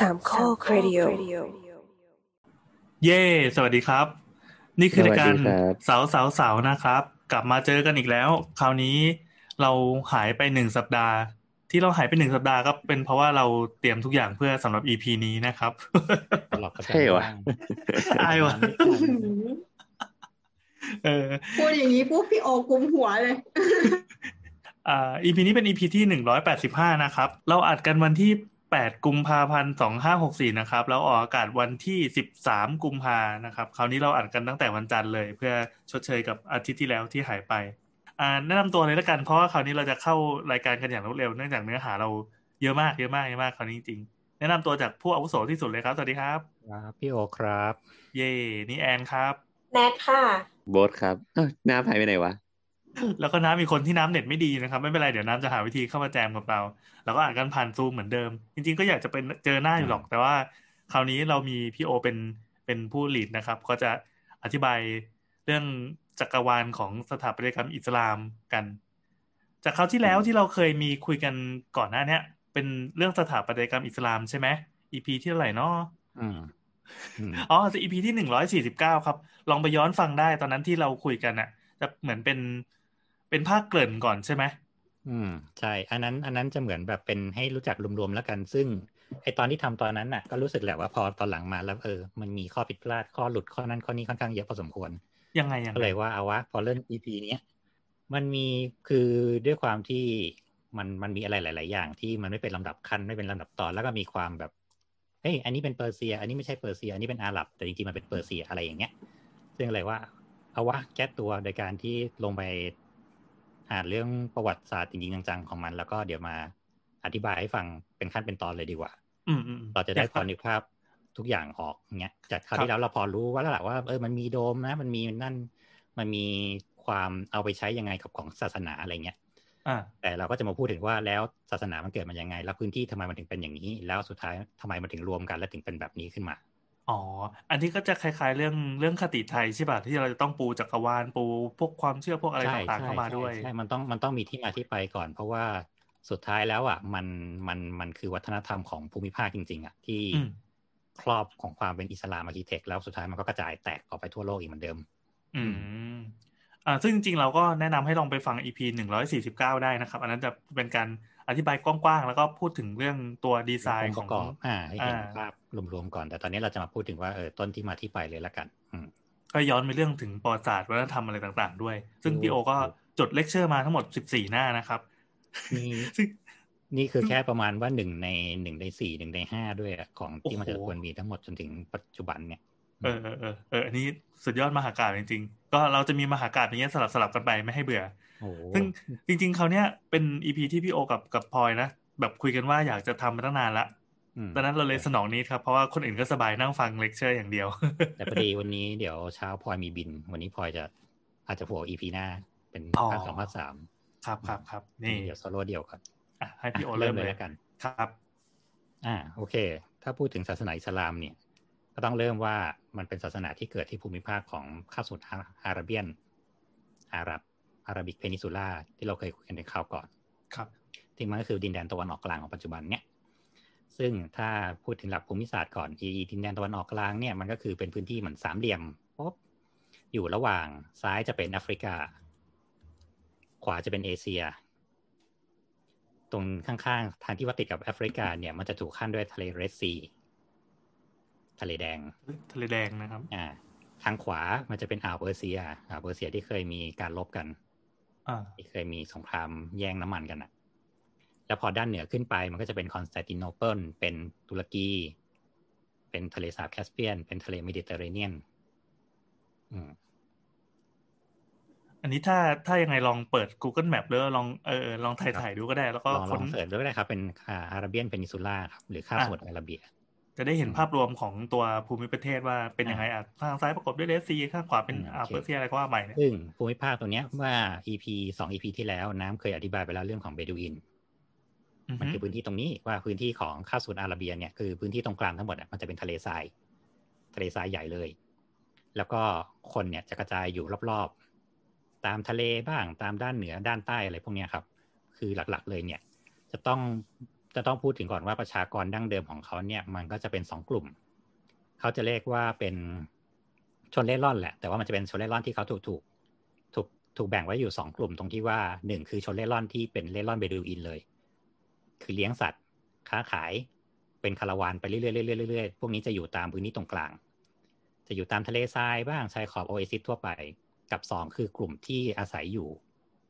สามข้อครดิโอเย่สวัสดีครับ นี่คือรายการสวัสดีครับเสาเสาเสานะครับ กลับมาเจอกันอีกแล้ว คราวนี้เราหายไปหนึ่งสัปดาห์ ที่เราหายไปหนึ่งสัปดาห์ก็เป็นเพราะว่าเราเตรียมทุกอย่างเพื่อสำหรับ EP นี้นะครับหลอกกระจายใช่วะบ้างอายวะเออพูดอย่างนี้ปุ๊บพี่โอกุมหัวเลยอ่า EP นี้เป็น EP ที่หนึ่งร้อยแปดสิบห้านะครับ เราอัดกันวันที่ แปดกุมภาพันธ์สองห้าหกสี่นะครับ แล้วออกอากาศวันที่สิบสามกุมภานะครับ คราวนี้เราอัดกันตั้งแต่วันจันทร์เลย เพื่อชดเชยกับอาทิตย์ที่แล้วที่หายไป อ่าแนะนำตัวเลยละกัน เพราะว่าคราวนี้เราจะเข้ารายการกันอย่างรวดเร็ว เนื่องจากเนื้อหาเราเยอะมาก เยอะมาก เยอะมาก คราวนี้จริงๆแนะนำตัวจากผู้อาวุโสที่สุดเลยครับ สวัสดีครับครับ พี่โอครับ เย่นี่แอนครับ แนทค่ะ โบทครับเอ้าน้ำหายไปไหนวะ แล้วก็น้ำมีคนที่น้ำเน็ตไม่ดีนะครับ ไม่เป็นไรเดี๋ยวน้ำจะหาวิธีเข้ามาแจมกับเรา แล้วก็อ่านกันผ่านซูมเหมือนเดิม จริง ๆ ก็อยากจะเป็นเจอหน้าอยู่หรอก แต่ว่า คราวนี้เรามีพี่โอเป็นเป็นผู้ลีดนะครับ ก็จะอธิบายเรื่องจักรวาลของสถาปัตยกรรมอิสลามกัน จากคราวที่แล้วที่เราเคยมีคุยกันก่อนหน้าเนี้ยเป็นเรื่องสถาปัตยกรรมอิสลามใช่ไหม EP ที่เท่าไหร่เนาะอืมอืมอ๋อ EP ที่หนึ่งร้อยสี่สิบเก้าครับ ลองไปย้อนฟังได้ตอนนั้นที่เราคุยกันอะ จะเหมือนเป็น เป็นภาคเกริ่นก่อนใช่ไหมอืมใช่ อันนั้น อันนั้นจะเหมือนแบบเป็นให้รู้จักรวมๆแล้วกัน ซึ่งไอตอนที่ทำตอนนั้นน่ะ ก็รู้สึกแหละว่าพอตอนหลังมาแล้วเออ มันมีข้อผิดพลาดข้อหลุดข้อนั้นข้อนี้ค่อนข้างเยอะพอสมควร ยังไงยังก็ไงเลยว่าเอาวะพอเริ่ม EP เนี้ยมันมีคือด้วยความที่มันมันมีอะไรหลาย ๆ อย่าง ที่มันไม่เป็นลำดับขั้นไม่เป็นลำดับตอนแล้วก็มีความแบบเฮ้ยอันนี้เป็นเปอร์เซีย อันนี้ไม่ใช่เปอร์เซีย อันนี้เป็นอาหรับแต่จริงๆมันเป็นเปอร์เซียอะไรอย่างเงี้ย ซึ่งอะไรว่าเอาวะแก้ตัวโดยการที่ลงไป อ่านเรื่องประวัติศาสตร์จริงๆจังๆของมัน แล้วก็เดี๋ยวมาอธิบายให้ฟังเป็นขั้นเป็นตอนเลยดีกว่าอืมอืมเราจะได้ยกพอนึกภาพทุกอย่างออกเงี้ยจากคราวครับที่แล้วเราพอรู้ว่าแล้วแหละว่าเออมันมีโดมนะ มันมีนั่นมันมีความเอาไปใช้ยังไงกับของศาสนาอะไรเงี้ยอ่าแต่เราก็จะมาพูดถึงว่าแล้วศาสนามันเกิดมายังไง แล้วพื้นที่ทำไมมันถึงเป็นอย่างนี้ แล้วสุดท้ายทำไมมันถึงรวมกัน และถึงเป็นแบบนี้ขึ้นมา อ๋อ อันนี้ก็จะคล้าย ๆ เรื่องเรื่องคติไทยใช่ป่ะที่เราจะต้องปูจักรวาลปูพวกความเชื่อพวกอะไรใช่ต่างๆใช่เข้ามาใช่ด้วย ใช่มันต้องมันต้องมีที่มาที่ไปก่อน เพราะว่าสุดท้ายแล้วอะมันมันมันคือวัฒนธรรมของภูมิภาคจริง ๆอะที่อืม ครอบของความเป็นอิสลามอาร์คิเทคแล้วสุดท้ายมันก็กระจายแตกออกไปทั่วโลกอีกเหมือนเดิม อืมอ่าซึ่งจริงๆ เราก็แนะนำให้ลองไปฟัง EP หนึ่งร้อยสี่สิบเก้าได้นะครับ อันนั้นจะเป็นการ อธิบายกว้างๆ แล้วก็พูดถึงเรื่องตัวดีไซน์องค์ประกอบอ่าให้เห็นอ่าภาพรวมๆก่อน แต่ตอนนี้เราจะมาพูดถึงว่าเออต้นที่มาที่ไปเลยละกันอืมก็ย้อนไปเรื่องถึงประวัติศาสตร์วัฒนธรรมอะไรต่าง ๆ ด้วย ซึ่งถูกพี่โอก็จดเลคเชอร์มาทั้งหมดสิบสี่หน้านะครับนี่ซึ่งนี่คือแค่ประมาณว่าหนึ่งในหนึ่งในสี่หนึ่งในห้าด้วยอะของที่มันจะโอ้โหควรมีทั้งหมดจนถึงปัจจุบันเนี่ยเออเออเออเอออันนี้สุดยอดมหากาพย์จริง ๆ ก็เราจะมีมหากาพย์อย่างเงี้ยสลับสลับกันไปไม่ให้เบื่อโอ้โห ซึ่งจริง ๆเขาวเนี้ยเป็น EP ที่พี่โอกับกับพลอยนะแบบคุยกันว่าอยากจะทำมาตั้งนานละอืมตอนนั้นเราเลยสนองนี้ครับ เพราะว่าคนอื่นก็สบายนั่งฟังเลคเชอร์อย่างเดียว แต่พอดีวันนี้เดี๋ยวเช้าพลอยมีบิน วันนี้พลอยจะอาจจะโผล่ EP หน้า เป็นอ๋อภาคสองภาคสามครับครับครับนี่เดี๋ยวโซโล่เดียวก่อนอะให้พี่โออะเริ่มเริ่มเลเลยยแล้วกันครับ อ่า โอเค ถ้าพูดถึงศาสนาอิสลามเนี่ย ก็ต้องเริ่มว่ามันเป็นศาสนาที่เกิดที่ภูมิภาคของคาบสมุทรอาระเบียนอาหรับ Arabic Peninsula ที่เราเคยคุยกันในคราวก่อน ครับที่มันก็คือดินแดนตะวันออกกลางของปัจจุบันเนี่ย ซึ่งถ้าพูดถึงหลักภูมิศาสตร์ก่อนอีดินแดนตะวันออกกลางเนี่ยมันก็คือเป็นพื้นที่เหมือนสามเหลี่ยมปุ๊บอยู่ระหว่างซ้ายจะเป็นแอฟริกา ขวาจะเป็นเอเชีย ตรงข้างๆ ทางที่ว่าติดกับแอฟริกาเนี่ยมันจะถูกคั่นด้วยทะเล Red Seaทะเลแดง ทะเลแดงนะครับ อ่า ทางขวามันจะเป็นอ่าวเปอร์เซีย อ่าวเปอร์เซียที่เคยมีการรบกันอ่า ที่เคยมีสงครามแย่งน้ำมันกันอะแล้วพอด้านเหนือขึ้นไปมันก็จะเป็นคอนสแตนติโนเปิลเป็นตุรกี เป็นทะเลสาบแคสเปียน เป็นทะเลเมดิเตอร์เรเนียนอืมอันนี้ถ้าถ้ายังไงลองเปิด Google Map หรือลองเออลองถ่ายถ่ายดูก็ได้ แล้วก็ลองลองค้น search ด้วยก็ได้ครับ เป็นอ่า Arabian Peninsula ครับ หรือคาบอะสมุทรอาระเบีย จะได้เห็นภาพรวมของตัวภูมิประเทศว่าเป็นยังไงอะข้างซ้ายประกอบด้วยเรสซีข้างขวาเป็นอืมอ่าวโอเคเปอร์เซียอะไรก็ว่าไปเนี่ยซึ่งภูมิภาคตัวเนี้ยเมื่อ EP สอง EP ที่แล้วน้ำเคยอธิบายไปแล้วเรื่องของเบดูอินอือมันฮึคือพื้นที่ตรงนี้ว่าพื้นที่ของคาบสมุทรอาระเบียเนี่ยคือพื้นที่ตรงกลางทั้งหมดอะมันจะเป็นทะเลทราย ทะเลทรายใหญ่เลย แล้วก็คนเนี่ยจะกระจายอยู่รอบๆ ตามทะเลบ้างตามด้านเหนือด้านใต้อะไรพวกเนี้ยครับ คือหลักๆเลยเนี่ย จะต้อง จะต้องพูดถึงก่อนว่าประชากรดั้งเดิมของเขาเนี่ยมันก็จะเป็นสองกลุ่ม เขาจะเรียกว่าเป็นชนเล่ร่อนแหละ แต่ว่ามันจะเป็นชนเล่ร่อนที่เขาถูกถูกถูกถูกแบ่งไว้อยู่สองกลุ่มตรงที่ว่าหนึ่งคือชนเล่ร่อนที่เป็นเล่ร่อนเบดูอินเลย คือเลี้ยงสัตว์ ค้าขายเป็นคาราวานไปเรื่อยๆเรื่อยๆเรื่อยๆพวกนี้จะอยู่ตามพื้นที่ตรงกลาง จะอยู่ตามทะเลทรายบ้างชายขอบโอเอซิสทั่วไป กับสองคือกลุ่มที่อาศัยอยู่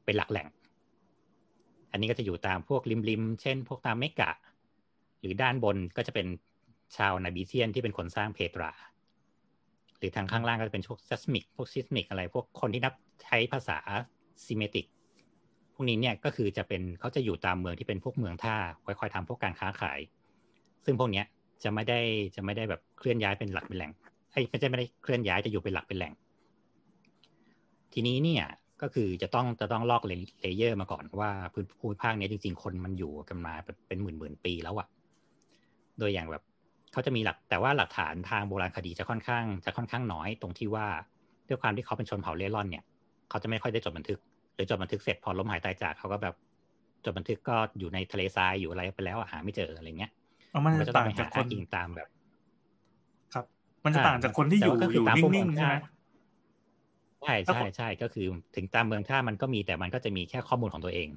เป็นหลักแหล่ง อันนี้ก็จะอยู่ตามพวกริมๆเช่น พวกตามเมกะ หรือด้านบนก็จะเป็นชาวนาบิเซียนที่เป็นคนสร้างเพตรา หรือทางข้างล่างก็จะเป็นพวกซัสมิกพวกซิสมิกอะไร พวกคนที่นับใช้ภาษาซิเมติกพวกนี้เนี่ยก็คือจะเป็นเขาจะอยู่ตามเมืองที่เป็นพวกเมืองท่าค่อยๆทำพวกการค้าขาย ซึ่งพวกเนี้ยจะไม่ได้จะไม่ได้แบบเคลื่อนย้ายเป็นหลักเป็นแหล่งไอ้ไม่ใช่ไม่ได้เคลื่อนย้ายจะอยู่เป็นหลักเป็นแหล่ง ทีนี้เนี่ย ก็คือจะต้องจะต้องลอกเลเยอร์มาก่อนว่าพื้นภูมิภาคนี้จริง ๆ คนมันอยู่กันมาเป็นหมื่นหมื่นปีแล้วอะโดยอย่างแบบเขาจะมีหลักแต่ว่าหลักฐานทางโบราณคดีจะค่อนข้างจะค่อนข้างน้อยตรงที่ว่าด้วยความที่เขาเป็นชนเผ่าเล่ร่อนเนี่ยเขาจะไม่ค่อยได้จดบันทึก หรือจดบันทึกเสร็จพอล้มหายตายจากเขาก็แบบจดบันทึกก็อยู่ในทะเลทรายอยู่อะไรไปแล้วหาไม่เจออะไรเงี้ยเอามันก็จะจะต้อต่างงไปจาหากคนอิงตามแบบ ครับ มันจะต่างจากคนที่อยู่แต่ว่าก็อคืยู่ตามพวกนิ่งเมืๆใช่ไหมท่า ใช่ใช่ใช่ก็คือถึงตามเมืองท่ามันก็มีแต่มันก็จะมีแค่ข้อมูลของตัวเอง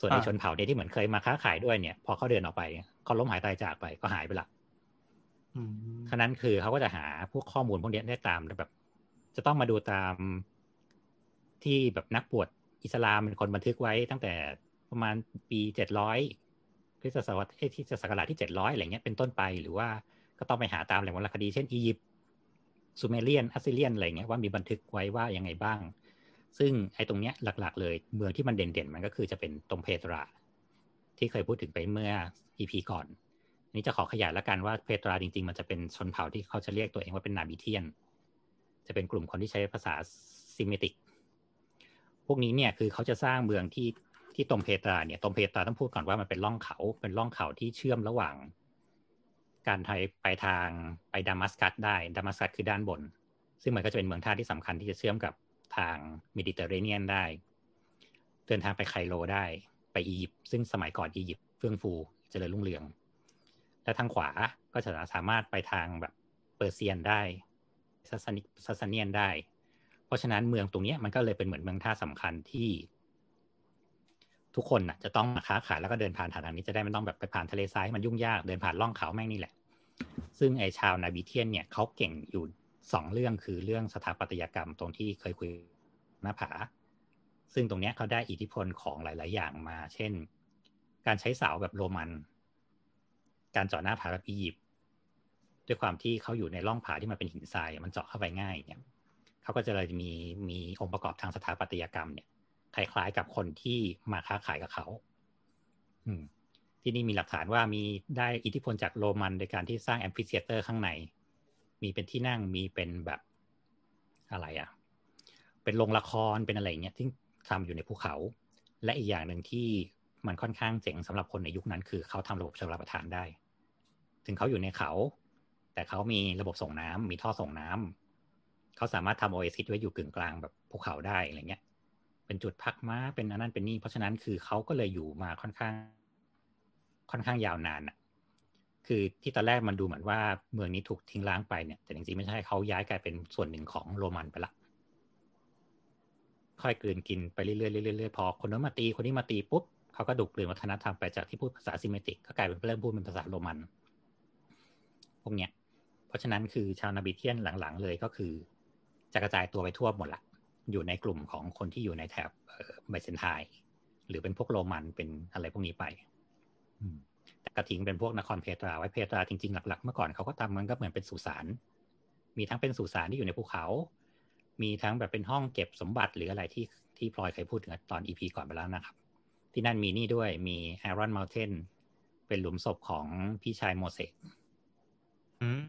ส่วนในอ่าชนเผ่าเนี่ยที่เหมือนเคยมาค้าขายด้วยเนี่ย พอเขาเดินออกไปเขาล้มหายตายจากไปก็หายไปละอืมฉะนั้นคือเขาก็จะหาพวกข้อมูลพวกเนี้ยได้ตามแบบ จะต้องมาดูตามที่แบบนักบวชอิสลามเป็นคนบันทึกไว้ตั้งแต่ประมาณปีเจ็ดร้อยคริสตศตวรรษเอ้ยที่ศักราชที่เจ็ดร้อยอะไรเงี้ยเป็นต้นไปหรือว่าก็ต้องไปหาตามแหล่งวรรณคดีเช่นอียิปต์ ซูเมเรียนอัสซีเรียนอะไรเงี้ยว่ามีบันทึกไว้ว่ายังไงบ้าง ซึ่งไอ้ตรงเนี้ยหลัก ๆ เลย เมืองที่มันเด่นๆ มันก็คือจะเป็นตรงเพตรา ที่เคยพูดถึงไปเมื่อ EP ก่อนนี่จะขอขยายแล้วกันว่าเพตราจริง ๆ มันจะเป็นชนเผ่าที่เขาจะเรียกตัวเองว่าเป็น Nabataean จะเป็นกลุ่มคนที่ใช้ภาษา Semitic พวกนี้เนี่ยคือเขาจะสร้างเมืองที่ที่ตรงเพตราเนี่ยตรงเพตราต้องพูดก่อนว่ามันเป็นร่องเขาเป็นร่องเขาที่เชื่อมระหว่าง การไทยไปทางไปดามัสกัสได้ดามัสกัสคือด้านบน ซึ่งมันก็จะเป็นเมืองท่าที่สำคัญที่จะเชื่อมกับทางเมดิเตอร์เรเนียนได้ เดินทางไปไคโรได้ไปอียิปต์ซึ่งสมัยก่อนอียิปต์เฟื่องฟูเจริญรุ่งเรือง และทางขวาก็จะสามารถไปทางแบบเปอร์เซียนได้ซัสนิซัสเนียนได้ เพราะฉะนั้นเมืองตรงนี้มันก็เลยเป็นเหมือนเมืองท่าสำคัญที่ ทุกคนน่ะจะต้องมาค้าขายแล้วก็เดินผ่านทางนี้จะได้ไม่ต้องแบบไปผ่านทะเลทรายให้มันยุ่งยากเดินผ่านล่องเขาแม่งนี่แหละ ซึ่งไอชาวนาบิเทียนเนี่ยเขาเก่งอยู่สองเรื่องคือเรื่องสถาปัตยกรรมตรงที่เคยคุยหน้าผา ซึ่งตรงเนี้ยเขาได้อิทธิพลของหลาย ๆ อย่างมา เช่น การใช้เสาแบบโรมัน การเจาะหน้าผาแบบอียิปต์ด้วยความที่เขาอยู่ในร่องผาที่มันเป็นหินทรายมันเจาะเข้าไปง่ายเนี่ยเขาก็จะเลยมีมีองค์ประกอบทางสถาปัตยกรรมเนี่ย คล้ายๆกับคนที่มาค้าขายกับเขา อืม ที่นี่มีหลักฐานว่ามีได้อิทธิพลจากโรมันโดยการที่สร้างแอมฟิเ h เตอร์ข้างใน มีเป็นที่นั่งมีเป็นแบบอะไรอะ่ะ เป็นโรงละครเป็นอะไรเงี้ยที่ทำอยู่ในภูเขา และอีกอย่างหนึ่งที่มันค่อนข้างเจ๋งสำหรับคนในยุคนั้น คือเขาทำระบบชลประทานได้ ถึงเขาอยู่ในเขา แต่เขามีระบบส่งน้ำมีท่อส่งน้ำเขาสามารถทำโอเอซิสไว้อยู่กึ่งกลางแบบภูเขาได้อะไรเงี้ย เป็นจุดพักม้าเป็นอันนั้นเป็นนี่เพราะฉะนั้นคือเขาก็เลยอยู่มาค่อนข้าง ค่อนข้างยาวนานอะ คือที่ตอนแรกมันดูเหมือนว่าเมืองนี้ถูกทิ้งร้างไปเนี่ย แต่จริงๆไม่ใช่เขาย้ายกลายเป็นส่วนหนึ่งของโรมันไปละค่อยกลืนกินไปเรื่อยๆเรื่อยๆพอคนนั้นมาตีคนนี้มาตีปุ๊บเขาก็ดูดกลืนวัฒนธรรมไปจากที่พูดภาษาเซมิติกก็กลายเป็นเริ่มพูดเป็นภาษาโรมัน พวกเนี้ย เพราะฉะนั้นคือชาวนาบิเทียนหลังๆ เลยก็คือจะกระจายตัวไปทั่วหมดละ อยู่ในกลุ่มของคนที่อยู่ในแถบไบเซนไทน์หรือเป็นพวกโรมันเป็นอะไรพวกนี้ไปแต่กระทิงเป็นพวกนครเพตรา ไว้เพตราจริงๆหลักๆเมื่อก่อนเขาก็ทำมันก็เหมือนเป็นสุสานมีทั้งเป็นสุสานที่อยู่ในภูเขา มีทั้งแบบเป็นห้องเก็บสมบัติหรืออะไรที่ที่พลอยเคยพูดถึงตอนอีพีก่อนไปแล้วนะครับ ที่นั่นมีนี่ด้วยมีแอรอนมา t เทนเป็นหลุมศพของพี่ชายโมเสสอืม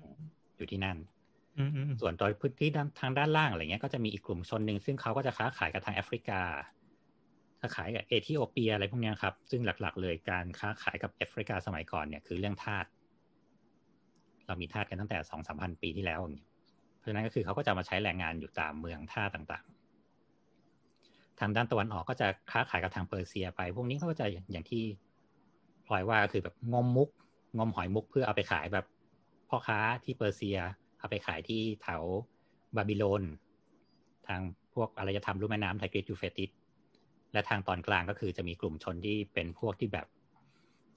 อยู่ที่นั่นอืมอืม ส่วนตัวพื้นที่ทางด้านล่างอะไรเงี้ยก็จะมีอีกกลุ่มชนหนึ่งซึ่งเขาก็จะค้าขายกับทางแอฟริกาค้าขายกับเอธิโอเปียอะไรพวกนี้ครับ ซึ่งหลัก ๆ เลยการค้าขายกับแอฟริกาสมัยก่อนเนี่ยคือเรื่องทาสเรามีทาสกันตั้งแต่สองสามพันปีที่แล้วอย่างเงี้ยเพราะฉะนั้นก็คือเขาก็จะมาใช้แรงงานอยู่ตามเมืองท่าต่างๆ ทางด้านตะวันออกก็จะค้าขายกับทางเปอร์เซียไป พวกนี้เขาก็จะอย่างที่พลอยว่าก็คือแบบงมมุกงมหอยมุกเพื่อเอาไปขายแบบพ่อค้าที่เปอร์เซีย เอาไปขายที่แถวบาบิโลน ทางพวกอารยธรรมลุ่มแม่น้ำไทกริสยูเฟรติสและทางตอนกลางก็คือจะมีกลุ่มชนที่เป็นพวกที่แบบ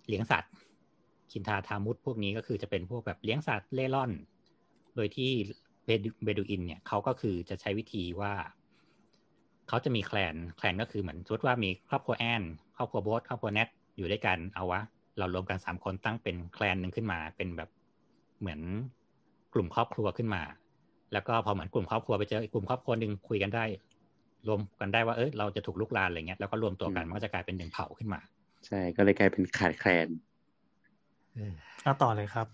เลี้ยงสัตว์ คินทาทามุตพวกนี้ก็คือจะเป็นพวกแบบเลี้ยงสัตว์เล่ร่อน โดยที่เบดูอินเนี่ยเขาก็คือจะใช้วิธีว่าเขาจะมีแคลนแคลนก็คือเหมือนสมมติว่ามีครอบครัวแอนครอบครัวโบสครอบครัวแนทอยู่ด้วยกันเอาวะ เรารวมกันสามคนตั้งเป็นแคลนหนึ่งขึ้นมาเป็นแบบเหมือน กลุ่มครอบครัวขึ้นมา แล้วก็พอเหมือนกลุ่มครอบครัวไปเจออีกกลุ่มครอบครัวหนึ่งคุยกันได้ รวมกันได้ว่าเออเราจะถูกลุกลานอะไรเงี้ยแล้วก็รวมตัวกันมันก็จะกลายเป็นหนึ่งเผ่าขึ้นมา ใช่ก็เลยกลายเป็นขาดแคลนเอาต่อเลยครับ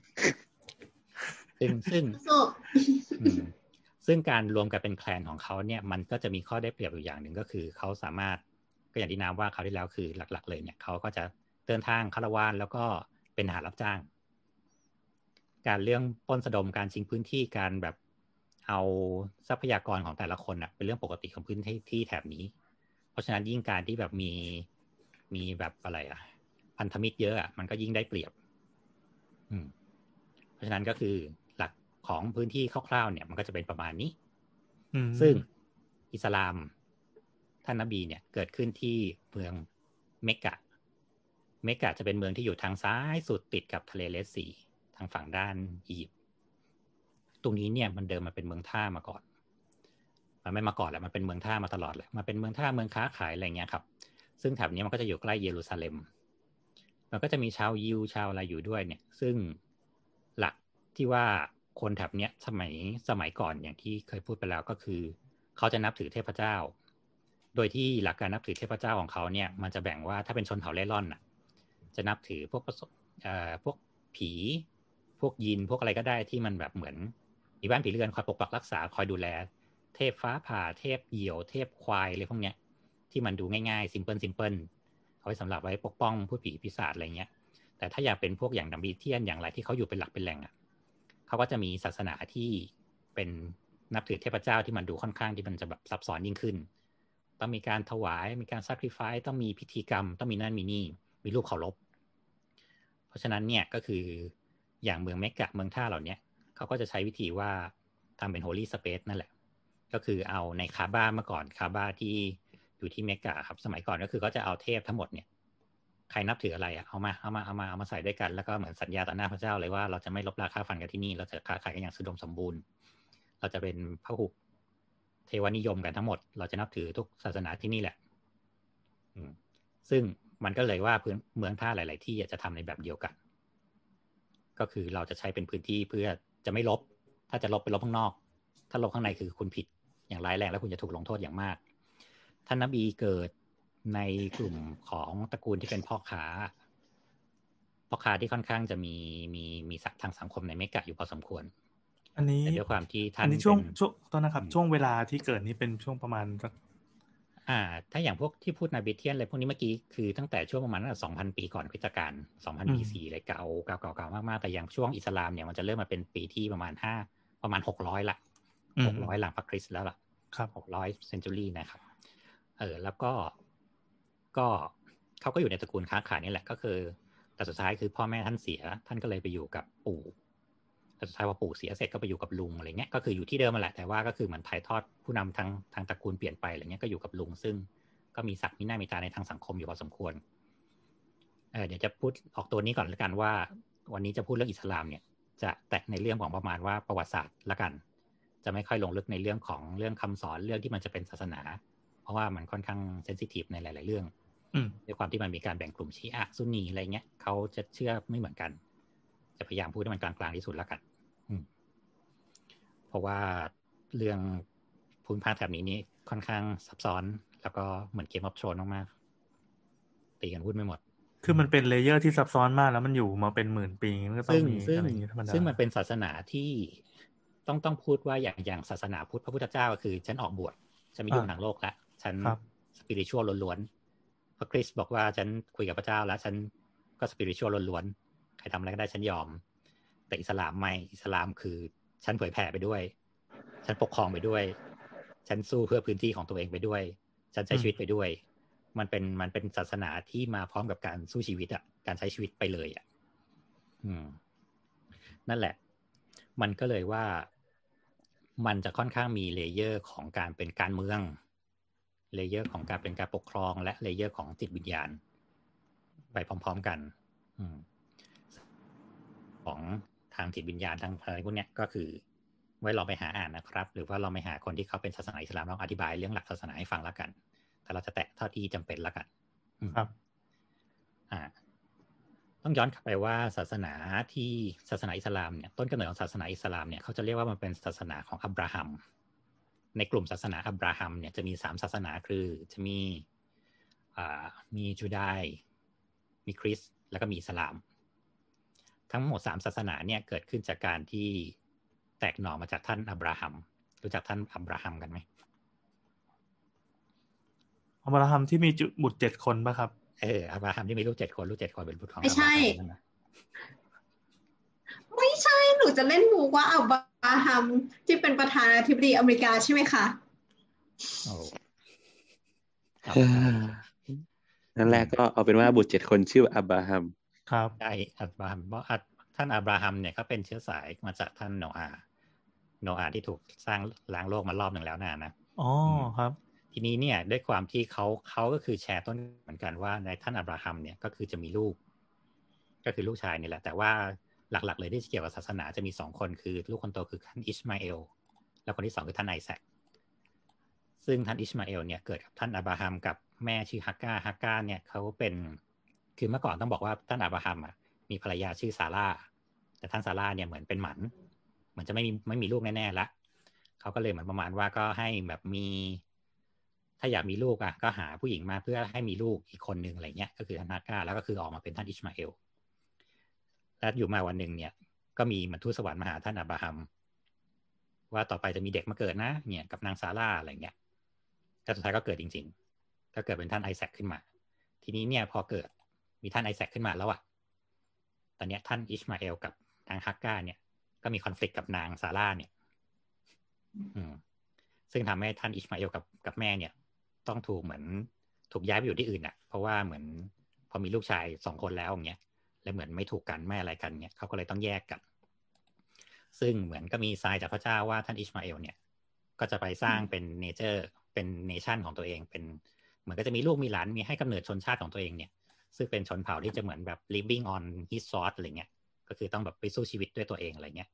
ซึ่งซึ่งสู้อืมซึ่งการรวมกันเป็นแคลนของเขาเนี่ยมันก็จะมีข้อได้เปรียบอยู่อย่างหนึ่งก็คือเขาสามารถก็อย่างที่น้ำว่าเขาวที่แล้วคือหลัก ๆ เลยเนี่ยเขาก็จะเดินทางคาราวานแล้วก็เป็นทหารรับจ้าง การเรื่องปล้นสะดมการชิงพื้นที่การแบบเอาทรัพยากรของแต่ละคนอะเป็นเรื่องปกติของพื้นที่ที่แถบนี้ เพราะฉะนั้นยิ่งการที่แบบมีมีแบบอะไรอะพันธมิตรเยอะอะมันก็ยิ่งได้เปรียบ อืม เพราะฉะนั้นก็คือหลักของพื้นที่คร่าวๆเนี่ย มันก็จะเป็นประมาณนี้อืมซึ่งอิสลามท่านนบีเนี่ย เกิดขึ้นที่เมืองเมกะ เมกะจะเป็นเมืองที่อยู่ทางซ้ายสุดติดกับทะเลเลสซี ทางฝั่งด้านอียิปต์ตรงนี้เนี่ยมันเดิมมันเป็นเมืองท่ามาก่อน มันไม่มาก่อนแหละมันเป็นเมืองท่ามาตลอดแหละมันเป็นเมืองท่าเมืองค้าขายอะไรเงี้ยครับ ซึ่งแถบนี้มันก็จะอยู่ใกล้เยรูซาเล็ม มันก็จะมีชาวยิวชาวอะไรอยู่ด้วยเนี่ย ซึ่งหลักที่ว่าคนแถบเนี้ยสมัยสมัยก่อนอย่างที่เคยพูดไปแล้วก็คือ เขาจะนับถือเทพเจ้า โดยที่หลักการนับถือเทพเจ้าของเขาเนี่ยมันจะแบ่งว่าถ้าเป็นชนเผ่าเล่ร่อนน่ะ จะนับถือพวกประสบเอ่อพวกผี พวกยินพวกอะไรก็ได้ที่มันแบบเหมือนมีบ้านผีเรือนคอยปกปักรักษาคอยดูแล เทพฟ้าผ่าเทพเหยี่ยว เทพควายอะไรพวกเนี้ย ที่มันดูง่ายๆ simple simple เอาไว้สำหรับไว้ปกป้องภูตผีปีศาจอะไรเงี้ย แต่ถ้าอยากเป็นพวกอย่างนาบิเทียนอย่างไรที่เขาอยู่เป็นหลักเป็นแหล่งอะเขาก็จะมีศาสนาที่เป็นนับถือเทพเจ้าที่มันดูค่อนข้างที่มันจะแบบซับซ้อนยิ่งขึ้น ต้องมีการถวายมีการ sacrifice ต้องมีพิธีกรรม ต้องมีนั่นมีนี่มีรูปเคารพเพราะฉะนั้นเนี่ยก็คือ อย่างเมืองเมกะเมืองท่าเหล่านี้เขาก็จะใช้วิธีว่าทำเป็นโฮลี่สเปซนั่นแหละ ก็คือเอาในคาบ้าเมื่อก่อนคาบ้าที่อยู่ที่เมกะครับ สมัยก่อนก็คือก็จะเอาเทพทั้งหมดเนี่ยใครนับถืออะไรอะเอามาเอามาเอามาเอามาใส่ด้วยกันแล้วก็เหมือนสัญญาต่อหน้าพระเจ้าเลยว่าเราจะไม่ลบราค่าฟันกันที่นี่ เราจะค้าขายกันอย่างสุดมสมบูรณ์ เราจะเป็นพระหุเทวนิยมกันทั้งหมด เราจะนับถือทุกศาสนาที่นี่แหละอืซึ่งมันก็เลยว่าพื้นเมืองท่าหลาย ๆ ที่จะทำในแบบเดียวกัน ก็คือเราจะใช้เป็นพื้นที่เพื่อจะไม่ลบ ถ้าจะลบไปลบข้างนอก ถ้าลบข้างในคือคุณผิดอย่างร้ายแรงแล้วคุณจะถูกลงโทษอย่างมาก ท่านนบีเกิดในกลุ่มของตระกูลที่เป็นพ่อค้าพ่อค้าที่ค่อนข้างจะมีมีมีศักดิ์ทางสังคมในเมกะอยู่พอสมควร อันนี้แต่ด้วยความที่ท่านอันนี้ช่วงเป็นช่วงตอนนะครับอืมช่วงเวลาที่เกิดนี่เป็นช่วงประมาณสัก อ่า ถ้าอย่างพวกที่พูดนาบิเทียนอะไรพวกนี้เมื่อกี้คือตั้งแต่ช่วงประมาณสองพันปีก่อนคริสตกาลสองพัน BC อะไรเก่าเก่าเก่าเก่ามากๆ แต่อย่างช่วงอิสลามเนี่ยมันจะเริ่มมาเป็นปีที่ประมาณห้าประมาณหกร้อยละอืมหกร้อยหลังพระคริสต์แล้วล่ะครับหกร้อย century นะครับ เออ แล้วก็ก็เขาก็อยู่ในตระกูลค้าขายนี่แหละก็คือ แต่สุดท้ายคือพ่อแม่ท่านเสีย ท่านก็เลยไปอยู่กับปู่ แต่สุดท้ายพอปู่เสียเสร็จก็ไปอยู่กับลุงอะไรเงี้ยก็คืออยู่ที่เดิมมาแหละแต่ว่าก็คือเหมือนถ่ายทอดผู้นำทางทางตระกูลเปลี่ยนไปอะไรเงี้ยก็อยู่กับลุง ซึ่งก็มีศักดิ์มีหน้ามีตาในทางสังคมอยู่พอสมควรเออเดี๋ยวจะพูดออกตัวนี้ก่อนละกันว่า วันนี้จะพูดเรื่องอิสลามเนี่ย จะแตะในเรื่องของประมาณว่าประวัติศาสตร์ละกัน จะไม่ค่อยลงลึกในเรื่องของเรื่องคำสอนเรื่องที่มันจะเป็นศาสนา เพราะว่ามันค่อนข้างเซนซิทีฟในหลาย ๆ เรื่องอืมด้วยความที่มันมีการแบ่งกลุ่มชีอะซุนนีอะไรเงี้ยเขาจะเชื่อไม่เหมือนกัน จะพยายามพูดให้มันกลางๆที่สุดแล้วกันอืม เพราะว่าเรื่องภูมิภาคแถบนี้นี่ค่อนข้างซับซ้อน แล้วก็เหมือน Game of Thrones มากๆตีกันพูดไม่หมด คือมันเป็น layer ที่ซับซ้อนมากแล้วมันอยู่มาเป็นหมื่นปีมันก็ต้อซึ่งงมีซึ่งอะไรอย่างงี้ธรรมดาซึ่งมันเป็นศาสนาที่ต้องต้องพูดว่าอย่างอย่างศาสนาพุทธพระพุทธเจ้าก็คือ ฉันออกบวชฉันไม่ยุ่งทางโลกละฉันครับ spiritual ล้วนๆพระคริสต์บอกว่าฉันคุยกับพระเจ้าแล้ว ฉันก็ spiritual ล้วนๆใครทำอะไรก็ได้ฉันยอม แต่อิสลามไม่อิสลามคือ ฉันเผยแผ่ไปด้วย ฉันปกครองไปด้วย ฉันสู้เพื่อพื้นที่ของตัวเองไปด้วย ฉันใช้ชีวิตไปด้วย มันเป็นมันเป็นศาสนาที่มาพร้อมกับการสู้ชีวิตอะการใช้ชีวิตไปเลยอะอืม นั่นแหละ มันก็เลยว่ามันจะค่อนข้างมี layer ของการเป็นการเมือง layer ของการเป็นการปกครอง และ layer ของจิตวิญญาณ ไปพร้อม ๆกัน อืมของ ทางจิตวิญญาณทางอะไรพวกเนี้ยก็คือไว้ลองไปหาอ่านนะครับ หรือว่าเราไปหาคนที่เขาเป็นศาสนาอิสลามลองอธิบายเรื่องหลักศาสนาให้ฟังแล้วกัน แต่เราจะแตะเท่าที่จำเป็นแล้วกันอืมครับ อ่า ต้องย้อนกลับไปว่าศาสนาที่ศาสนาอิสลามเนี่ยต้นกำเนิดของศาสนาอิสลามเนี่ยเขาจะเรียกว่ามันเป็นศาสนาของอับราฮัมในกลุ่มศาสนาอับราฮัมเนี่ยจะมีสามศาสนาคือจะมีอ่ามีจูดายมีคริสต์แล้วก็มีอิสลาม ทั้งหมดสามศาสนาเนี่ยเกิดขึ้นจากการที่แตกหน่อมาจากท่านอับราฮัม รู้จักท่านอับราฮัมกันไหมอับราฮัมที่มีจุบุตรเจ็ดคนป่ะครับ เอออับราฮัมที่มีลูกเจ็ดคนลูกเจ็ดคนเป็นบุตรของไม่ใช่อับราฮัมนะไม่ใช่ หนูจะเล่นหมูว่าอับบราฮัมที่เป็นประธานาธิบดีอเมริกาใช่ไหมคะโอ้เออนั่นแรกก็เอาเป็นว่าบุตรเจ็ดคนชื่ออับราฮัม ครับใช่อับราฮัมเพราะอับท่านอับราฮัมเนี่ยเขาเป็นเชื้อสายมาจากท่านโนอาห์โนอาห์ที่ถูกสร้างล้างโลกมารอบหนึ่งแล้วนะนะอ๋อครับ ทีนี้เนี่ยด้วยความที่เขาเขาก็คือแชร์ต้นเหมือนกันว่าในท่านอับราฮัมเนี่ยก็คือจะมีลูก ก็คือลูกชายนี่แหละ แต่ว่าหลักๆ เลยที่เกี่ยวกับศาสนาจะมีสองคนคือ ลูกคนโตคือท่านอิชมาเอลแล้วคนที่สองคือท่านไอแซคซึ่งท่านอิชมาเอลเนี่ยเกิดกับท่านอับราฮัมกับแม่ชื่อฮักกาฮักกาเนี่ยเขาเป็น คือเมื่อก่อนต้องบอกว่าท่านอับราฮัมอะมีภรรยาชื่อซาร่า แต่ท่านซาร่าเนี่ยเหมือนเป็นหมันเหมือนจะไม่มีไม่มีลูกแน่ๆละเขาก็เลยเหมือนประมาณว่าก็ให้แบบมี ถ้าอยากมีลูกอะก็หาผู้หญิงมาเพื่อให้มีลูกอีกคนนึงอะไรเงี้ย ก็คือท่านฮักกาแล้วก็คือออกมาเป็นท่านอิชมาเอลแล้วอยู่มาวันหนึ่งเนี่ย ก็มีมันุษย์สวรรค์มาหาท่านอับราฮัมว่าต่อไปจะมีเด็กมาเกิดนะเนี่ยกับนางซาร่าอะไรเงี้ยแต่สุดท้ายก็เกิดจริง ๆ ก็เกิดเป็นท่านไอแซคขึ้นมา ทีนี้เนี่ยพอเกิด มีท่านไอแซคขึ้นมาแล้วอะตอนเนี้ยท่านอิชมาเอลกับนางฮักกาเนี่ย ก็มีคอนฟ lict กับนางซาร่าเนี่ย อืม ซึ่งทำให้ท่านอิชมาเอลกับกับแม่เนี่ย ต้องถูกเหมือนถูกย้ายไปอยู่ที่อื่นอะเพราะว่าเหมือนพอมีลูกชายสองคนแล้วอย่างเงี้ย และเหมือนไม่ถูกกันไม่อะไรกันเนี่ยเขาก็เลยต้องแยกกัน ซึ่งเหมือนก็มีทรายจากพระเจ้าว่าท่านอิชมาเอลเนี่ย ก็จะไปสร้างเป็นเนเจอร์ เป็นเนชั่นของตัวเอง เป็น เหมือนก็จะมีลูกมีหลาน มีให้กำเนิดชนชาติของตัวเองเนี่ย ซึ่งเป็นชนเผ่าที่จะเหมือนแบบ living on his sword อะไรเงี้ย ก็คือต้องแบบไปสู้ชีวิตด้วยตัวเองอะไรเงี้ย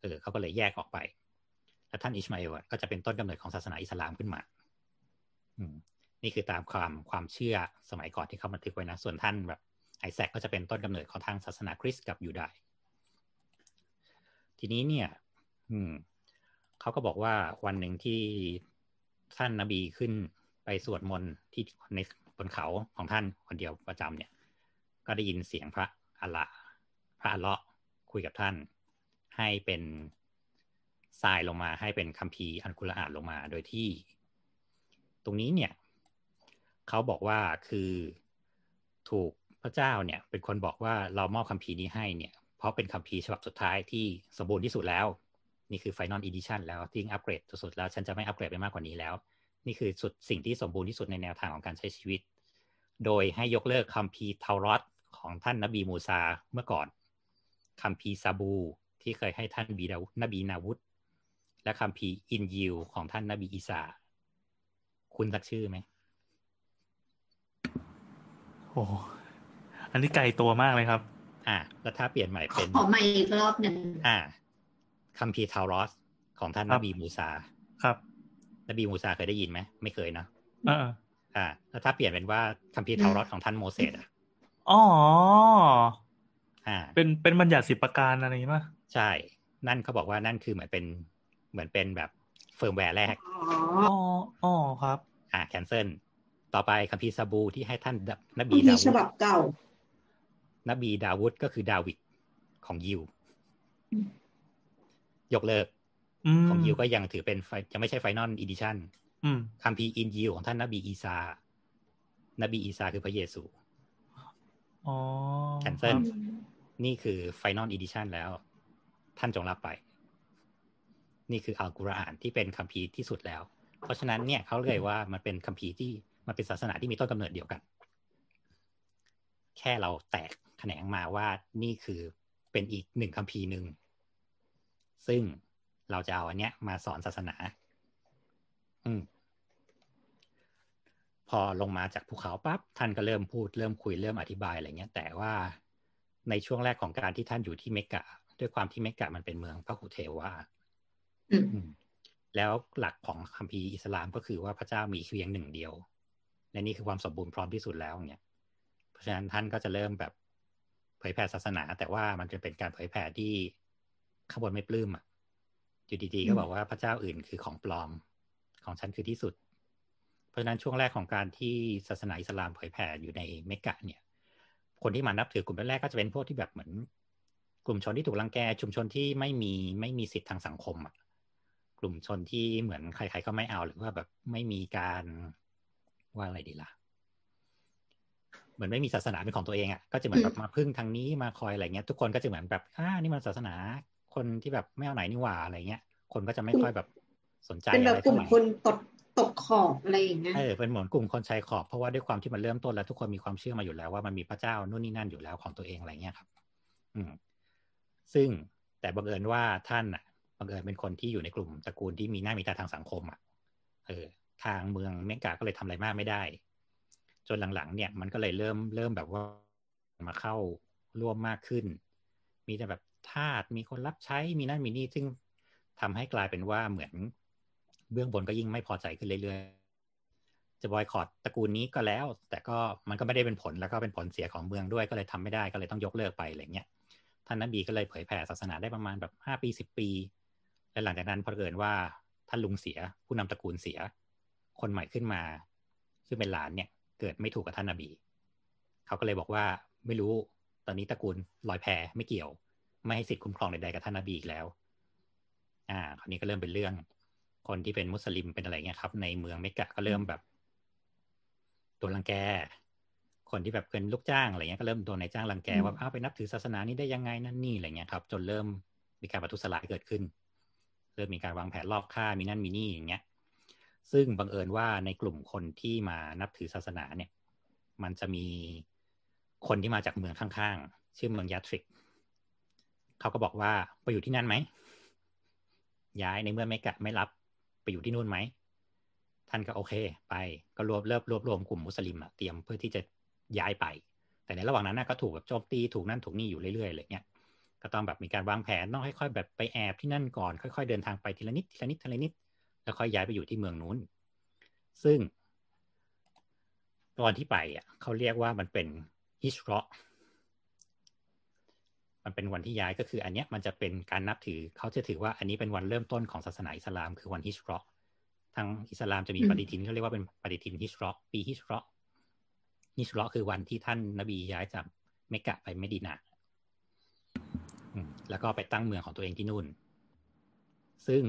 เออเขาก็เลยแยกออกไป แล้วท่านอิชมาเอลก็จะเป็นต้นกำเนิดของศาสนาอิสลามขึ้นมา อืม นี่คือตามความความเชื่อสมัยก่อนที่เขาบันทึกไว้นะ ส่วนท่านแบบไอแซคก็จะเป็นต้นกำเนิดของทางศาสนาคริสต์กับยูดายทีนี้เนี่ย อืมเขาก็บอกว่าวันหนึ่งที่ท่านนบีขึ้นไปสวดมนต์ที่ใน บนเขาของท่านคนเดียวประจำเนี่ย ก็ได้ยินเสียงพระอัลละพระอัลเลาะห์คุยกับท่าน ให้เป็นทรายลงมาให้เป็นคัมภีร์อันกุรอานลงมาโดยที่ ตรงนี้เนี่ยเขาบอกว่าคือถูกพระเจ้าเนี่ย เป็นคนบอกว่าเรามอบคัมภีร์นี้ให้เนี่ยเพราะเป็นคัมภีร์ฉบับสุดท้ายที่สมบูรณ์ที่สุดแล้ว นี่คือ Final Edition แล้วที่อัปเกรดสุดๆแล้ว ฉันจะไม่อัปเกรดไปมากกว่านี้แล้ว นี่คือสุดสิ่งที่สมบูรณ์ที่สุดในแนวทางของการใช้ชีวิต โดยให้ยกเลิกคัมภีร์เทารอตของท่านนบีมูซาเมื่อก่อนคัมภีร์ซาบูร ที่เคยให้ท่านนบีดาวุดนบีดาวุด และคัมภีร์อินญีลของท่านนบีอีสาคุ้นสักชื่อไหมโอ้อันนี้ไกลตัวมากเลยครับ อ่าแล้วถ้าเปลี่ยนใหม่เป็นขอใหม่อีกรอบหนึ่งอ่าคัมภีร์เตารอตของท่านครันบบีมูซา ครับ นบีมูซาเคยได้ยินไหม ไม่เคยเนอะเอออ่าแล้วถ้าเปลี่ยนเป็นว่าคัมภีร์เตารอตของท่านโมเสสอะอ๋ออ่า เป็นเป็นบัญญัติสิบประการอะไรอย่างงี้ป่ะใช่ นั่นเขาบอกว่านั่นคือเหมือนเป็นเหมือนเป็นแบบเฟิร์มแวร์แรกอ๋ออ๋ออ๋อครับ อ่า cancel ต่อไปคัมภีร์ซาบูรที่ให้ท่านนบีดาวุด คัมภีร์ฉบับเก่านบีดาวุดก็คือดาวิดของยิวอืมยกเลิกอืมของยิวก็ยังถือเป็นไฟยังไม่ใช่ final edition อืม คัมภีร์อินญีลของท่านนบีอีสานบีอีสาคือพระเยซูอ๋อ cancel ครับนี่คือ final edition แล้ว ท่านจงรับไป นี่คืออัลกุรอานที่เป็นคัมภีร์ที่สุดแล้ว เพราะฉะนั้นเนี่ยเขาเลยว่ามันเป็นคัมภีร์ที่มันเป็นศาสนาที่มีต้นกำเนิดเดียวกัน แค่เราแตกแขนงมาว่านี่คือเป็นอีกหนึ่งคัมภีร์หนึ่งซึ่งเราจะเอาอันเนี้ยมาสอนศาสนา อืมพอลงมาจากภูเขาปั๊บท่านก็เริ่มพูดเริ่มคุยเริ่มอธิบายอะไรเงี้ย แต่ว่าในช่วงแรกของการที่ท่านอยู่ที่เมกะ ด้วยความที่เมกะมันเป็นเมืองพระหุเทวาอืมอืมแล้วหลักของคัมภีร์อิสลามก็คือว่าพระเจ้ามีเพียงหนึ่งเดียว และนี่คือความสมบูรณ์พร้อมที่สุดแล้วเนี่ย เพราะฉะนั้นท่านก็จะเริ่มแบบเผยแผ่ศาสนา แต่ว่ามันจะเป็นการเผยแผ่ที่ข้างบนไม่ปลื้มอะอยู่ดีๆก็บอกว่าพระเจ้าอื่นคือของปลอม ของฉันคือที่สุด เพราะฉะนั้นช่วงแรกของการที่ศาสนาอิสลามเผยแผ่อยู่ในเมกะเนี่ย คนที่มานับถือกลุ่มแรกๆก็จะเป็นพวกที่แบบเหมือน กลุ่มชนที่ถูกรังแกชุมชนที่ไม่มีไม่มีสิทธิ์ทางสังคมอะกลุ่มชนที่เหมือนใครๆก็ไม่เอาหรือว่าแบบไม่มีการว่าอะไรดีล่ะเหมือนไม่มีศาสนาเป็นของตัวเองอะก็จะเหมือนแบบมาพึ่งทางนี้มาคอยอะไรเงี้ย ทุกคนก็จะเหมือนแบบอ่านี่มันศาสนาคนที่แบบไม่เอาไหนนี่หว่าอะไรเงี้ย คนก็จะไม่ค่อยแบบ สนใจเป็นแบอะบไรกลุ่เท่ามไหร่คนตกตกขอบอะไรอย่างเงี้ยเออเป็นเหมือนกลุ่มคนชายขอบเพราะว่าด้วยความที่มันเริ่มต้นแล้วทุกคนมีความเชื่อมาอยู่แล้วว่ามันมีพระเจ้านู่นนี่นั่นอยู่แล้วของตัวเองอะไรเงี้ยครับ อืม ซึ่งแต่บังเอิญว่าท่านอะบังเอิญเป็นคนที่อยู่ในกลุ่มตระกูลที่มีหน้ามีตาทางสังคมอะเออ ทางเมืองเมกาก็เลยทำอะไรมากไม่ได้ จนหลังๆ เนี่ย มันก็เลยเริ่มเริ่มแบบว่ามาเข้าร่วมมากขึ้น มีแต่แบบทาสมีคนรับใช้มีนั่นมีนี่ซึ่งทำให้กลายเป็นว่าเหมือน เบื้องบนก็ยิ่งไม่พอใจขึ้นเรื่อยๆ จะบอยคอรดตระกูลนี้ก็แล้ว แต่ก็มันก็ไม่ได้เป็นผลแล้วก็เป็นผลเสียของเมืองด้วยก็เลยทำไม่ได้ก็เลยต้องยกเลิกไปอะไรเงี้ยท่านนบีก็เลยเผยแผ่ศาสนาได้ประมาณแบบห้าปีสิบปี และหลังจากนั้นพอเกิดว่าท่านลุงเสีย ผู้นำตระกูลเสีย คนใหม่ขึ้นมา ซึ่งเป็นหลานเนี่ย เกิดไม่ถูกกับท่านนบีเขาก็เลยบอกว่าไม่รู้ตอนนี้ตระกูลลอยแพไม่เกี่ยว ไม่ให้สิทธิ์คุ้มครองใดๆกับท่านนบีอีกแล้ว อ่า คราวนี้ก็เริ่มเป็นเรื่อง คนที่เป็นมุสลิมเป็นอะไรเงี้ยครับ ในเมืองเมกะก็เริ่มแบบโดนรังแก คนที่แบบเป็นลูกจ้างอะไรเงี้ยก็เริ่มโดนนายจ้างรังแกอืมว่าอ้าวไปนับถือศาสนานี้ได้ยังไงนั่นนี่อะไรเงี้ยครับ จนเริ่มมีการประทุษร้ายเกิดขึ้น เริ่มมีการวางแผนลอบฆ่ามีนั่นมีนี่อย่างเงี้ย ซึ่งบังเอิญว่าในกลุ่มคนที่มานับถือศาสนาเนี่ย มันจะมีคนที่มาจากเมืองข้างๆ ชื่อเมืองยาทริก เขาก็บอกว่าไปอยู่ที่นั่นไหม ย้ายในเมื่อไม่กะไม่รับ ไปอยู่ที่นู่นไหม ท่านก็โอเค ไปก็รวบเริ่มรวบรวมกลุ่มมุสลิมอะเตรียมเพื่อที่จะย้ายไป แต่ในระหว่างนั้นก็ถูกแบบโจมตีถูกนั่นถูกนี่อยู่เรื่อยๆอะไรเงี้ยก็ต้องแบบมีการวางแผนต้องค่อยๆแบบไปแอบที่นั่นก่อนค่อย ๆ เดินทางไปทีละนิดทีละนิดทีละนิด แล้วค่อยย้ายไปอยู่ที่เมืองนู้น ซึ่งตอนที่ไปอะเขาเรียกว่ามันเป็นฮิชรอ มันเป็นวันที่ย้ายก็คืออันเนี้ยมันจะเป็นการนับถือเขาจะถือว่าอันนี้เป็นวันเริ่มต้นของศาสนาอิสลามคือวันฮิชรอทางอิสลามจะมีอืมปฏิทินเขาเรียกว่าเป็นปฏิทินฮิชรอปีฮิชรอฮิชรอคือวันที่ท่านนบีย้ายจากเมกะไปเมดินาอืมแล้วก็ไปตั้งเมืองของตัวเองที่นู่น ซึ่ง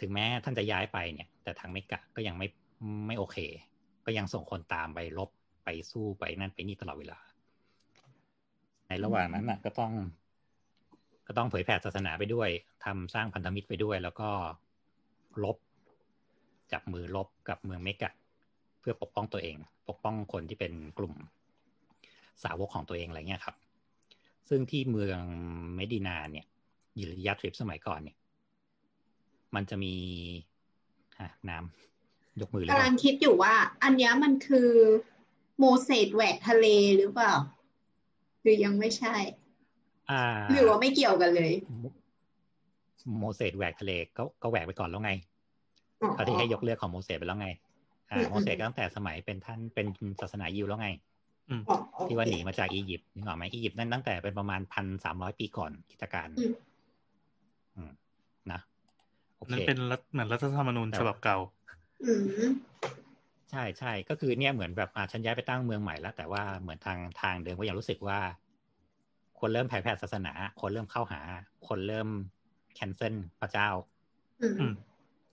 ถึงแม้ท่านจะย้ายไปเนี่ย แต่ทางเมกะก็ยังไม่ไม่โอเค ก็ยังส่งคนตามไปรบไปสู้ไปนั่นไปนี่ตลอดเวลา ในระหว่างนั้นนะก็ต้อง ก็ต้องเผยแผ่ศาสนาไปด้วยทำสร้างพันธมิตรไปด้วย แล้วก็ลบจับมือลบกับเมืองเมกะ เพื่อปกป้องตัวเอง ปกป้องคนที่เป็นกลุ่มสาวกของตัวเองอะไรเงี้ยครับ ซึ่งที่เมืองเมดินาเนี่ยยิรยาทริปสมัยก่อนเนี่ย มันจะมีะน้ำยกมือเลยกำลังคิดอยู่ว่า อันนี้มันคือโมเสสแหวกทะเลหรือเปล่า หรือยังไม่ใช่ อ่าหรือว่าไม่เกี่ยวกันเลย โมโมเสสแหวกทะเลก็ก็แหวกไปก่อนแล้วไงอ๋อเขาที่ให้ยกเลิกของโมเสสไปแล้วไง อ่าอืมโมเสสก็ตั้งแต่สมัยเป็นท่านเป็นศาสนายิวแล้วไงอ๋อโอเคที่ว่าหนีมาจากอียิปต์นึกออกไหมอียิปต์นั่นตั้งแต่เป็นประมาณพันสามร้อยปีก่อนกิจการอืมอืมนะโอเคนั่นเป็นรัฐเหมือนรัฐธรรมนูญฉบับเก่าอืม ใช่ใช่ก็คือเนี่ยเหมือนแบบอ่าฉันย้ายไปตั้งเมืองใหม่แล้ว แต่ว่าเหมือนทางทางเดิมก็ยังรู้สึกว่า คนเริ่มแผ่แผ่ศาสนา คนเริ่มเข้าหา คนเริ่มแคนเซิลพระเจ้าอืมอืม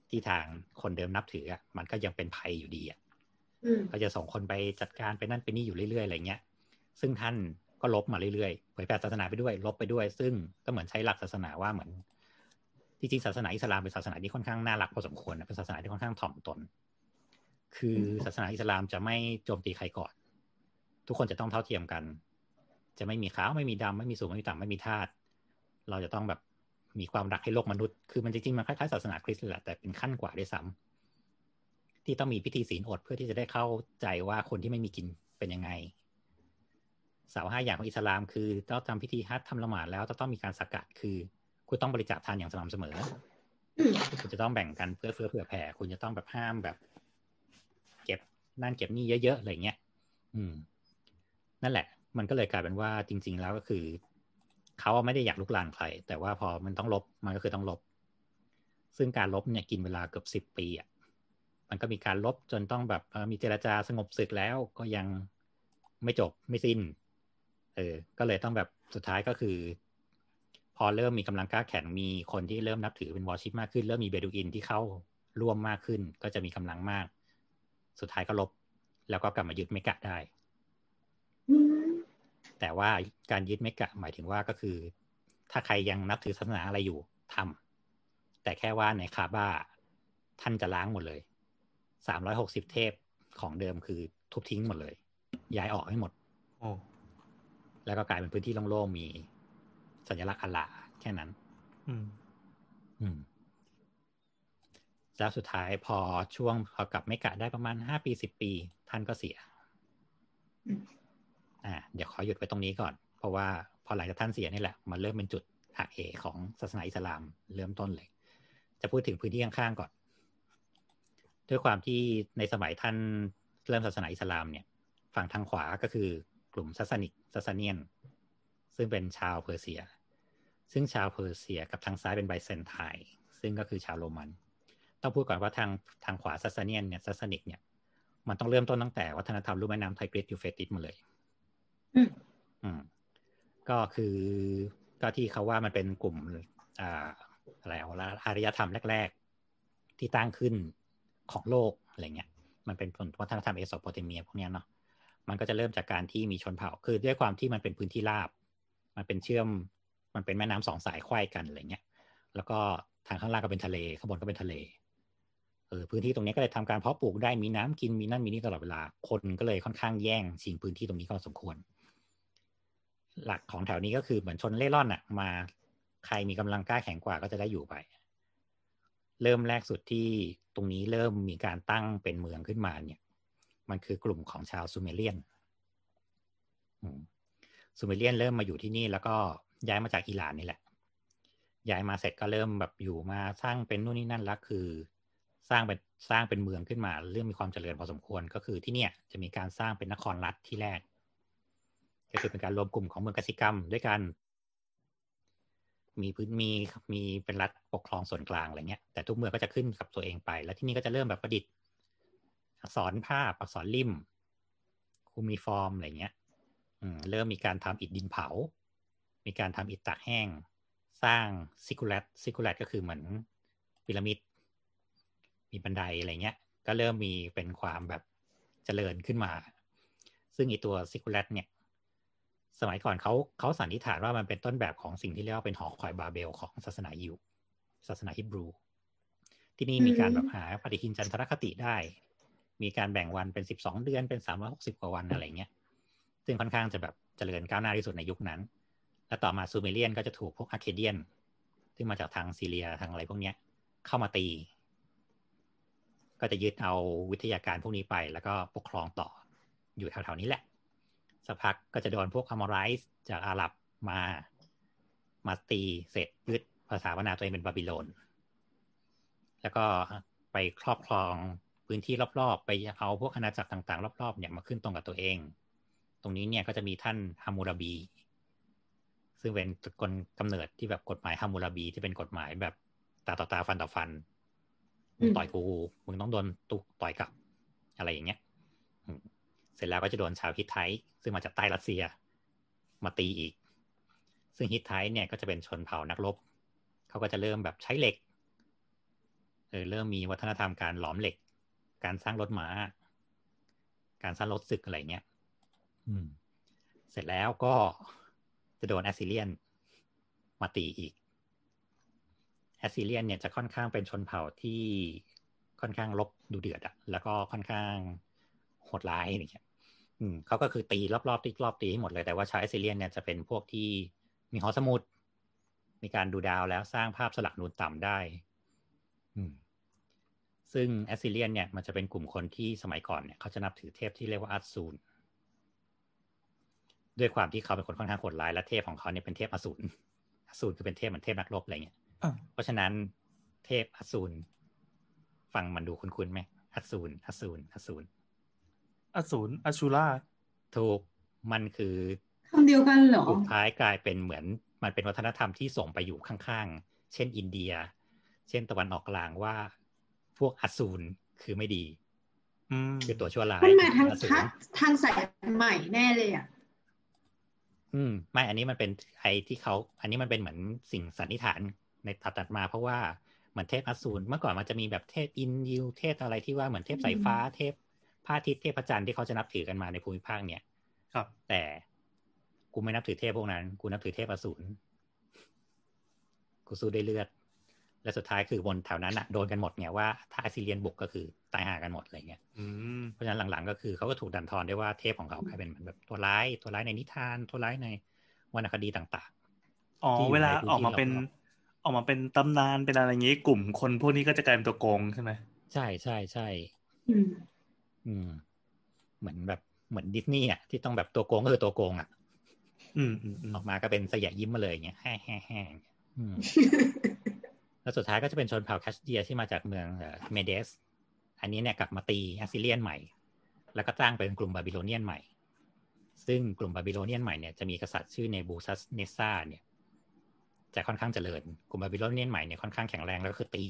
ที่ทางคนเดิมนับถืออะมันก็ยังเป็นภัยอยู่ดีอะอืมก็จะส่งคนไปจัดการไปนั่นไปนี่อยู่เรื่อยๆอะไรเงี้ย ซึ่งท่านก็ลบมาเรื่อยๆเผยแผ่ศาสนาไปด้วย ลบไปด้วย ซึ่งก็เหมือนใช้หลักศาสนาว่าเหมือนจริงๆศาสนาอิสลามเป็นศาสนาที่ค่อนข้างน่ารักพอสมควรนะเป็นศาสนาที่ค่อนข้างถ่อมตน คือศาสนาอิสลามจะไม่โจมตีใครก่อน ทุกคนจะต้องเท่าเทียมกัน จะไม่มีขาวไม่มีดำไม่มีสูงไม่มีต่ำไม่มีทาสเราจะต้องแบบมีความรักให้โลกมนุษย์ คือมันจริงๆมันคล้ายๆศาสนาคริสต์แหละแต่เป็นขั้นกว่าด้วยซ้ำที่ต้องมีพิธีศีลอดเพื่อที่จะได้เข้าใจว่าคนที่ไม่มีกินเป็นยังไงสาวห้าอย่างของอิสลาม คือต้องทำพิธีฮัจญ์ทำละหมาดแล้วต้องมีการสกัดคือคุณต้องบริจาคทานอย่างสม่ำเสมอ คุณจะต้องแบ่งกันเพื่อเพื่อเผื่อแผ่ คุณจะต้องแบบห้ามแบบเก็บ นั่นเก็บนี่เยอะๆอะไรเงี้ยอืม นั่นแหละ มันก็เลยกลายเป็นว่าจริง ๆ แล้วก็คือเขาไม่ได้อยากลุกลานใคร แต่ว่าพอมันต้องลบมันก็คือต้องลบ ซึ่งการลบเนี่ยกินเวลาเกือบสิบปีอะมันก็มีการลบจนต้องแบบมีเจรจาสงบศึกแล้วก็ยังไม่จบไม่สิ้น เออ ก็เลยต้องแบบสุดท้ายก็คือ พอเริ่มมีกำลังกล้าแข็งมีคนที่เริ่มนับถือเป็นวอชิปมากขึ้น เริ่มมีเบดูอินที่เข้าร่วมมากขึ้น ก็จะมีกำลังมาก สุดท้ายก็ลบ แล้วก็กลับมายึดเมกะได้ แต่ว่าการยึดเมกะหมายถึงว่าก็คือ ถ้าใครยังนับถือศาสนาอะไรอยู่ทำแต่แค่ว่าในคาบ้าท่านจะล้างหมดเลยสามร้อยหกสิบเทพของเดิมคือทุบทิ้งหมดเลย ย้ายออกให้หมดโอ้แล้วก็กลายเป็นพื้นที่โล่งๆมีสัญลักษณ์อัลลาแค่นั้น อืม อืม แล้วสุดท้ายพอช่วงพอกลับไม่กะได้ประมาณห้าปีสิบปี ท่านก็เสียอ่าเดี๋ยวขอหยุดไปตรงนี้ก่อน เพราะว่าพอหลังจากท่านเสียนี่แหละมันเริ่มเป็นจุดหักเหของศาสนาอิสลามเริ่มต้นเลย จะพูดถึงพื้นที่ข้างๆก่อน ด้วยความที่ในสมัยท่านเริ่มศาสนาอิสลามเนี่ย ฝั่งทางขวาก็คือกลุ่มซัสนิกซัสเนียน ซึ่งเป็นชาวเพอร์เซีย ซึ่งชาวเพอร์เซียกับทางซ้ายเป็นไบเซนไทน์ซึ่งก็คือชาวโรมัน ต้องพูดก่อนว่าทางทางขวาซัสเนียนเนี่ยซัสนิกเนี่ยมันต้องเริ่มต้นตั้งแต่วัฒนธรรมลุ่มแม่น้ำไทกรีสยูเฟรติสมาเลยอืมอืมก็คือก็ที่เขาว่ามันเป็นกลุ่มอ่าอะไรเอาละอารยธรรมแรก ๆ ที่ตั้งขึ้นของโลกอะไรเงี้ย มันเป็นผลวัฒนธรรมเอโสโปเตเมียพวกเนี้ยเนาะมันก็จะเริ่มจากการที่มีชนเผ่า คือด้วยความที่มันเป็นพื้นที่ราบ มันเป็นเชื่อม มันเป็นแม่น้ำสองสายไขว้กันอะไรเงี้ย แล้วก็ทางข้างล่างก็เป็นทะเล ข้างบนก็เป็นทะเล เออพื้นที่ตรงนี้ก็เลยทำการเพาะปลูกได้มีน้ำกินมีนั่นมีนี่ตลอดเวลา คนก็เลยค่อนข้างแย่งชิงพื้นที่ตรงนี้ก็สมควร หลักของแถวนี้ก็คือเหมือนชนเล่ร่อนอะมาใครมีกำลังกล้าแข็งกว่าก็จะได้อยู่ไป เริ่มแรกสุดที่ตรงนี้เริ่มมีการตั้งเป็นเมืองขึ้นมาเนี่ย มันคือกลุ่มของชาวซูเมเรียนซูเมเรียนเริ่มมาอยู่ที่นี่แล้วก็ย้ายมาจากอิหร่านนี่แหละย้ายมาเสร็จก็เริ่มแบบอยู่มาสร้างเป็นนู่นนี่นั่นแล้วคือ สร้างเป็นสร้างเป็นเมืองขึ้นมา เรื่องมีความเจริญพอสมควรก็คือที่เนี่ยจะมีการสร้างเป็นนครรัฐที่แรก ก็คือเป็นการรวมกลุ่มของเมืองกสิกรรมด้วยกัน มีพื้นมีมีเป็นรัฐปกครองส่วนกลางอะไรเงี้ยแต่ทุกเมืองก็จะขึ้นกับตัวเองไป แล้วที่นี่ก็จะเริ่มแบบประดิษฐ์ อักษรภาพอักษรลิ่ม cuneiform อะไรเงี้ยอืมเริ่มมีการทำอิฐดินเผา มีการทำอิฐตากแห้ง สร้าง ziggurat ziggurat ก็คือเหมือนพีระมิด มีบันไดอะไรเงี้ย ก็เริ่มมีเป็นความแบบเจริญขึ้นมา ซึ่งไอตัว ziggurat เนี่ย สมัยก่อนเขาเขาสันนิษฐานว่ามันเป็นต้นแบบของสิ่งที่เรียกว่าเป็นหอคอยบาเบลของศาสนายิวศาสนาฮิบรู ที่นี่มีการแบบหาปฏิทินจันทรคติได้ มีการแบ่งวันเป็นสิบสองเดือนเป็นสามร้อยหกสิบกว่าวันอะไรเงี้ย ซึ่งค่อนข้างจะแบบเจริญก้าวหน้าที่สุดในยุคนั้น และต่อมาซูเมเรียนก็จะถูกพวกอาร์เคเดียนซึ่งมาจากทางซีเรียทางอะไรพวกเนี้ย เข้ามาตี ก็จะยึดเอาวิทยาการพวกนี้ไป แล้วก็ปกครองต่ออยู่แถวๆนี้แหละสักพักก็จะโดนพวกคาร์ไรส์จากอาหรับมามาตีเสร็จยึดภาษาวนาตัวเองเป็นบาบิโลน แล้วก็ไปครอบครองพื้นที่รอบๆ ไปเอาพวกอาณาจักรต่างๆ รอบๆเนี่ยมาขึ้นตรงกับตัวเอง ตรงนี้เนี่ยก็จะมีท่านฮามูราบี ซึ่งเป็นคนกำเนิดที่แบบกฎหมายฮามูราบีที่เป็นกฎหมายแบบตาต่อตาฟันต่อฟัน มึงต่อยกูมึงต้องโดนกูต่อยกลับ อะไรอย่างเงี้ยเสร็จแล้วก็จะโดนชาวฮิตไทต์ซึ่งมาจากใต้รัสเซีย มาตีอีก ซึ่งฮิตไทต์เนี่ยก็จะเป็นชนเผ่านักรบเขาก็จะเริ่มแบบใช้เหล็กเออเริ่มมีวัฒนธรรมการหลอมเหล็ก การสร้างรถม้า การสร้างรถศึกอะไรเงี้ยอืมเสร็จแล้วก็จะโดนแอสซีเรียนมาตีอีก แอสซีเรียนเนี่ยจะค่อนข้างเป็นชนเผ่าที่ค่อนข้างรบดุเดือดอะแล้วก็ค่อนข้างโหดร้ายอะไรเงี้ยอืมเขาก็คือตีรอบๆตีรอบตีให้หมดเลยแต่ว่าชาวแอสซีเรียนเนี่ยจะเป็นพวกที่มีหอสมุด มีการดูดาวแล้วสร้างภาพสลักนูนต่ำได้ อืม ซึ่งแอสซีเรียนเนี่ยมันจะเป็นกลุ่มคนที่สมัยก่อนเนี่ยเขาจะนับถือเทพที่เรียกว่าอัสซูรด้วยความที่เขาเป็นคนค่อนข้างโหดร้ายและเทพของเขาเนี่ยเป็นเทพอสูรอสูรคือเป็นเทพเหมือนเทพนักรบอะไรเงี้ย เพราะฉะนั้นเทพอสูรฟังมันดูคุ้นๆไหมอสูรอสูรอสูรอสูรอชูล่าถูกมันคือคำเดียวกันเหรอสุดท้ายกลายเป็นเหมือน มันเป็นวัฒนธรรมที่ส่งไปอยู่ข้างๆ เช่นอินเดีย เช่นตะวันออกกลางว่า พวกอสูรคือไม่ดีอืมคือตัวชั่วร้ายมันมาทางอสูรทางทางสายใหม่แน่เลยอะอืม ไม่อันนี้มันเป็นไอที่เขา อันนี้มันเป็นเหมือนสิ่งสันนิษฐาน ในตัดตัดมาเพราะว่าเหมือนเทพอสูรเมื่อก่อนมันจะมีแบบเทพอินยิวเทพอะไรที่ว่าเหมือนเทพสายฟ้าเทพพระอาทิตย์เทพจันทร์ที่เขาจะนับถือกันมาในภูมิภาคเนี่ย ครับ แต่กูไม่นับถือเทพพวกนั้น กูนับถือเทพอสูรกูสู้ด้วยเลือด และสุดท้ายคือบนแถวนั้นอะโดนกันหมดไงว่าถ้าแอสซิเลียนบุกก็คือตายห่ากันหมดอะไรเงี้ยอืมเพราะฉะนั้นหลังๆ ก็คือเขาก็ถูกดันทอนได้ว่าเทพของเขากลายเป็นเหมือนแบบตัวร้ายตัวร้ายในนิทานตัวร้ายในวรรณคดีต่างอ๋อที่อยู่เวลาในพื้นที่ออกมาเป็นร อบออกมาเป็นตำนานเป็นอะไรอย่างงี้กลุ่มคนพวกนี้ก็จะกลายเป็นตัวโกงใช่ไหมๆใช่ใช่ใช่อืมอืม เหมือนแบบเหมือนดิสนีย์อะที่ต้องแบบตัวโกงก็คือตัวโกงอะ อืมอืมอืมออกมาก็เป็นสยะยิ้มมาเลยอย่างเงี้ยแฮ่แฮ่แฮ่อืมแล้วสุดท้ายก็จะเป็นชนเผ่าแคลเดียที่มาจากเมืองเมเดส อันนี้เนี่ยกลับมาตีแอสซีเรียนใหม่ แล้วก็ตั้งเป็นกลุ่มบาบิโลเนียนใหม่ ซึ่งกลุ่มบาบิโลเนียนใหม่เนี่ยจะมีกษัตริย์ชื่อเนบูคัดเนซซาร์เนี่ย จะค่อนข้างเจริญกลุ่มบาบิโลเนียนใหม่เนี่ยค่อนข้างแข็งแรงแล้วก็คือตี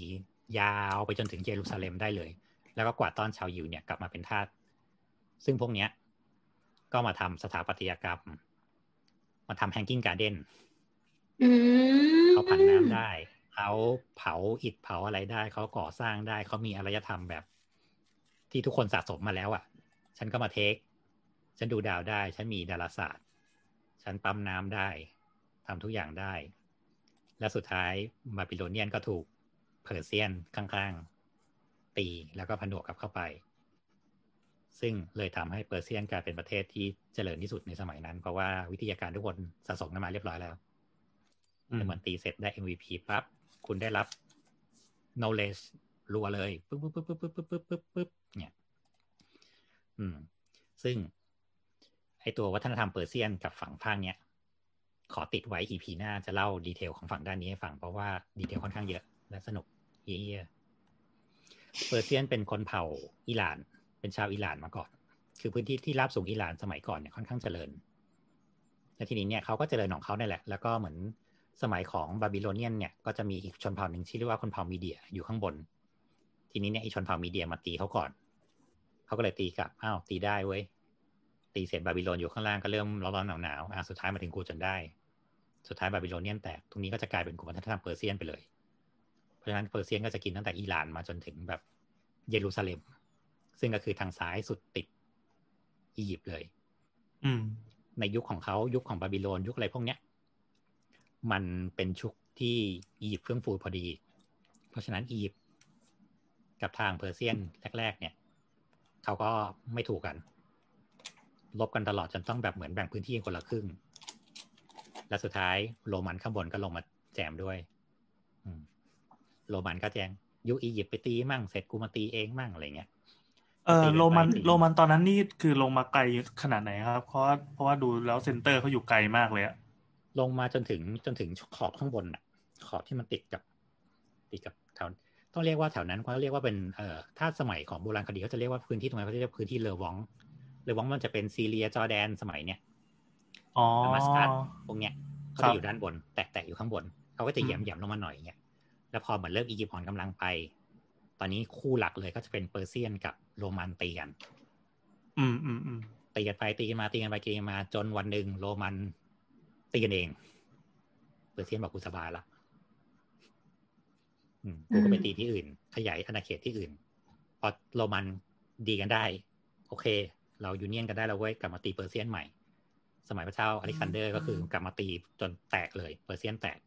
ยาวไปจนถึงเยรูซาเล็มได้เลย แล้วก็กวาดต้อนชาวยิวเนี่ยกลับมาเป็นทาสซึ่งพวกเนี้ยก็มาทำสถาปัตยกรรม มาทำ Hanging Gardenอืมเขาผันน้ำได้เขาเผาอิฐเผาอะไรได้ เขาก่อสร้างได้เขามีอารยธรรมแบบ ที่ทุกคนสะสมมาแล้วอะ่ะ ฉันก็มา take ฉันดูดาวได้ ฉันมีดาราศาสตร์ ฉันปั๊มน้ำได้ทำทุกอย่างได้ และสุดท้ายบาบิโลเนียนก็ถูกเปอร์เซียนข้างๆ ตีแล้วก็ผนวกกับเข้าไป ซึ่งเลยทำให้เปอร์เซียนกลายเป็นประเทศที่เจริญที่สุดในสมัยนั้น เพราะว่าวิทยาการทุกคนสะสมกันมาเรียบร้อยแล้วเหมือนตีเสร็จได้ MVP ปั๊บคุณได้รับ knowledge รัวเลยปึ๊บปึ๊บปึ๊บปึ๊บปึ๊บปึ๊บปึ๊บปึ๊บเนี่ย อืม ซึ่ง ไอตัววัฒนธรรมเปอร์เซียนกับฝั่งภาคเนี้ย ขอติดไว้ EP หน้าจะเล่าดีเทลของฝั่งด้านนี้ให้ฟัง เพราะว่าdetail ค่อนข้างเยอะ และสนุกเหี้ยเปอร์เซียนเป็นคนเผ่าอิหร่าน เป็นชาวอิหร่านมาก่อน คือพื้นที่ที่ราบสูงอิหร่านสมัยก่อนเนี่ยค่อนข้างเจริญ และทีนี้เนี่ยเขาก็เจริญของเขาเนี่ยแหละ แล้วก็เหมือนสมัยของบาบิโลเนียนเนี่ยก็จะมีอีกชนเผ่าหนึ่งที่เรียกว่าคนเผ่ามีเดียอยู่ข้างบน ทีนี้เนี่ยไอ้ชนเผ่ามีเดียมาตีเขาก่อน เขาก็เลยตีกลับ อ้าวตีได้เว้ย ตีเสร็จบาบิโลนอยู่ข้างล่างก็เริ่มร้อนๆหนาวๆอะสุดท้ายมาถึงกูจนได้ สุดท้ายบาบิโลเนียนแตกตรงนี้ก็จะกลายเป็นกลุ่มวัฒนธรรมเปอร์เซียนไปเลย เพราะฉะนั้นเปอร์เซียนก็จะกินตั้งแต่อิหร่านมาจนถึงแบบเยรูซาเล็ม ซึ่งก็คือทางซ้ายสุดติดอียิปต์เลย อืม ในยุคของเขายุคของบาบิโลนยุคอะไรพวกเนี้ยมันเป็นยุคที่อียิปต์เฟื่องฟูพอดี เพราะฉะนั้นอียิปต์กับทางเปอร์เซียนแรก ๆ เนี่ย เขาก็ไม่ถูกกัน ลบกันตลอดจนต้องแบบเหมือนแบ่งพื้นที่คนละครึ่ง และสุดท้ายโรมันข้างบนก็ลงมาแจมด้วยอืมโรมันก็แจงยุคอียิปต์ไปตีมั่งเสร็จกูมาตีเองมั่งอะไรเงี้ยเออตีกันไปโรมันตีโรมันตอนนั้นนี่คือลงมาไกลขนาดไหนครับ เพราะว่าเพราะว่าดูแล้วเซนเตอร์เขาอยู่ไกลมากเลยอะลงมาจนถึงจนถึงขอบข้างบนน่ะขอบที่มันติดกับ ติดกับแถวต้องเรียกว่าแถวนั้นเขาเรียกว่าเป็นเอ่อถ้าสมัยของโบราณคดีเขาจะเรียกว่าพื้นที่ตรงนั้นเขาจะเรียกพื้นที่เลอวอง เลอวองมันจะเป็นซีเรียจอร์แดนสมัยเนี้ยอ๋อดามัสกัสพวกเนี้ยเขาครัจะบอยู่ด้านบน แตะแตะอยู่ข้างบน เขาก็จะอืมแหยมแหยมลงมาหน่อยเงี้ยแล้วพอเหมือนเริ่มอียิปต์อ่อนกำลังไป ตอนนี้คู่หลักเลยก็จะเป็นเปอร์เซียนกับโรมันตีกันอืมอืมอืมตีกันไปตีกันมาตีกันไปตีกันมาจนวันหนึ่งโรมันตีกันเอง เปอร์เซียนบอกกูสบายละอืมกูก็ไปตีที่อื่น ขยายอาณาเขตที่อื่น พอโรมันดีกันได้ โอเค เรา union กันได้แล้วเว้ยกลับมาตีเปอร์เซียนใหม่ สมัยพระเจ้าอเล็กซานเดอร์ก็คือกลับมาตีจนแตกเลยเปอร์เซียนแตก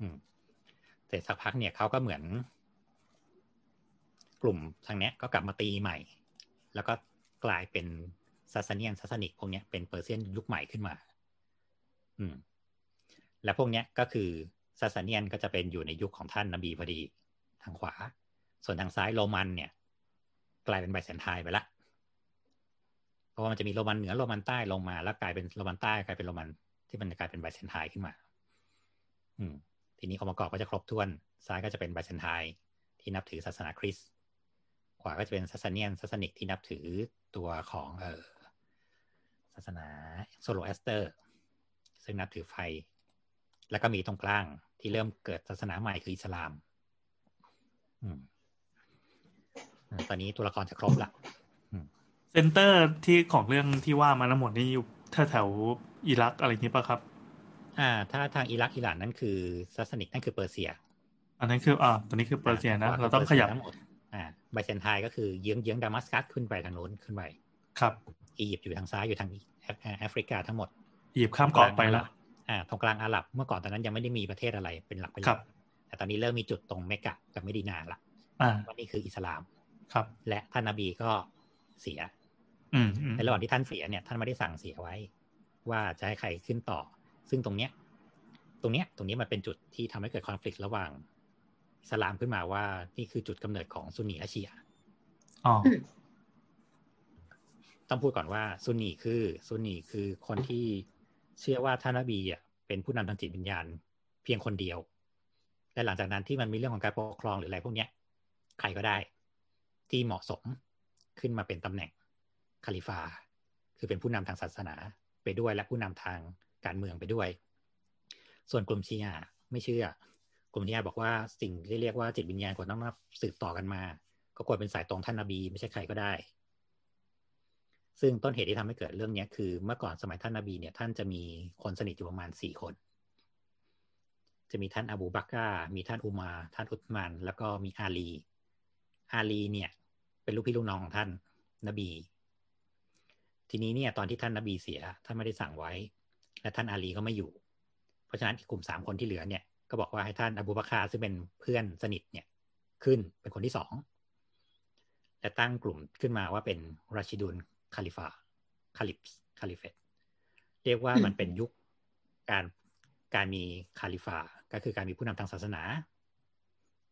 อืมแต่สักพักเนี่ยเขาก็เหมือน กลุ่มทางเนี้ยก็กลับมาตีใหม่ แล้วก็กลายเป็นซาสาเนียนซาสานิดพวกเนี้ยเป็นเปอร์เซียนยุคใหม่ขึ้นมา อืม และพวกเนี้ยก็คือซาสาเนียนก็จะเป็นอยู่ในยุคของท่านนบีพอดี ทางขวา ส่วนทางซ้ายโรมันเนี่ย กลายเป็นไบแซนไทน์ไปละเพราะว่ามันจะมีโรมันเหนือโรมันใต้ลงมา แล้วกลายเป็นโรมันใต้กลายเป็นโรมันที่มันกลายเป็นไบแซนไทน์ขึ้นมา อืม ทีนี้องค์ประกอบก็จะครบถ้วน ซ้ายก็จะเป็นไบแซนไทน์ที่นับถือศาสนาคริสต์ขวาก็จะเป็นซาสาเนียนซาสานิดที่นับถือตัวของเออศาสนาโซโรแอสเตอร์ ซึ่งนับถือไฟ แล้วก็มีตรงกลางที่เริ่มเกิดศาสนาใหม่คืออิสลาม อืมอืม ตอนนี้ตัวละครจะครบละ center ที่ของเรื่องที่ว่ามาทั้งหมดนี่อยู่แถวๆอิรักอะไรอย่างนี้ปะครับ อ่า ถ้าทางอิรักอิหร่านนั่นคือซาสานิดนั่นคือเปอร์เซีย อันนั้นคืออ่าตอนนี้คือเปอร์เซียนะ เราต้องขยับทั้งหมดอ่าไบแซนไทน์ก็คือเยื้องเยื้องดามัสกัสขึ้นไปทางโน้นขึ้นไปครับอียิปต์อยู่ทางซ้ายอยู่ทางแอฟแอฟริกาทั้งหมดหยิบข้ามเกาะไปแล้วอ่าตรงกลางอาหรับเมื่อก่อนตอนนั้นยังไม่ได้มีประเทศอะไรเป็นหลักเป็นหลักครับแต่ตอนนี้เริ่มมีจุดตรงเมกกะกับเมดินาละอ่าว่านี่คืออิสลาม ครับ และท่านนบีก็เสียอืมอืมในระหว่างที่ท่านเสียเนี่ย ท่านไม่ได้สั่งเสียไว้ ว่าจะให้ใครขึ้นต่อ ซึ่งตรงเนี้ย ตรงเนี้ย ตรงนี้มันเป็นจุดที่ทำให้เกิดคอน FLICT ระหว่างอิสลามขึ้นมาว่านี่คือจุดกำเนิดของซุนนีและชีอะห์อ๋อต้องพูดก่อนว่าซุนนีคือซุนนีคือคนที่เชื่อว่าท่านนบีอะเป็นผู้นำทางจิตวิญญาณเพียงคนเดียวและหลังจากนั้นที่มันมีเรื่องของการปกครองหรืออะไรพวกเนี้ย ใครก็ได้ ที่เหมาะสมขึ้นมาเป็นตำแหน่งคาลิฟา คือเป็นผู้นำทางศาสนาไปด้วยและผู้นำทางการเมืองไปด้วย ส่วนกลุ่มชีอะไม่เชื่อ กลุ่มชีอะบอกว่าสิ่งที่เรียกว่าจิตวิญญาณควรต้องนับสืบต่อกันมา ก็ควรเป็นสายตรงท่านนบี ไม่ใช่ใครก็ได้ ซึ่งต้นเหตุที่ทำให้เกิดเรื่องเนี้ยคือเมื่อก่อนสมัยท่านนบีเนี่ยท่านจะมีคนสนิทอยู่ประมาณสี่คน จะมีท่านอบูบักกามีท่านอุมา ท่านอุตมานแล้วก็มีอาลี อาลีเนี่ย เป็นลูกพี่ลูกน้องของท่านนบี ทีนี้เนี่ย ตอนที่ท่านนบีเสียท่านไม่ได้สั่งไว้ และท่านอาลีก็ไม่อยู่ เพราะฉะนั้นอีกกลุ่มสามคนที่เหลือเนี่ย ก็บอกว่าให้ท่านอบูบักรซึ่งเป็นเพื่อนสนิทเนี่ย ขึ้นเป็นคนที่สองและตั้งกลุ่มขึ้นมาว่าเป็นราชิดุลคาลิฟา caliph caliphate เรียกว่ามันเป็นยุคการการมีคาลิฟาก็คือการมีผู้นำทางศาสนา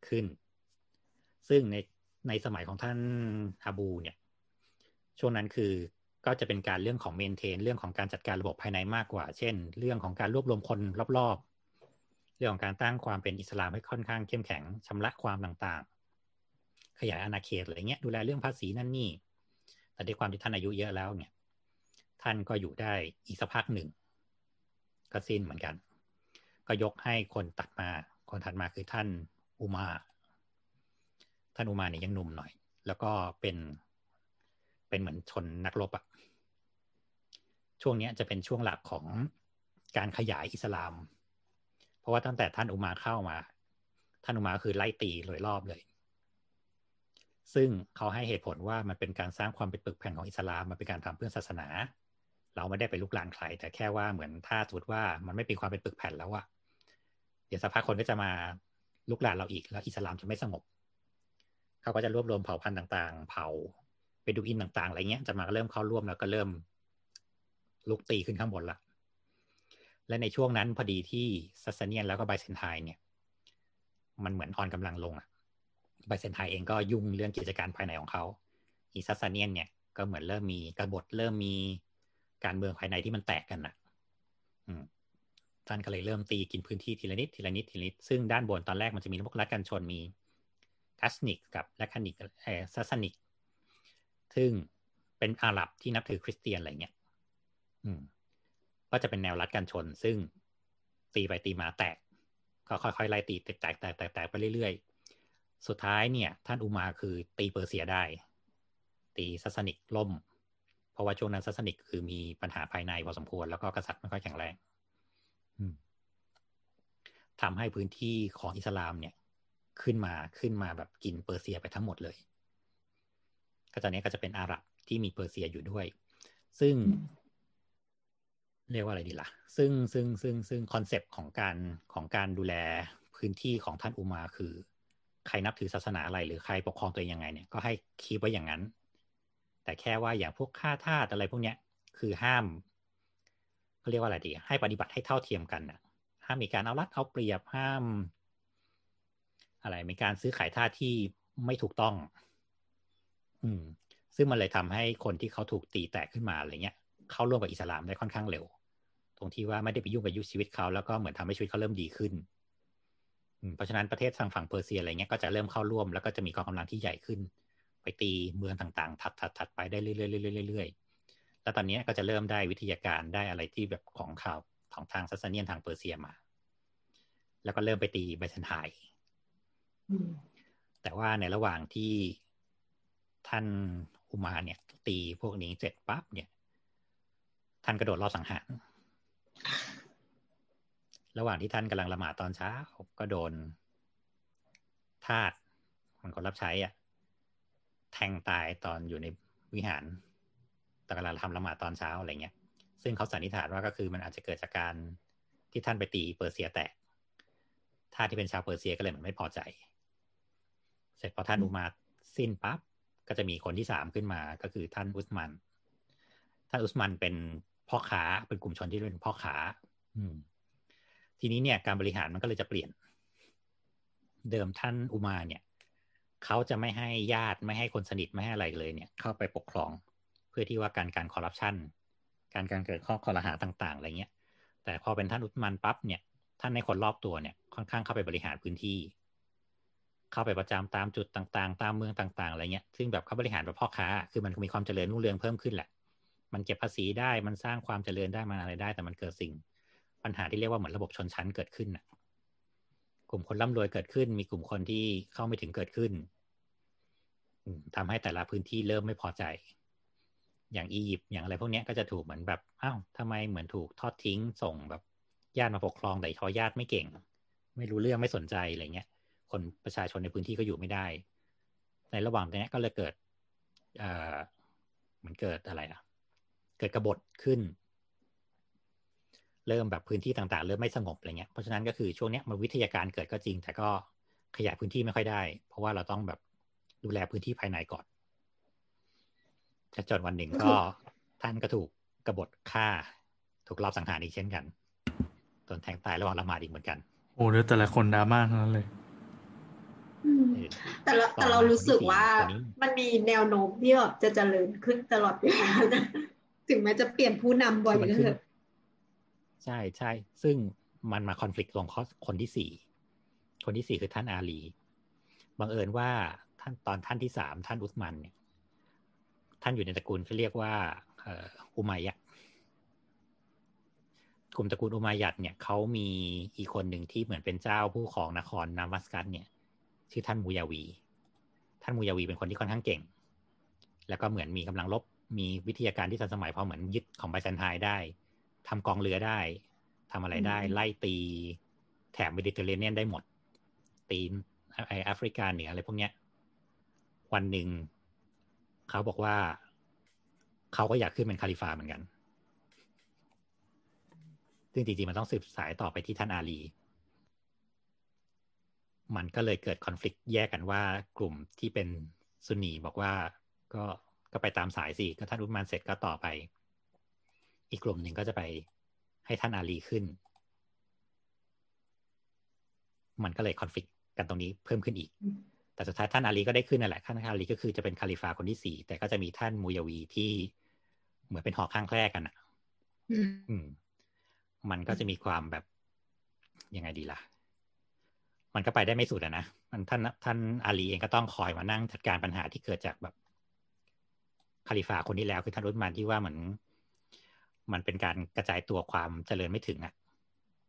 ขึ้น ซึ่งใน ในสมัยของท่านอาบูเนี่ย ช่วงนั้นคือก็จะเป็นการเรื่องของเมนเทน เรื่องของการจัดการระบบภายในมากกว่า เช่น เรื่องของการรวบรวมคนรอบๆ เรื่องของการตั้งความเป็นอิสลามให้ค่อนข้างเข้มแข็งชำระความต่างๆ ขยายอาณาเขตอะไรเงี้ยดูแลเรื่องภาษีนั่นนี่ แต่ด้วยความที่ท่านอายุเยอะแล้วเนี่ย ท่านก็อยู่ได้อีกสักพักหนึ่งก็สิ้นเหมือนกัน ก็ยกให้คนตัดมา คนถัดมาคือท่านอุมา ท่านอุมาเนี่ยยังหนุ่มหน่อย แล้วก็เป็นเป็นเหมือนชนนักรบอะช่วงนี้จะเป็นช่วงหลักของการขยายอิสลาม เพราะว่าตั้งแต่ท่านอุมาเข้ามา ท่านอุมาคือไล่ตีโดยรอบเลย ซึ่งเขาให้เหตุผลว่ามันเป็นการสร้างความเป็นปึกแผ่นของอิสลามมันเป็นการทำเพื่อศาสนา เราไม่ได้ไปลุกลานใคร แต่แค่ว่าเหมือนถ้าสมมติว่ามันไม่เป็นความเป็นปึกแผ่นแล้วอะเดี๋ยวสักพักคนก็จะมารุกรานเราอีก แล้วอิสลามจะไม่สงบ เขาก็จะรวบรวมเผ่าพันธุ์ต่างๆ เผ่าเบดูอินต่างๆอะไรเงี้ยจะมาเริ่มเข้าร่วมแล้วก็เริ่มรุกตีขึ้นข้างบนละ และในช่วงนั้นพอดีที่ซัสเซเนียนแล้วก็ไบเซนไทน์เนี่ย มันเหมือนอ่อนกำลังลงอะไบเซนไทน์เองก็ยุ่งเรื่องกิจการภายในของเขา อีซัสเซเนียนเนี่ยก็เหมือนเริ่มมีกบฏเริ่มมีการเมืองภายในที่มันแตกกันนะอืมท่านก็เลยเริ่มตีกินพื้นที่ทีละนิดทีละนิดทีละนิด ซึ่งด้านบนตอนแรกมันจะมีพวกรัฐกันชนมี กัสซานิดกับแลคมิดเออกัสซานิด ซึ่งเป็นอาหรับที่นับถือคริสเตียนอะไรเงี้ยอืม ก็จะเป็นแนวรัฐกันชน ซึ่งตีไปตีมาแตก ก็ค่อยๆไล่ตีแตกแตกแตกแตกไปเรื่อยๆ สุดท้ายเนี่ย ท่านอุมาคือตีเปอร์เซียได้ ตีซัสซานิดล่ม เพราะว่าช่วงนั้นซัสซานิดคือมีปัญหาภายในพอสมควร แล้วก็กษัตริย์ไม่ค่อยแข็งแรงทำให้พื้นที่ของอิสลามเนี่ย ขึ้นมาขึ้นมาแบบกินเปอร์เซียไปทั้งหมดเลย ก็ตอนนี้ก็จะเป็นอาหรับที่มีเปอร์เซียอยู่ด้วย ซึ่ง เรียกว่าอะไรดีล่ะ ซึ่งซึ่งซึ่งซึ่ง concept ของการของการดูแลพื้นที่ของท่านอุมาคือ ใครนับถือศาสนาอะไรหรือใครปกครองตัวเองยังไงเนี่ยก็ให้คีบไว้อย่างนั้น แต่แค่ว่าอย่างพวกค่าทาสอะไรพวกเนี้ยคือห้ามเขาเรียกว่าอะไรดี ให้ปฏิบัติให้เท่าเทียมกันนะห้ามมีการเอารัดเอาเปรียบห้าม อะไรมีการซื้อขายท่าที่ไม่ถูกต้อง อืม ซึ่งมันเลยทำให้คนที่เขาถูกตีแตกขึ้นมาอะไรเงี้ย เข้าร่วมกับอิสลามได้ค่อนข้างเร็ว ตรงที่ว่าไม่ได้ไปยุ่งกับยุคชีวิตเขาแล้วก็เหมือนทำให้ชีวิตเขาเริ่มดีขึ้นเพราะฉะนั้นประเทศทางฝั่งเปอร์เซียอะไรเงี้ยก็จะเริ่มเข้าร่วมแล้วก็จะมีกองกำลังที่ใหญ่ขึ้น ไปตีเมืองต่างๆ ถัดถัดถัดไปได้เรื่อยๆเรื่อยๆแล้วตอนนี้ก็จะเริ่มได้วิทยาการได้อะไรที่แบบของข่าวของทางซัสเนียนทางเปอร์เซียมา แล้วก็เริ่มไปตีไบซันไทน์ แต่ว่าในระหว่างที่ท่านอุมาเนี่ย ตีพวกนี้เสร็จปั๊บเนี่ย ท่านกระโดดรอบสังหาร ระหว่างที่ท่านกำลังละหมาดตอนเช้าก็โดนทาสมันคนรับใช้อะ แทงตายตอนอยู่ในวิหารตอนกำลังทำละหมาดตอนเช้าอะไรเงี้ย ซึ่งเขาสันนิษฐานว่าก็คือมันอาจจะเกิดจากการที่ท่านไปตีเปอร์เซียแตกทาสที่เป็นชาวเปอร์เซียก็เลยเหมือนไม่พอใจ เสร็จพอท่านอุมาสิ้นปั๊บก็จะมีคนที่สามขึ้นมาก็คือท่านอุสมัน ท่านอุสมันเป็นพ่อค้าเป็นกลุ่มชนที่เป็นพ่อค้า อืม ทีนี้เนี่ยการบริหารมันก็เลยจะเปลี่ยน เดิมท่านอุมาเนี่ยเขาจะไม่ให้ญาติไม่ให้คนสนิทไม่ให้อะไรเลยเนี่ย เข้าไปปกครอง เพื่อที่ว่าการการคอร์รัปชันการการเกิดข้อคอรหาต่าง ๆอะไรเงี้ยแต่พอเป็นท่านอุสมันปั๊บเนี่ย ท่านในคนรอบตัวเนี่ย ค่อนข้างเข้าไปบริหารพื้นที่ เข้าไปประจำตามจุดต่างๆ ตามเมืองต่างๆอะไรเงี้ยซึ่งแบบเขาบริหารแบบพ่อค้า คือมันมีความเจริญรุ่งเรืองเพิ่มขึ้นแหละ มันเก็บภาษีได้มันสร้างความเจริญได้มันอะไรได้ แต่มันเกิดสิ่ง ปัญหาที่เรียกว่าเหมือนระบบชนชั้นเกิดขึ้นนะกลุ่มคนร่ำรวยเกิดขึ้น มีกลุ่มคนที่เข้าไม่ถึงเกิดขึ้นทำให้แต่ละพื้นที่เริ่มไม่พอใจ อย่างอียิปต์อย่างอะไรพวกนี้ก็จะถูกเหมือนแบบอ้าวทำไมเหมือนถูกทอดทิ้งส่งแบบญาติมาปกครองแต่พอญาติไม่เก่ง ไม่รู้เรื่องไม่สนใจอะไรเงี้ย คนประชาชนในพื้นที่ก็อยู่ไม่ได้ ในระหว่างนี้ก็เลยเกิดเอ่อมันเกิดอะไรอะ เกิดกบฏขึ้น เริ่มแบบพื้นที่ต่างๆ เริ่มไม่สงบอะไรเงี้ยเพราะฉะนั้นก็คือช่วงนี้มันวิทยาการเกิดก็จริง แต่ก็ขยายพื้นที่ไม่ค่อยได้ เพราะว่าเราต้องแบบดูแลพื้นที่ภายในก่อนจนวันหนึ่งก็ท่านก็ถูกกบฏฆ่า ถูกรอบสังหารอีกเช่นกันตนแทงตายระหว่างละหมาดอีกเหมือนกัน โอ้เดี๋ยวแต่ละคนดราม่าทั้งนั้นเลย แต่เราแต่เรารู้สึกว่ามันมีแนวโน้มที่แบบจะเจริญขึ้นตลอดเวลาถึงแม้จะเปลี่ยนผู้นำบ่อยก็เถอะใช่ใช่ซึ่งมันมาคอนฟ lict ตรงข้อคนที่สี่คนที่สี่คือท่านอาลีบังเอิญว่าท่านตอนท่านที่สามท่านอุสมันเนี่ยท่านอยู่ในตระกูลที่เรียกว่าอุมัยยะกลุ่มตระกูลอุมัยยัดเนี่ยเขามีอีกคนหนึ่งที่เหมือนเป็นเจ้าผู้ของนครนามัสกัสเนี่ย ชื่อท่านมูยาวี ท่านมูยาวีเป็นคนที่ค่อนข้างเก่ง แล้วก็เหมือนมีกำลังลบมีวิทยาการที่ทันสมัยพอเหมือนยึดของไบซันไทได้ทำกองเรือได้ทำอะไรได้ ไล่ตี แถบเมดิเตอร์เรเนียนได้หมด ตีไอแอฟริกาเหนืออะไรพวกเนี้ย วันหนึ่งเขาบอกว่าเขาก็อยากขึ้นเป็นคาลิฟาเหมือนกัน ซึ่งจริงๆมันต้องสืบสายต่อไปที่ท่านอาลี มันก็เลยเกิดคอน FLICT แยกกันว่ากลุ่มที่เป็นซุนนีบอกว่าก็ก็ไปตามสายสิก็ท่านอุสมานเสร็จก็ต่อไป อีกกลุ่มหนึ่งก็จะไปให้ท่านอาลีขึ้น มันก็เลยคอนฟ lict กันตรงนี้เพิ่มขึ้นอีก แต่สุดท้ายท่านอาลีก็ได้ขึ้นนั่นแหละท่านอาลีก็คือจะเป็นคาลิฟาคนที่สี่แต่ก็จะมีท่านมูยาวีที่เหมือนเป็นหอข้างแคร่กันอะ อืม มันก็จะมีความแบบยังไงดีล่ะ มันก็ไปได้ไม่สุดอะนะมันท่านท่านอาลีเองก็ต้องคอยมานั่งจัดการปัญหาที่เกิดจากแบบคาลิฟาคนที่แล้วคือท่านรุสมานที่ว่าเหมือน มันเป็นการกระจายตัวความเจริญไม่ถึงอะ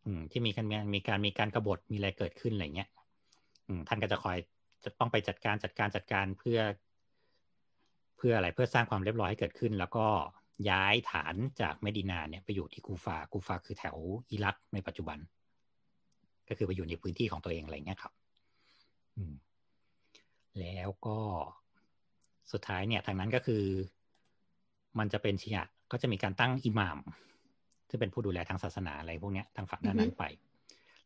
อืม ที่มีการมีการมีการกรบฏมีอะไรเกิดขึ้นอะไรเงี้ยอืมท่านก็จะคอยจะต้องไปจัดการจัดการจัดการเพื่อ เพื่ออะไรเพื่อสร้างความเรียบร้อยให้เกิดขึ้น แล้วก็ย้ายฐานจากเมดินาเนี่ยไปอยู่ที่กูฟากูฟาคือแถวอิรักในปัจจุบัน ก็คือไปอยู่ในพื้นที่ของตัวเองอะไรเงี้ยครับ อืม แล้วก็สุดท้ายเนี่ยทางนั้นก็คือ มันจะเป็นชียะก็จะมีการตั้งอิหมามซึ่งเป็นผู้ดูแลทางศาสนาอะไรพวกนี้ทางฝั่งด้านนั้นไป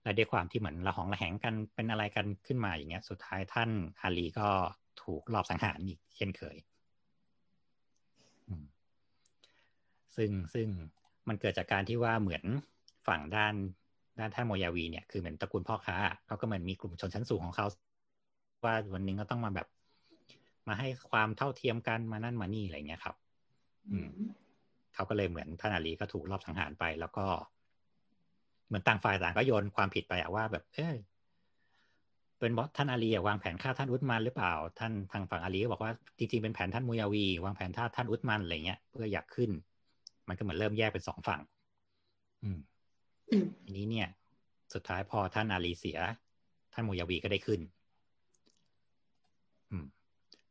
แและด้วยความที่เหมือนระหองระแหงกันเป็นอะไรกันขึ้นมาอย่างเงี้ย สุดท้ายท่านอาลีก็ถูกลอบสังหารอีกเช่นเคย ซึ่งซึ่งมันเกิดจากการที่ว่าเหมือนฝั่งด้าน ด้านท่านโมยาวีเนี่ยคือเหมือนตระกูลพ่อค้าเขาก็เหมือนมีกลุ่มชนชั้นสูงของเขาว่าวันนึงก็ต้องมาแบบ มาให้ความเท่าเทียมกันมานั่นมานี่อะไรเงี้ยครับ อืมเขาก็เลยเหมือนท่านอาลีก็ถูกรอบสังหารไป แล้วก็ เหมือนต่างฝ่ายต่างก็โยนความผิดไปอะว่าแบบ เออเป็นบอสท่านอาลีวางแผนฆ่าท่านอุตมันหรือเปล่า ท่านทางฝั่งอาลีก็บอกว่าจริงๆเป็นแผนท่านมุยาวี วางแผนฆ่าท่านอุตมันอะไรเงี้ยเพื่ออยากขึ้น มันก็เหมือนเริ่มแยกเป็นสองฝั่ง อืม ทีนี้เนี่ย สุดท้ายพอท่านอาลีเสีย ท่านมุยาวีก็ได้ขึ้น อืม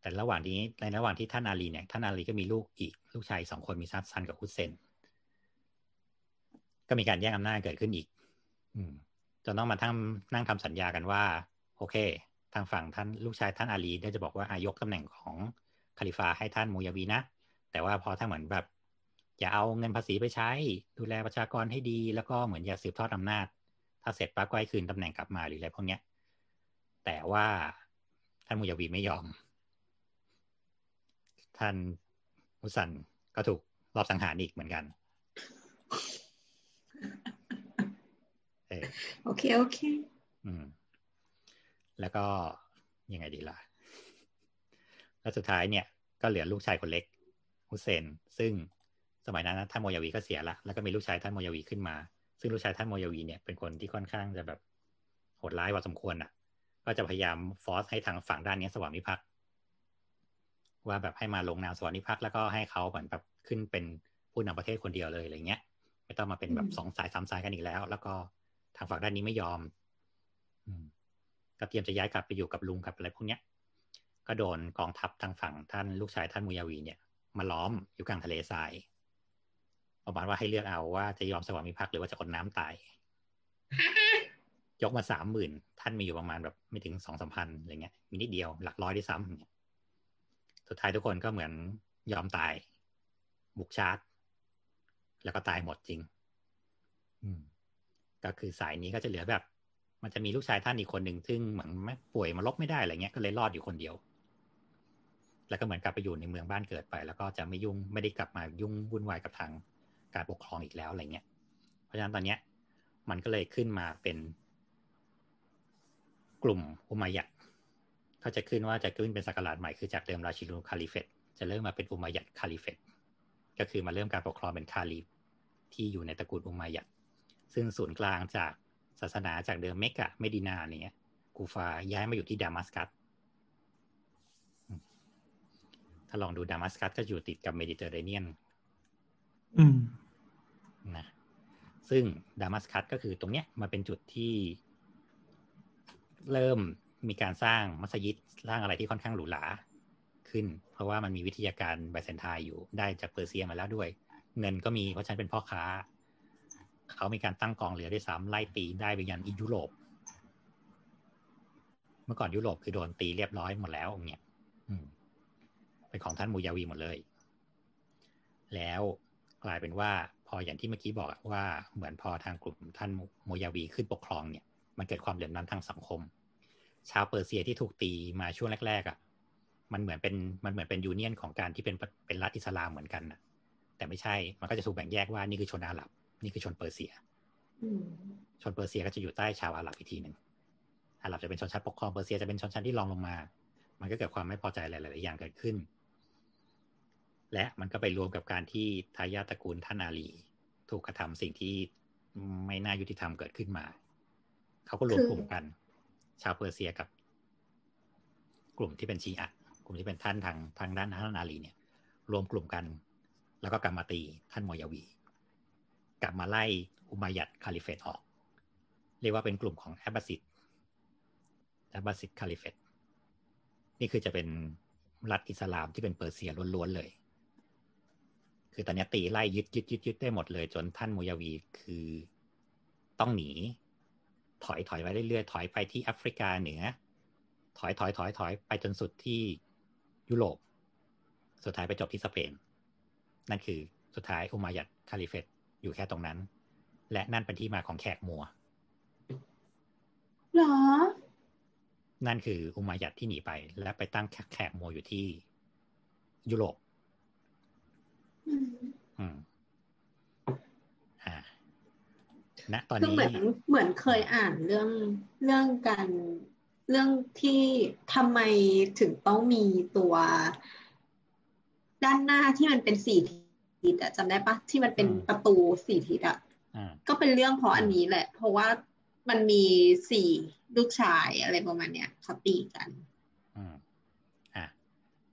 แต่ระหว่างนี้ในระหว่างที่ท่านอาลีเนี่ย ท่านอาลีก็มีลูกอีก ลูกชายสองคนมีฮัสซันกับฮุสเซน ก็มีการแย่งอำนาจเกิดขึ้นอีก อืมจนต้องมาทั้งนั่งทำสัญญากันว่า โอเค ทางฝั่งท่านลูกชายท่านอาลีได้จะบอกว่าอายกตำแหน่งของคาลิฟาให้ท่านมูยาวีนะ แต่ว่าพอถ้าเหมือนแบบ อย่าเอาเงินภาษีไปใช้ ดูแลประชากรให้ดี แล้วก็เหมือนอย่าสืบทอดอำนาจ ถ้าเสร็จปั๊บก็ให้คืนตำแหน่งกลับมาหรืออะไรพวกเนี้ย แต่ว่าท่านมูยาวีไม่ยอม ท่านมุสันก็ถูกรอบสังหารอีกเหมือนกันเออโอเค โอเค อืม แล้วก็ยังไงดีล่ะ แล้วสุดท้ายเนี่ย ก็เหลือลูกชายคนเล็ก ฮุเซน ซึ่ง สมัยนั้นท่านโมยาวีก็เสียละ แล้วก็มีลูกชายท่านโมยาวีขึ้นมา ซึ่งลูกชายท่านโมยาวีเนี่ยเป็นคนที่ค่อนข้างจะแบบโหดร้ายพอสมควรอะ ก็จะพยายามฟอร์สให้ทางฝั่งด้านนี้สวามิภักดิ์ว่าแบบให้มาลงนามสวามิภักดิ์แล้วก็ให้เขาเหมือนแบบขึ้นเป็นผู้นำประเทศคนเดียวเลยอะไรเงี้ย ไม่ต้องมาเป็นแบบสองสายสามสายกันอีกแล้ว แล้วก็ทางฝั่งด้านนี้ไม่ยอม อืมก็เตรียมจะย้ายกลับไปอยู่กับลุงกับอะไรพวกเนี้ย ก็โดนกองทัพทางฝั่งท่านลูกชายท่านมุยาวีเนี่ย มาล้อมอยู่กลางทะเลทราย ประมาณว่าให้เลือกเอาว่าจะยอมสวามิภักดิ์หรือว่าจะอดน้ำตาย ยกมาสามหมื่นท่านมีอยู่ประมาณแบบไม่ถึงสองสามพันอะไรเงี้ย มีนิดเดียวหลักร้อยด้วยซ้ำสุดท้ายทุกคนก็เหมือนยอมตาย บุกชาร์จ แล้วก็ตายหมดจริง อืม ก็คือสายนี้ก็จะเหลือแบบ มันจะมีลูกชายท่านอีกคนหนึ่งซึ่งเหมือนไม่ป่วยมาลบไม่ได้อะไรเงี้ยก็เลยรอดอยู่คนเดียวแล้วก็เหมือนกลับไปอยู่ในเมืองบ้านเกิดไป แล้วก็จะไม่ยุ่งไม่ได้กลับมายุ่งวุ่นวายกับทาง การปกครองอีกแล้วอะไรเงี้ย เพราะฉะนั้นตอนเนี้ย มันก็เลยขึ้นมาเป็น กลุ่มอุมายัดเขาจะขึ้นว่าจะขึ้นเป็นศักราชใหม่คือจากเดิม Rashidun Caliphate จะเริ่มมาเป็นอุมายัด Caliphate ก็คือมาเริ่มการปกครองเป็น caliph ที่อยู่ในตระกูลอุมายัดซึ่งศูนย์กลางจากศาสนาจากเดิมเมกะเมดินาเนี่ยกูฟาย้ายมาอยู่ที่ดามัสกัสถ้าลองดูดามัสกัสก็อยู่ติดกับเมดิเตอร์เรเนียนอืม นะซึ่งดามัสกัสก็คือตรงเนี้ยมาเป็นจุดที่ เริ่มมีการสร้างมัสยิดสร้างอะไรที่ค่อนข้างหรูหราขึ้น เพราะว่ามันมีวิทยาการไบเซนไทน์อยู่ได้จากเปอร์เซียมาแล้วด้วย เงินก็มีเพราะฉันเป็นพ่อค้า เขามีการตั้งกองเรือได้ซ้ำไล่ตีได้ไปยันอิยุโรป เมื่อก่อนยุโรปคือโดนตีเรียบร้อยหมดแล้วอย่างเงี้ยเป็นของท่านมูยาวีหมดเลย แล้วกลายเป็นว่า พออย่างที่เมื่อกี้บอกว่าเหมือนพอทางกลุ่มท่านโมยาวีขึ้นปกครองเนี่ย มันเกิดความเหลื่อมล้ำทางสังคม ชาวเปอร์เซียที่ถูกตีมาช่วงแรกๆอะมันเหมือนเป็นมันเหมือนเป็นยูเนียนของการที่เป็นเป็นรัฐอิสลามเหมือนกันนะแต่ไม่ใช่มันก็จะถูกแบ่งแยกว่านี่คือชนอาหรับ นี่คือชนเปอร์เซียชนเปอร์เซียก็จะอยู่ใต้ชาวอาหรับอีกทีหนึ่งอาหรับจะเป็นชนชั้นปกครองเปอร์เซียจะเป็นชนชั้นที่รองลงมา มันก็เกิดความไม่พอใจหลายๆอย่างเกิดขึ้น และมันก็ไปรวมกับการที่ทายาทตระกูลท่านอาลี ถูกกระทำสิ่งที่ไม่น่ายุติธรรมเกิดขึ้นมา เขาก็รวมกลุ่มกัน ชาวเปอร์เซียกับ กลุ่มที่เป็นชีอะกลุ่มที่เป็นท่านทางทางด้านท่านอาลีเนี่ย รวมกลุ่มกัน แล้วก็กลับมาตีท่านมอยาวี กลับมาไล่อุมายัดคาลิเฟตออก เรียกว่าเป็นกลุ่มของแอบบาซิดแอบบาซิด Caliphate นี่คือจะเป็นรัฐอิสลามที่เป็นเปอร์เซียล้วนๆเลย คือตอนนี้ตีไล่ยึดยึดยึดยึดได้หมดเลย จนท่านมุยาวีคือต้องหนี ถอยถอยไปเรื่อยๆถอยไปที่แอฟริกาเหนือ ถอยถอยถอยถอยไปจนสุดที่ยุโรป สุดท้ายไปจบที่สเปน นั่นคือสุดท้ายอุมายัด Caliphateอยู่แค่ตรงนั้น และนั่นเป็นที่มาของแขกมัวเหรอ นั่นคืออุมายัดที่หนีไป และไปตั้งแขกโมอยู่ที่ยุโรป อืมอืมอ่าณตอนคือนี้เหมือนเหมือนเคยอ่านเรื่องเรื่องการเรื่องที่ทำไมถึงต้องมีตัว ด้านหน้าที่มันเป็นสี่ทิศอะจำได้ปะที่มันเป็นประตูสี่ทิศอะอ่าก็เป็นเรื่องเพราะอันนี้แหละ เพราะว่ามันมีสี่ลูกชายอะไรประมาณเนี้ยเขาตีกันอืมอะ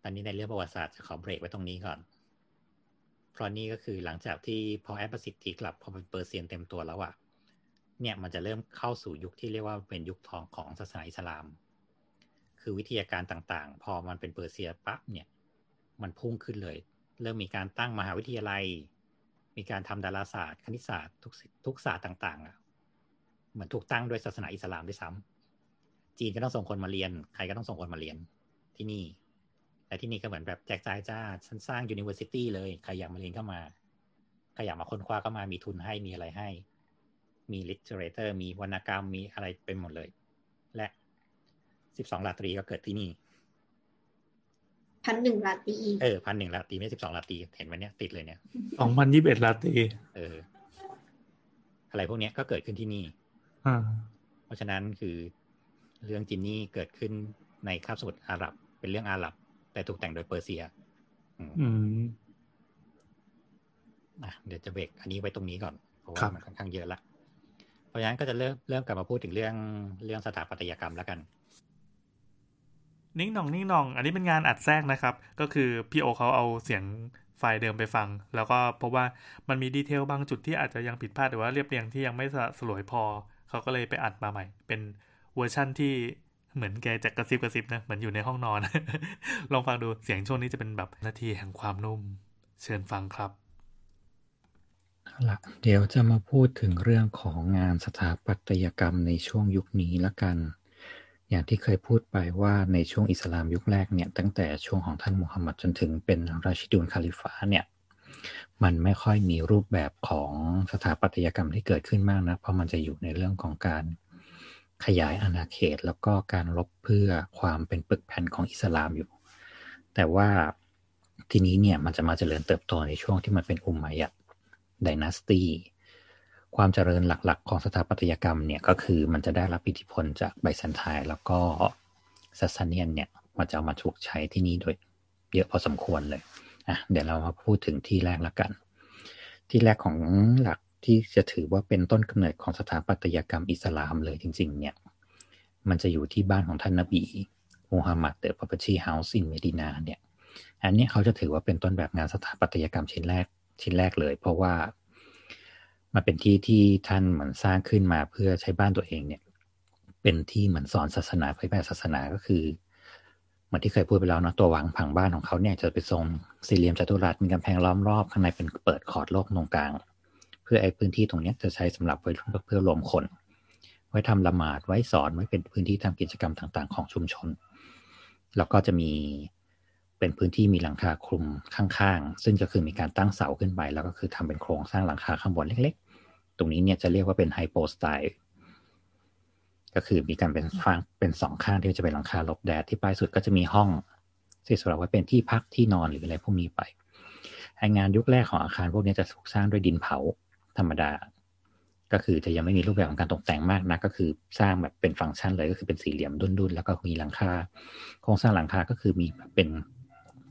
ตอนนี้ในเรื่องประวัติศาสตร์จะขอเบรกไว้ตรงนี้ก่อน เพราะนี่ก็คือหลังจากที่พอแอปประสิทธิกลับพอเป็นเปอร์เซียนเต็มตัวแล้วอะเนี่ยมันจะเริ่มเข้าสู่ยุคที่เรียกว่าเป็นยุคทองของศาสนาอิสลาม คือวิทยาการต่างๆ พอมันเป็นเปอร์เซียปั๊บเนี่ย มันพุ่งขึ้นเลย เริ่มมีการตั้งมหาวิทยาลัย มีการทำดาราศาสตร์ คณิตศาสตร์ทุกทุกศาสตร์ต่างๆอะเหมือนถูกตั้งด้วยศาสนาอิสลามด้วยซ้ำจีนก็ต้องส่งคนมาเรียน ใครก็ต้องส่งคนมาเรียนที่นี่ แต่ที่นี่ก็เหมือนแบบแจกจ่ายจ้าฉันสร้าง university เลยใครอยากมาเรียนเข้ามาใครอยากมาค้นคว้าก็มามีทุนให้มีอะไรให้ มี literature มีวรรณกรรมมีอะไรเป็นหมดเลย และสิบสองราตรีก็เกิดที่นี่พันหนึ่งราตรีเออพันหนึ่งราตรีไม่สิบสองราตรีเห็นไหมเนี่ยติดเลยเนี่ยสองพันยี่สิบเอ็ดลาตรีเออ อะไรพวกเนี้ยก็เกิดขึ้นที่นี่อ่าเพราะฉะนั้นคือเรื่องจินนี่เกิดขึ้นในคาบสมุทรอาหรับ เป็นเรื่องอาหรับ แต่ถูกแต่งโดยเปอร์เซียอืมอืมอะเดี๋ยวจะเบรกอันนี้ไว้ตรงนี้ก่อนเพราะว่าครัว่าบมันค่อนข้างเยอะละเพราะฉะนั้นก็จะเริ่มเริ่มกลับมาพูดถึงเรื่องเรื่องสถาปัตยกรรมแล้วกัน นิ่งหน่องนิ่งหน่อง อันนี้เป็นงานอัดแทรกนะครับ ก็คือพี่โอเขาเอาเสียงไฟล์เดิมไปฟัง แล้วก็พบว่ามันมี detail บางจุดที่อาจจะยังผิดพลาดหรือว่าเรียบเรียงที่ยังไม่สลวยพอ เขาก็เลยไปอัดมาใหม่ เป็นเวอร์ชั่นที่ เหมือนแกจะกระซิบกระซิบนะ เหมือนอยู่ในห้องนอน ลองฟังดูเสียงช่วงนี้จะเป็นแบบนาทีแห่งความนุ่ม เชิญฟังครับเอาละเดี๋ยวจะมาพูดถึงเรื่องของงานสถาปัตยกรรมในช่วงยุคนี้ละกัน อย่างที่เคยพูดไปว่าในช่วงอิสลามยุคแรกเนี่ย ตั้งแต่ช่วงของท่านมุฮัมมัดจนถึงเป็นราชิดูลคาลิฟะเนี่ยมันไม่ค่อยมีรูปแบบของสถาปัตยกรรมที่เกิดขึ้นมากนะเพราะมันจะอยู่ในเรื่องของการ ขยายอาณาเขตแล้วก็การลบเพื่อความเป็นปึกแผ่นของอิสลามอยู่ แต่ว่าทีนี้เนี่ยมันจะมาเจริญเติบโตในช่วงที่มันเป็นอุมัยยัดดนาสตีความเจริญหลักๆ ของสถาปัตยกรรมเนี่ยก็คือมันจะได้รับอิทธิพลจากไบแซนไทน์แล้วก็ซัสซเนียนเนี่ยมันจะเอามาถูกใช้ที่นี่โดยเยอะพอสมควรเลยอะเดี๋ยวเรามาพูดถึงที่แรกละกัน ที่แรกของหลัก ที่จะถือว่าเป็นต้นกำเนิดของสถาปัตยกรรมอิสลามเลยจริง ๆ เนี่ย มันจะอยู่ที่บ้านของท่านนบีมูฮัมหมัดเดอะ property house in Medina เนี่ย อันนี้เขาจะถือว่าเป็นต้นแบบงานสถาปัตยกรรมชิ้นแรกชิ้นแรกเลย เพราะว่ามันเป็นที่ที่ท่านเหมือนสร้างขึ้นมาเพื่อใช้บ้านตัวเองเนี่ย เป็นที่เหมือนสอนศาสนาเผยแผ่ศาสนาก็คือเหมือนที่เคยพูดไปแล้วเนาะตัววังผังบ้านของเขาเนี่ยจะเป็นทรงสี่เหลี่ยมจัตุรัสมีกำแพงล้อมรอบข้างในเป็นเปิดขอดโลกตรงกลาง เพื่อไอ้พื้นที่ตรงนี้จะใช้สำหรับไว้เพื่อรวมคน ไว้ทำละหมาดไว้สอนไว้เป็นพื้นที่ทำกิจกรรมต่าง ๆ ของชุมชน แล้วก็จะมีเป็นพื้นที่มีหลังคาคลุมข้างๆ ซึ่งก็คือมีการตั้งเสาขึ้นไป แล้วก็คือทำเป็นโครงสร้างหลังคาข้างบนเล็ก ๆ ตรงนี้เนี่ยจะเรียกว่าเป็นไฮโปสไตล์ก็คือมีการเป็นฟังเป็นสองข้างที่จะเป็นหลังคาหลบแดดที่ปลายสุดก็จะมีห้องที่สำหรับไว้เป็นที่พักที่นอนหรืออะไรพวกนี้ไปงานยุคแรกของอาคารพวกนี้จะถูกสร้างด้วยดินเผา ธรรมดา ก็คือจะยังไม่มีรูปแบบของการตกแต่งมากนะก็คือสร้างแบบเป็นฟังก์ชันเลยก็คือเป็นสี่เหลี่ยมดุนๆแล้วก็มีหลังคาโครงสร้างหลังคาก็คือมีเป็น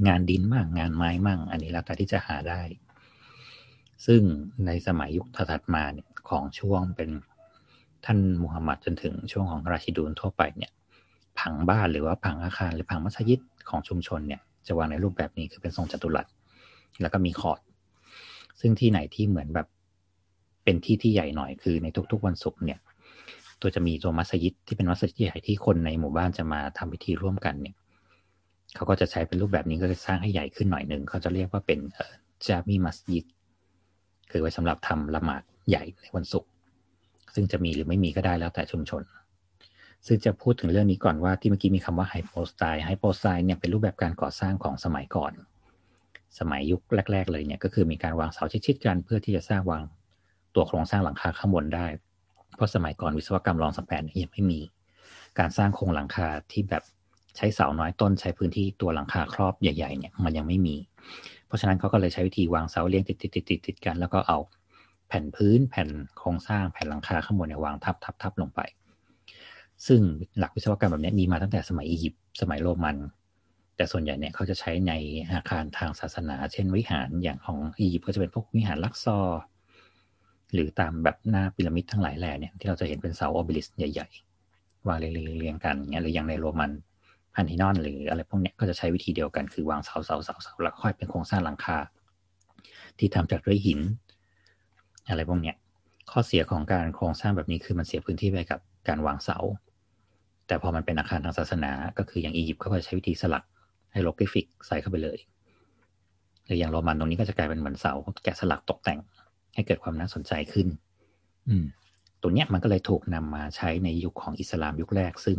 งานดินมั่งงานไม้มั่ง อันนี้แล้วแต่ที่จะหาได้ ซึ่งในสมัยยุคถัดมาเนี่ยของช่วงเป็นท่านมูฮัมหมัดจนถึงช่วงของราชิดูนทั่วไปเนี่ยผังบ้านหรือว่าผังอาคารหรือผังมัสยิดของชุมชนเนี่ยจะวางในรูปแบบนี้คือเป็นทรงจัตุรัส แล้วก็มีขอด ซึ่งที่ไหนที่เหมือนแบบ เป็นที่ที่ใหญ่หน่อยคือในทุก ๆ วันศุกร์เนี่ย ตัวจะมีตัวมัสยิดที่เป็นมัสยิดใหญ่ที่คนในหมู่บ้านจะมาทำพิธีร่วมกันเนี่ยเขาก็จะใช้เป็นรูปแบบนี้ก็จะสร้างให้ใหญ่ขึ้นหน่อยหนึ่งเขาจะเรียกว่าเป็นจามีมัสยิดคือไว้สำหรับทำละหมาดใหญ่ในวันศุกร์ซึ่งจะมีหรือไม่มีก็ได้แล้วแต่ชุมชน ซึ่งจะพูดถึงเรื่องนี้ก่อนว่าที่เมื่อกี้มีคำว่าไฮโปสไตล์ไฮโปสไตล์เนี่ยเป็นรูปแบบการก่อสร้างของสมัยก่อน สมัยยุคแรก ๆ เลยเนี่ยก็คือมีการวางเสาชิดๆกันเพื่อที่จะสร้างวาง ตัวโครงสร้างหลังคาข้างบนได้ เพราะสมัยก่อนวิศวกรรมรองสแปนยังไม่มี การสร้างโครงหลังคาที่แบบใช้เสาน้อยต้นใช้พื้นที่ตัวหลังคาครอบใหญ่ๆเนี่ยมันยังไม่มี เพราะฉะนั้นเขาก็เลยใช้วิธีวางเสาเรียงติดติดติดติดติดกัน แล้วก็เอาแผ่นพื้นแผ่นโครงสร้างแผ่นหลังคาข้างบนเนี่ยวางทับทับทับลงไป ซึ่งหลักวิศวกรรมแบบนี้มีมาตั้งแต่สมัยอียิปต์สมัยโรมัน แต่ส่วนใหญ่เนี่ยเขาจะใช้ในอาคารทางศาสนา เช่นวิหารอย่างของอียิปต์ก็จะเป็นพวกวิหารลักซอร์ หรือตามแบบหน้าพีระมิดทั้งหลายแหล่เนี่ยที่เราจะเห็นเป็นเสาออเบลิสใหญ่ๆวางเรียงๆกันเงี้ยหรืออย่างในโรมันพันธินอนหรืออะไรพวกเนี้ยก็จะใช้วิธีเดียวกันคือวางเสาเสาเสาเสาแล้วค่อยเป็นโครงสร้างหลังคา ที่ทำจากด้วยหิน อะไรพวกเนี้ยข้อเสียของการโครงสร้างแบบนี้คือมันเสียพื้นที่ไปกับการวางเสา แต่พอมันเป็นอาคารทางศาสนา ก็คืออย่างอียิปต์เขาก็ใช้วิธีสลักให้โลกิฟิกใส่เข้าไปเลยหรืออย่างโรมันตรงนี้ก็จะกลายเป็นเหมือนเสาแกะสลักตกแต่ง ให้เกิดความน่าสนใจขึ้น อืมตัวเนี้ยมันก็เลยถูกนำมาใช้ในยุคของอิสลามยุคแรก ซึ่ง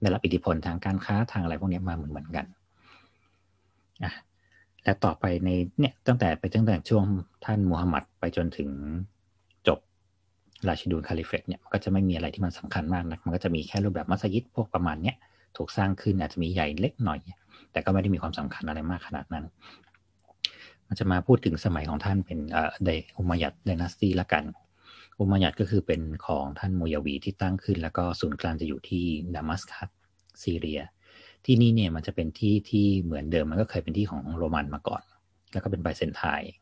ได้รับอิทธิพลทางการค้าทางอะไรพวกนี้มาเหมือนเหมือนกันอะและต่อไปในเนี่ยตั้งแต่ไปตั้งแต่ช่วงท่านมูฮัมหมัดไปจนถึงจบราชิดูนคาลิเฟตเนี่ยมันก็จะไม่มีอะไรที่มันสำคัญมากนะมันก็จะมีแค่รูปแบบมัสยิดพวกประมาณเนี้ยถูกสร้างขึ้นอาจจะมีใหญ่เล็กหน่อย แต่ก็ไม่ได้มีความสำคัญอะไรมากขนาดนั้น มันจะมาพูดถึงสมัยของท่านเป็นเอ่อไดอุมายัดไดนาสตีละกันอุมายัดก็คือเป็นของท่านมูยาวีที่ตั้งขึ้น แล้วก็ศูนย์กลางจะอยู่ที่ดามัสกัสซีเรีย ที่นี่เนี่ยมันจะเป็นที่ที่เหมือนเดิมมันก็เคยเป็นที่ของโรมันมาก่อน แล้วก็เป็นไบเซนไทน์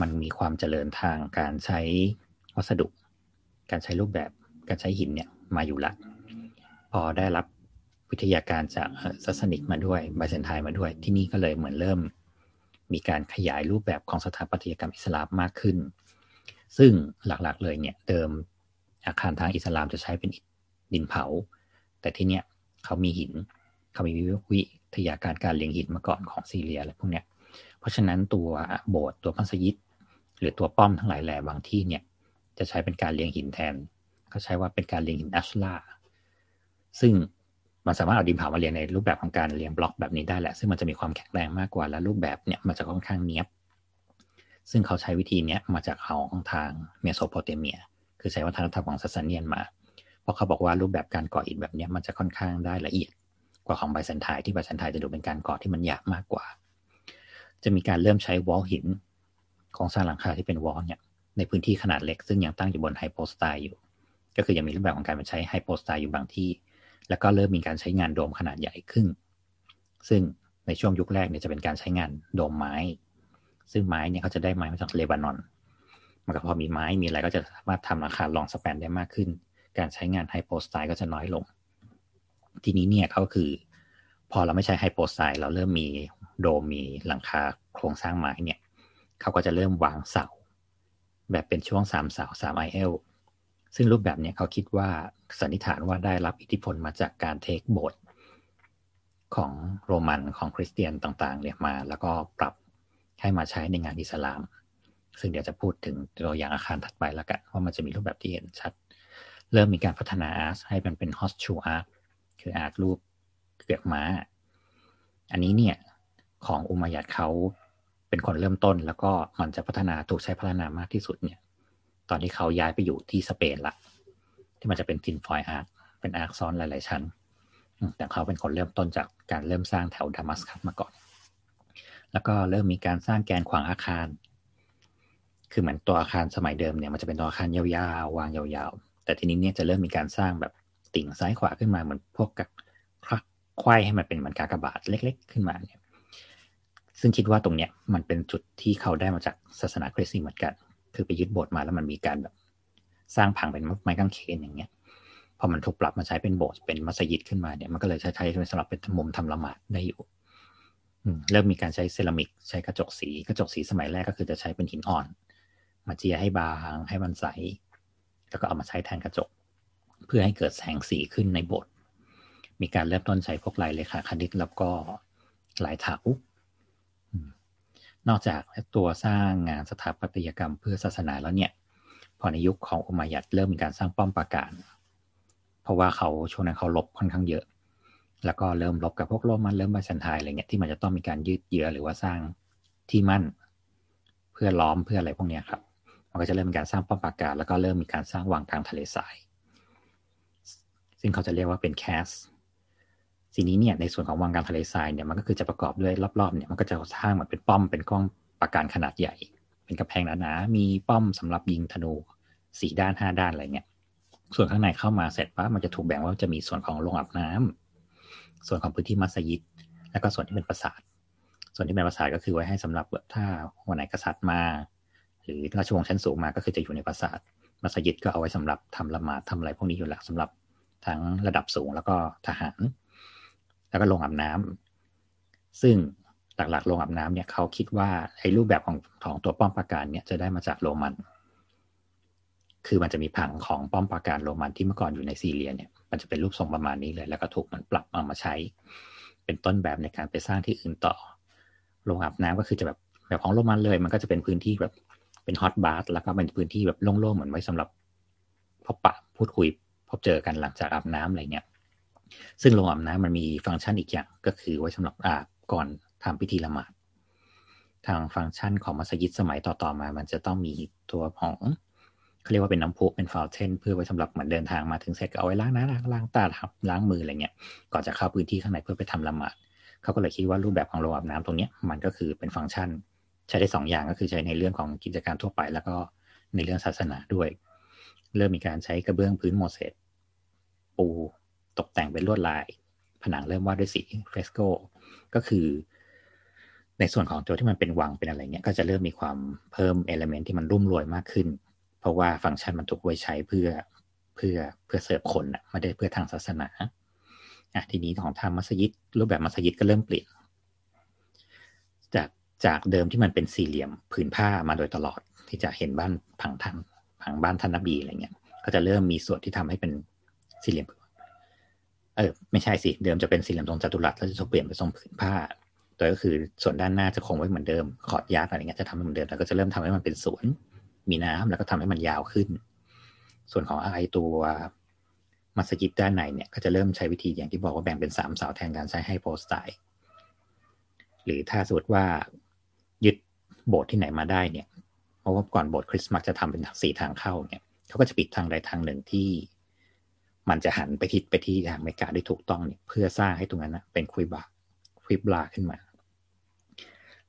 มันมีความเจริญทางการใช้วัสดุ การใช้รูปแบบการใช้หินเนี่ยมาอยู่ละพอได้รับวิทยาการจากซัสซานิดมาด้วยไบเซนไทน์มาด้วย ที่นี่ก็เลยเหมือนเริ่ม มีการขยายรูปแบบของสถาปัตยกรรมอิสลามมากขึ้น ซึ่งหลักๆเลยเนี่ยเดิมอาคารทางอิสลามจะใช้เป็นดินเผา แต่ที่เนี้ยเขามีหิน เขามีวิทยาการการเลี้ยงหินมาก่อนของซีเรียอะไรพวกเนี้ย เพราะฉะนั้นตัวโบสถ์ตัวมัสยิด หรือตัวป้อมทั้งหลายแหล่บางที่เนี่ยจะใช้เป็นการเลี้ยงหินแทนก็ใช้ว่าเป็นการเลี้ยงหินอัชลาซึ่ง มันสามารถเอาดินเผามาเรียงในรูปแบบของการเรียงบล็อกแบบนี้ได้แหละ ซึ่งมันจะมีความแข็งแรงมากกว่าและรูปแบบเนี่ยมันจะค่อนข้างเนี้ยบ ซึ่งเขาใช้วิธีนี้มาจากของทางเมโสโปเตเมีย คือใช้วัฒนธรรมของซัสเซเนียนมา เพราะเขาบอกว่ารูปแบบการก่ออิฐแบบนี้มันจะค่อนข้างได้ละเอียด กว่าของไบเซนไทน์ที่ไบเซนไทน์จะดูเป็นการก่อที่มันหยาบมากกว่า จะมีการเริ่มใช้วอลหินของสร้างหลังคาที่เป็นวอลเนี่ยในพื้นที่ขนาดเล็กซึ่งยังตั้งอยู่บน hypostyle อยู่ ก็คือยังมีรูปแบบของการใช้ hypostyle อยู่บางที่ แล้วก็เริ่มมีการใช้งานโดมขนาดใหญ่ขึ้น ซึ่งในช่วงยุคแรกเนี่ยจะเป็นการใช้งานโดมไม้ ซึ่งไม้เนี่ยเขาจะได้ไม้มาจากเลบานอน มันก็พอมีไม้มีอะไรก็จะสามารถทำราคาลองสแปนได้มากขึ้น การใช้งานไฮโปสไตล์ก็จะน้อยลง ทีนี้เนี่ยเขาคือ พอเราไม่ใช้ไฮโปสไตล์เราเริ่มมีโดมมีหลังคาโครงสร้างไม้เนี่ยเขาก็จะเริ่มวางเสา แบบเป็นช่วงสามเสาสามไอเอล ซึ่งรูปแบบนี้เขาคิดว่าสันนิษฐานว่าได้รับอิทธิพลมาจากการเทคบสถ์ของโรมันของคริสเตียนต่างๆเนี่ยมา แล้วก็ปรับให้มาใช้ในงานอิสลาม ซึ่งเดี๋ยวจะพูดถึงตัวอย่างอาคารถัดไปแล้วกันว่ามันจะมีรูปแบบที่เห็นชัด เริ่มมีการพัฒนาอาร์ตให้มันเป็นฮอสชูอาร์ตคืออาร์ตรูปเกือกม้า อันนี้เนี่ยของอุมายัดเขาเป็นคนเริ่มต้น แล้วก็มันจะพัฒนาถูกใช้พัฒนามากที่สุดเนี่ย ตอนที่เขาย้ายไปอยู่ที่สเปนละที่มันจะเป็นทินฟอยอาร์คเป็นอาร์คซ้อนหลาย ๆ ชั้น แต่เขาเป็นคนเริ่มต้นจากการเริ่มสร้างแถวดามัสกัสมาก่อน แล้วก็เริ่มมีการสร้างแกนขวางอาคาร คือเหมือนตัวอาคารสมัยเดิมเนี่ยมันจะเป็นตัวอาคารยาวๆวางยาวๆ แต่ทีนี้เนี่ยจะเริ่มมีการสร้างแบบติ่งซ้ายขวาขึ้นมาเหมือนพวกกับคลักควายให้มันเป็นเหมือนกากบาทเล็ก ๆ ขึ้นมาเนี่ยซึ่งคิดว่าตรงเนี้ยมันเป็นจุดที่เขาได้มาจากศาสนาคริสต์เหมือนกัน คือไปยึดโบสถ์มาแล้วมันมีการแบบสร้างผังเป็นไม้กางเขนอย่างเงี้ยพอมันถูกปรับมาใช้เป็นโบสถ์เป็นมัสยิดขึ้นมาเนี่ยมันก็เลยใช้ใช้สำหรับเป็นมุมทำละหมาดได้อยู่เริ่มมีการใช้เซรามิกใช้กระจกสี กระจกสีสมัยแรกก็คือจะใช้เป็นหินอ่อน มาเจียให้บางให้มันใส แล้วก็เอามาใช้แทนกระจก เพื่อให้เกิดแสงสีขึ้นในโบสถ์มีการเริ่มต้นใช้พวกลายเลขาคณิตแล้วก็ลายถา นอกจากตัวสร้างงานสถาปัตยกรรมเพื่อศาสนาแล้วเนี่ย พอในยุคของอุมายัดเริ่มมีการสร้างป้อมปราการ เพราะว่าเขาช่วงนั้นเขาลบค่อนข้างเยอะ แล้วก็เริ่มลบกับพวกโรมันเริ่มบาชันไทยอะไรเงี้ยที่มันจะต้องมีการยืดเยื้อหรือว่าสร้างที่มั่น เพื่อล้อมเพื่ออะไรพวกนี้ครับมันก็จะเริ่มมีการสร้างป้อมปราการ แล้วก็เริ่มมีการสร้างวางกลางทะเลทราย ซึ่งเขาจะเรียกว่าเป็นแคส ทีนี้เนี่ยในส่วนของวังการทะเลทรายเนี่ยมันก็คือจะประกอบด้วยรอบๆเนี่ยมันก็จะสร้างเหมือนเป็นป้อมเป็นกล้องปราการขนาดใหญ่ เป็นกระแพงหนาๆมีป้อมสำหรับยิงธนูสี่ด้านห้าด้านอะไรเงี้ยส่วนข้างในเข้ามาเสร็จปั๊บมันจะถูกแบ่งว่าจะมีส่วนของโรงอาบน้ำส่วนของพื้นที่มัสยิด แล้วก็ส่วนที่เป็นปราสาท ส่วนที่เป็นปราสาทก็คือไว้ให้สำหรับถ้าวันไหนกษัตริย์มา หรือราชวงศ์ชั้นสูงมาก็คือจะอยู่ในปราสาทมัสยิดก็เอาไว้สำหรับทำละหมาดทำอะไรพวกนี้อยู่แล้วสำหรับทั้งระดับสูงแล้วก็ทหาร แล้วก็โรงอาบน้ำซึ่งหลักๆโรงอาบน้ำเนี่ยเขาคิดว่าไอ้รูปแบบของของตัวป้อมปราการเนี่ยจะได้มาจากโรมัน คือมันจะมีผังของป้อมปราการโรมันที่เมื่อก่อนอยู่ในซีเรียเนี่ยมันจะเป็นรูปทรงประมาณนี้เลย แล้วก็ถูกมันปรับเอามาใช้ เป็นต้นแบบในการไปสร้างที่อื่นต่อโรงอาบน้ำก็คือจะแบบแบบของโรมันเลย มันก็จะเป็นพื้นที่แบบเป็นฮอตบาร์แล้วก็เป็นพื้นที่แบบโล่งๆเหมือนไว้สำหรับพบปะพูดคุยพบเจอกันหลังจากอาบน้ำอะไรเงี้ย ซึ่งโรงอาบน้ำมันมีฟังก์ชันอีกอย่างก็คือไว้สำหรับอาบก่อนทำพิธีละหมาด ทางฟังก์ชันของมัสยิดสมัยต่อๆมา มันจะต้องมีตัวของเขาเรียกว่าเป็นน้ำพุเป็นฟาวเทนเพื่อไว้สำหรับเหมือนเดินทางมาถึงเสร็จก็เอาไว้ล้างหน้าล้างตาล้างมืออะไรเงี้ยก่อนจะเข้าพื้นที่ข้างในเพื่อไปทำละหมาดเขาก็เลยคิดว่ารูปแบบของโรงอาบน้ำตรงนี้มันก็คือเป็นฟังก์ชัน ใช้ได้สองอย่างก็คือใช้ในเรื่องของกิจการทั่วไป แล้วก็ในเรื่องศาสนาด้วย เริ่มมีการใช้กระเบื้องพื้นโมเสกปู ตกแต่งเป็นลวดลาย ผนังเริ่มวาดด้วยสี fresco ก็คือ ในส่วนของตัวที่มันเป็นวังเป็นอะไรเงี้ยก็จะเริ่มมีความเพิ่ม element ที่มันรุ่มรวยมากขึ้น เพราะว่าฟังก์ชันมันถูกไว้ใช้เพื่อเพื่อเพื่อเสิร์ฟคนอะไม่ได้เพื่อทางศาสนาอะทีนี้ของทางมัสยิดรูปแบบมัสยิดก็เริ่มเปลี่ยน จากจากเดิมที่มันเป็นสี่เหลี่ยมผืนผ้ามาโดยตลอดที่จะเห็นบ้านผังทันผังบ้านท่านนบีอะไรเงี้ยก็จะเริ่มมีส่วนที่ทำให้เป็นสี่เหลี่ยม เออไม่ใช่สิเดิมจะเป็นสี่เหลี่ยมทรงจัตุรัสแล้วจะเปลี่ยนเป็นทรงผืนผ้าโดยก็คือส่วนด้านหน้าจะคงไว้เหมือนเดิมขอดยาอะไรเงี้ยจะทำให้เหมือนเดิมแล้วก็จะเริ่มทำให้มันเป็นสวนมีน้ำแล้วก็ทำให้มันยาวขึ้น ส่วนของไอตัวมัสยิดด้านในเนี่ยก็จะเริ่มใช้วิธีอย่างที่บอกว่าแบ่งเป็นสามเสาแทนการใช้ให้โพสไตล์หรือถ้าสมมติว่ายึดโบสถ์ที่ไหนมาได้เนี่ยเพราะว่าก่อนโบสถ์คริสต์มาสจะทำเป็นสี่ทางเข้าเนี่ยเขาก็จะปิดทางใดทางหนึ่งที่ มันจะหันไปทิศไปที่ทางอเมริกาได้ถูกต้องเนี่ยเพื่อสร้างให้ตรงนั้นนะเป็นคุยบาควิบลาขึ้นมา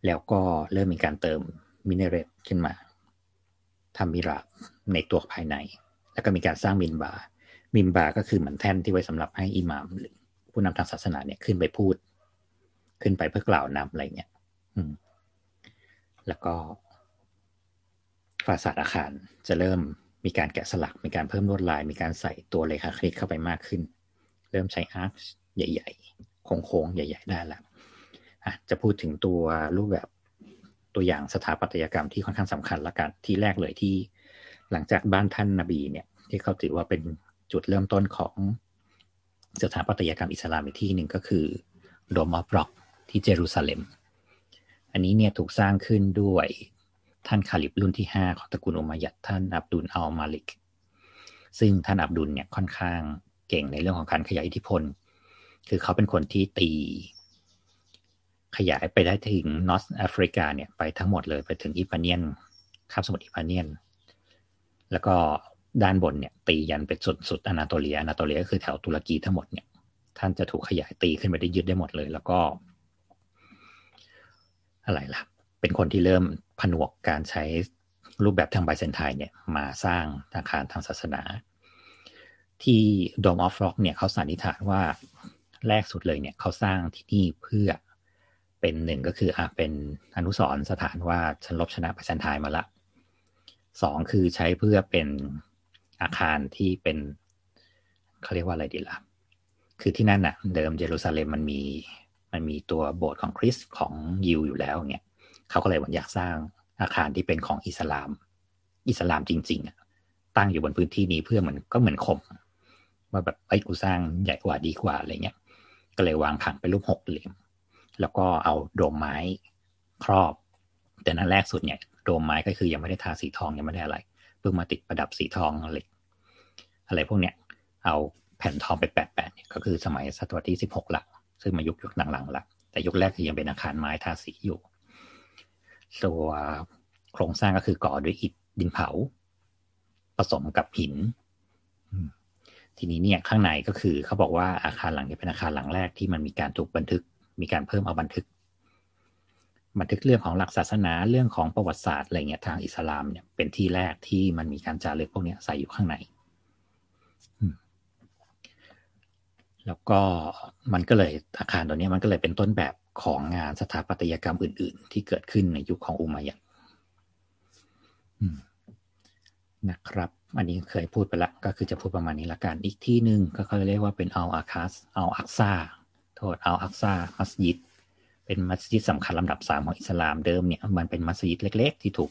แล้วก็เริ่มมีการเติมมินเนเรตขึ้นมาทำมิราบในตัวภายใน แล้วก็มีการสร้างมินบา มินบาก็คือเหมือนแท่นที่ไว้สำหรับให้อิหมามหรือผู้นำทางศาสนาเนี่ยขึ้นไปพูด ขึ้นไปเพื่อกล่าวนำอะไรเงี้ยอืม แล้วก็ฟาสาดอาคารจะเริ่ม มีการแกะสลัก มีการเพิ่มลวดลาย มีการใส่ตัวเลขาคณิตเข้าไปมากขึ้น เริ่มใช้อาร์คใหญ่ๆ โค้งๆ ใหญ่ ๆ ได้แล้วอะจะพูดถึงตัวรูปแบบตัวอย่างสถาปัตยกรรมที่ค่อนข้างสำคัญละกันที่แรกเลยที่ หลังจากบ้านท่านนาบีเนี่ย ที่เขาถือว่าเป็นจุดเริ่มต้นของสถาปัตยกรรมอิสลามอีกที่หนึ่งก็คือ Dome of Rock ที่เยรูซาเล็ม อันนี้เนี่ยถูกสร้างขึ้นด้วย ท่าน caliph รุ่นที่ 5 ของตระกูลอุมัยยัดท่านอับดุลอัลมาลิก ซึ่งท่านอับดุลเนี่ยค่อนข้างเก่งในเรื่องของการขยายอิทธิพล คือเขาเป็นคนที่ตี ขยายไปได้ถึง North Africa เนี่ยไปทั้งหมดเลยไปถึง Iberianคาบสมุทร Iberian แล้วก็ด้านบนเนี่ยตียันไปสุดสุดอนาโตเลียอนาโตเลียก็คือแถวตุรกีทั้งหมดเนี่ยท่านจะถูกขยายตีขึ้นไปได้ยึดได้หมดเลย แล้วก็ อะไรล่ะ เป็นคนที่เริ่ม ผนวกการใช้รูปแบบทางไบเซนไทน์เนี่ยมาสร้างอาคารทางศาสนา ที่ Dome of Rock เนี่ยเขาสันนิษฐานว่าแรกสุดเลยเนี่ยเขาสร้างที่นี่เพื่อเป็นหนึ่งก็คืออะเป็นอนุสรสถานว่าฉันลบชนะไบเซนไทน์มาละสองคือใช้เพื่อเป็นอาคารที่เป็นเขาเรียกว่าอะไรดีละ่ะ คือที่นั่นน่ะ เดิมเยรูซาเล็มมันมี มันมีตัวโบสถ์ของคริสของยิวอยู่แล้วเนี่ย เขาก็เลยอยากสร้างอาคารที่เป็นของอิสลาม อิสลามจริง ๆ ตั้งอยู่บนพื้นที่นี้เพื่อเหมือนก็เหมือนข่มว่าแบบไอ้กูสร้างใหญ่กว่าดีกว่าอะไรเงี้ย ก็เลยวางผังเป็นรูปหกเหลี่ยม แล้วก็เอาโดมไม้ครอบ แต่นั้นแรกสุดเนี่ยโดมไม้ก็คือยังไม่ได้ทาสีทองยังไม่ได้อะไร เพิ่งมาติดประดับสีทองเหล็ก อะไรพวกเนี้ย เอาแผ่นทองไปแปะแปะเนี่ยก็คือสมัยศตวรรษที่สิบหกหละซึ่งมายุคยุคหลังๆละแต่ยุคแรกคือยังเป็นอาคารไม้ทาสีอยู่ ตัวโครงสร้างก็คือก่อด้วยอิฐดินเผา ผสมกับหิน ทีนี้เนี่ยข้างในก็คือเขาบอกว่าอาคารหลังนี้เป็นอาคารหลังแรกที่มันมีการถูกบันทึก มีการเพิ่มเอาบันทึก บันทึกเรื่องของหลักศาสนาเรื่องของประวัติศาสตร์อะไรเงี้ยทางอิสลามเนี่ยเป็นที่แรกที่มันมีการจารึกพวกเนี้ยใส่อยู่ข้างในแล้วก็มันก็เลยอาคารตัวนี้มันก็เลยเป็นต้นแบบ ของงานสถาปัตยกรรมอื่น ๆ ที่เกิดขึ้นในยุคของอุมายัดนะครับ อันนี้เคยพูดไปละ ก็คือจะพูดประมาณนี้ละกัน อีกที่หนึ่งก็เขาเรียกว่าเป็นอัลอาคัสอัลอักซาโทษอัลอักซามัสยิด เป็นมัสยิดสำคัญลำดับสามของอิสลามเดิมเนี่ยมันเป็นมัสยิดเล็ก ๆ ที่ถูก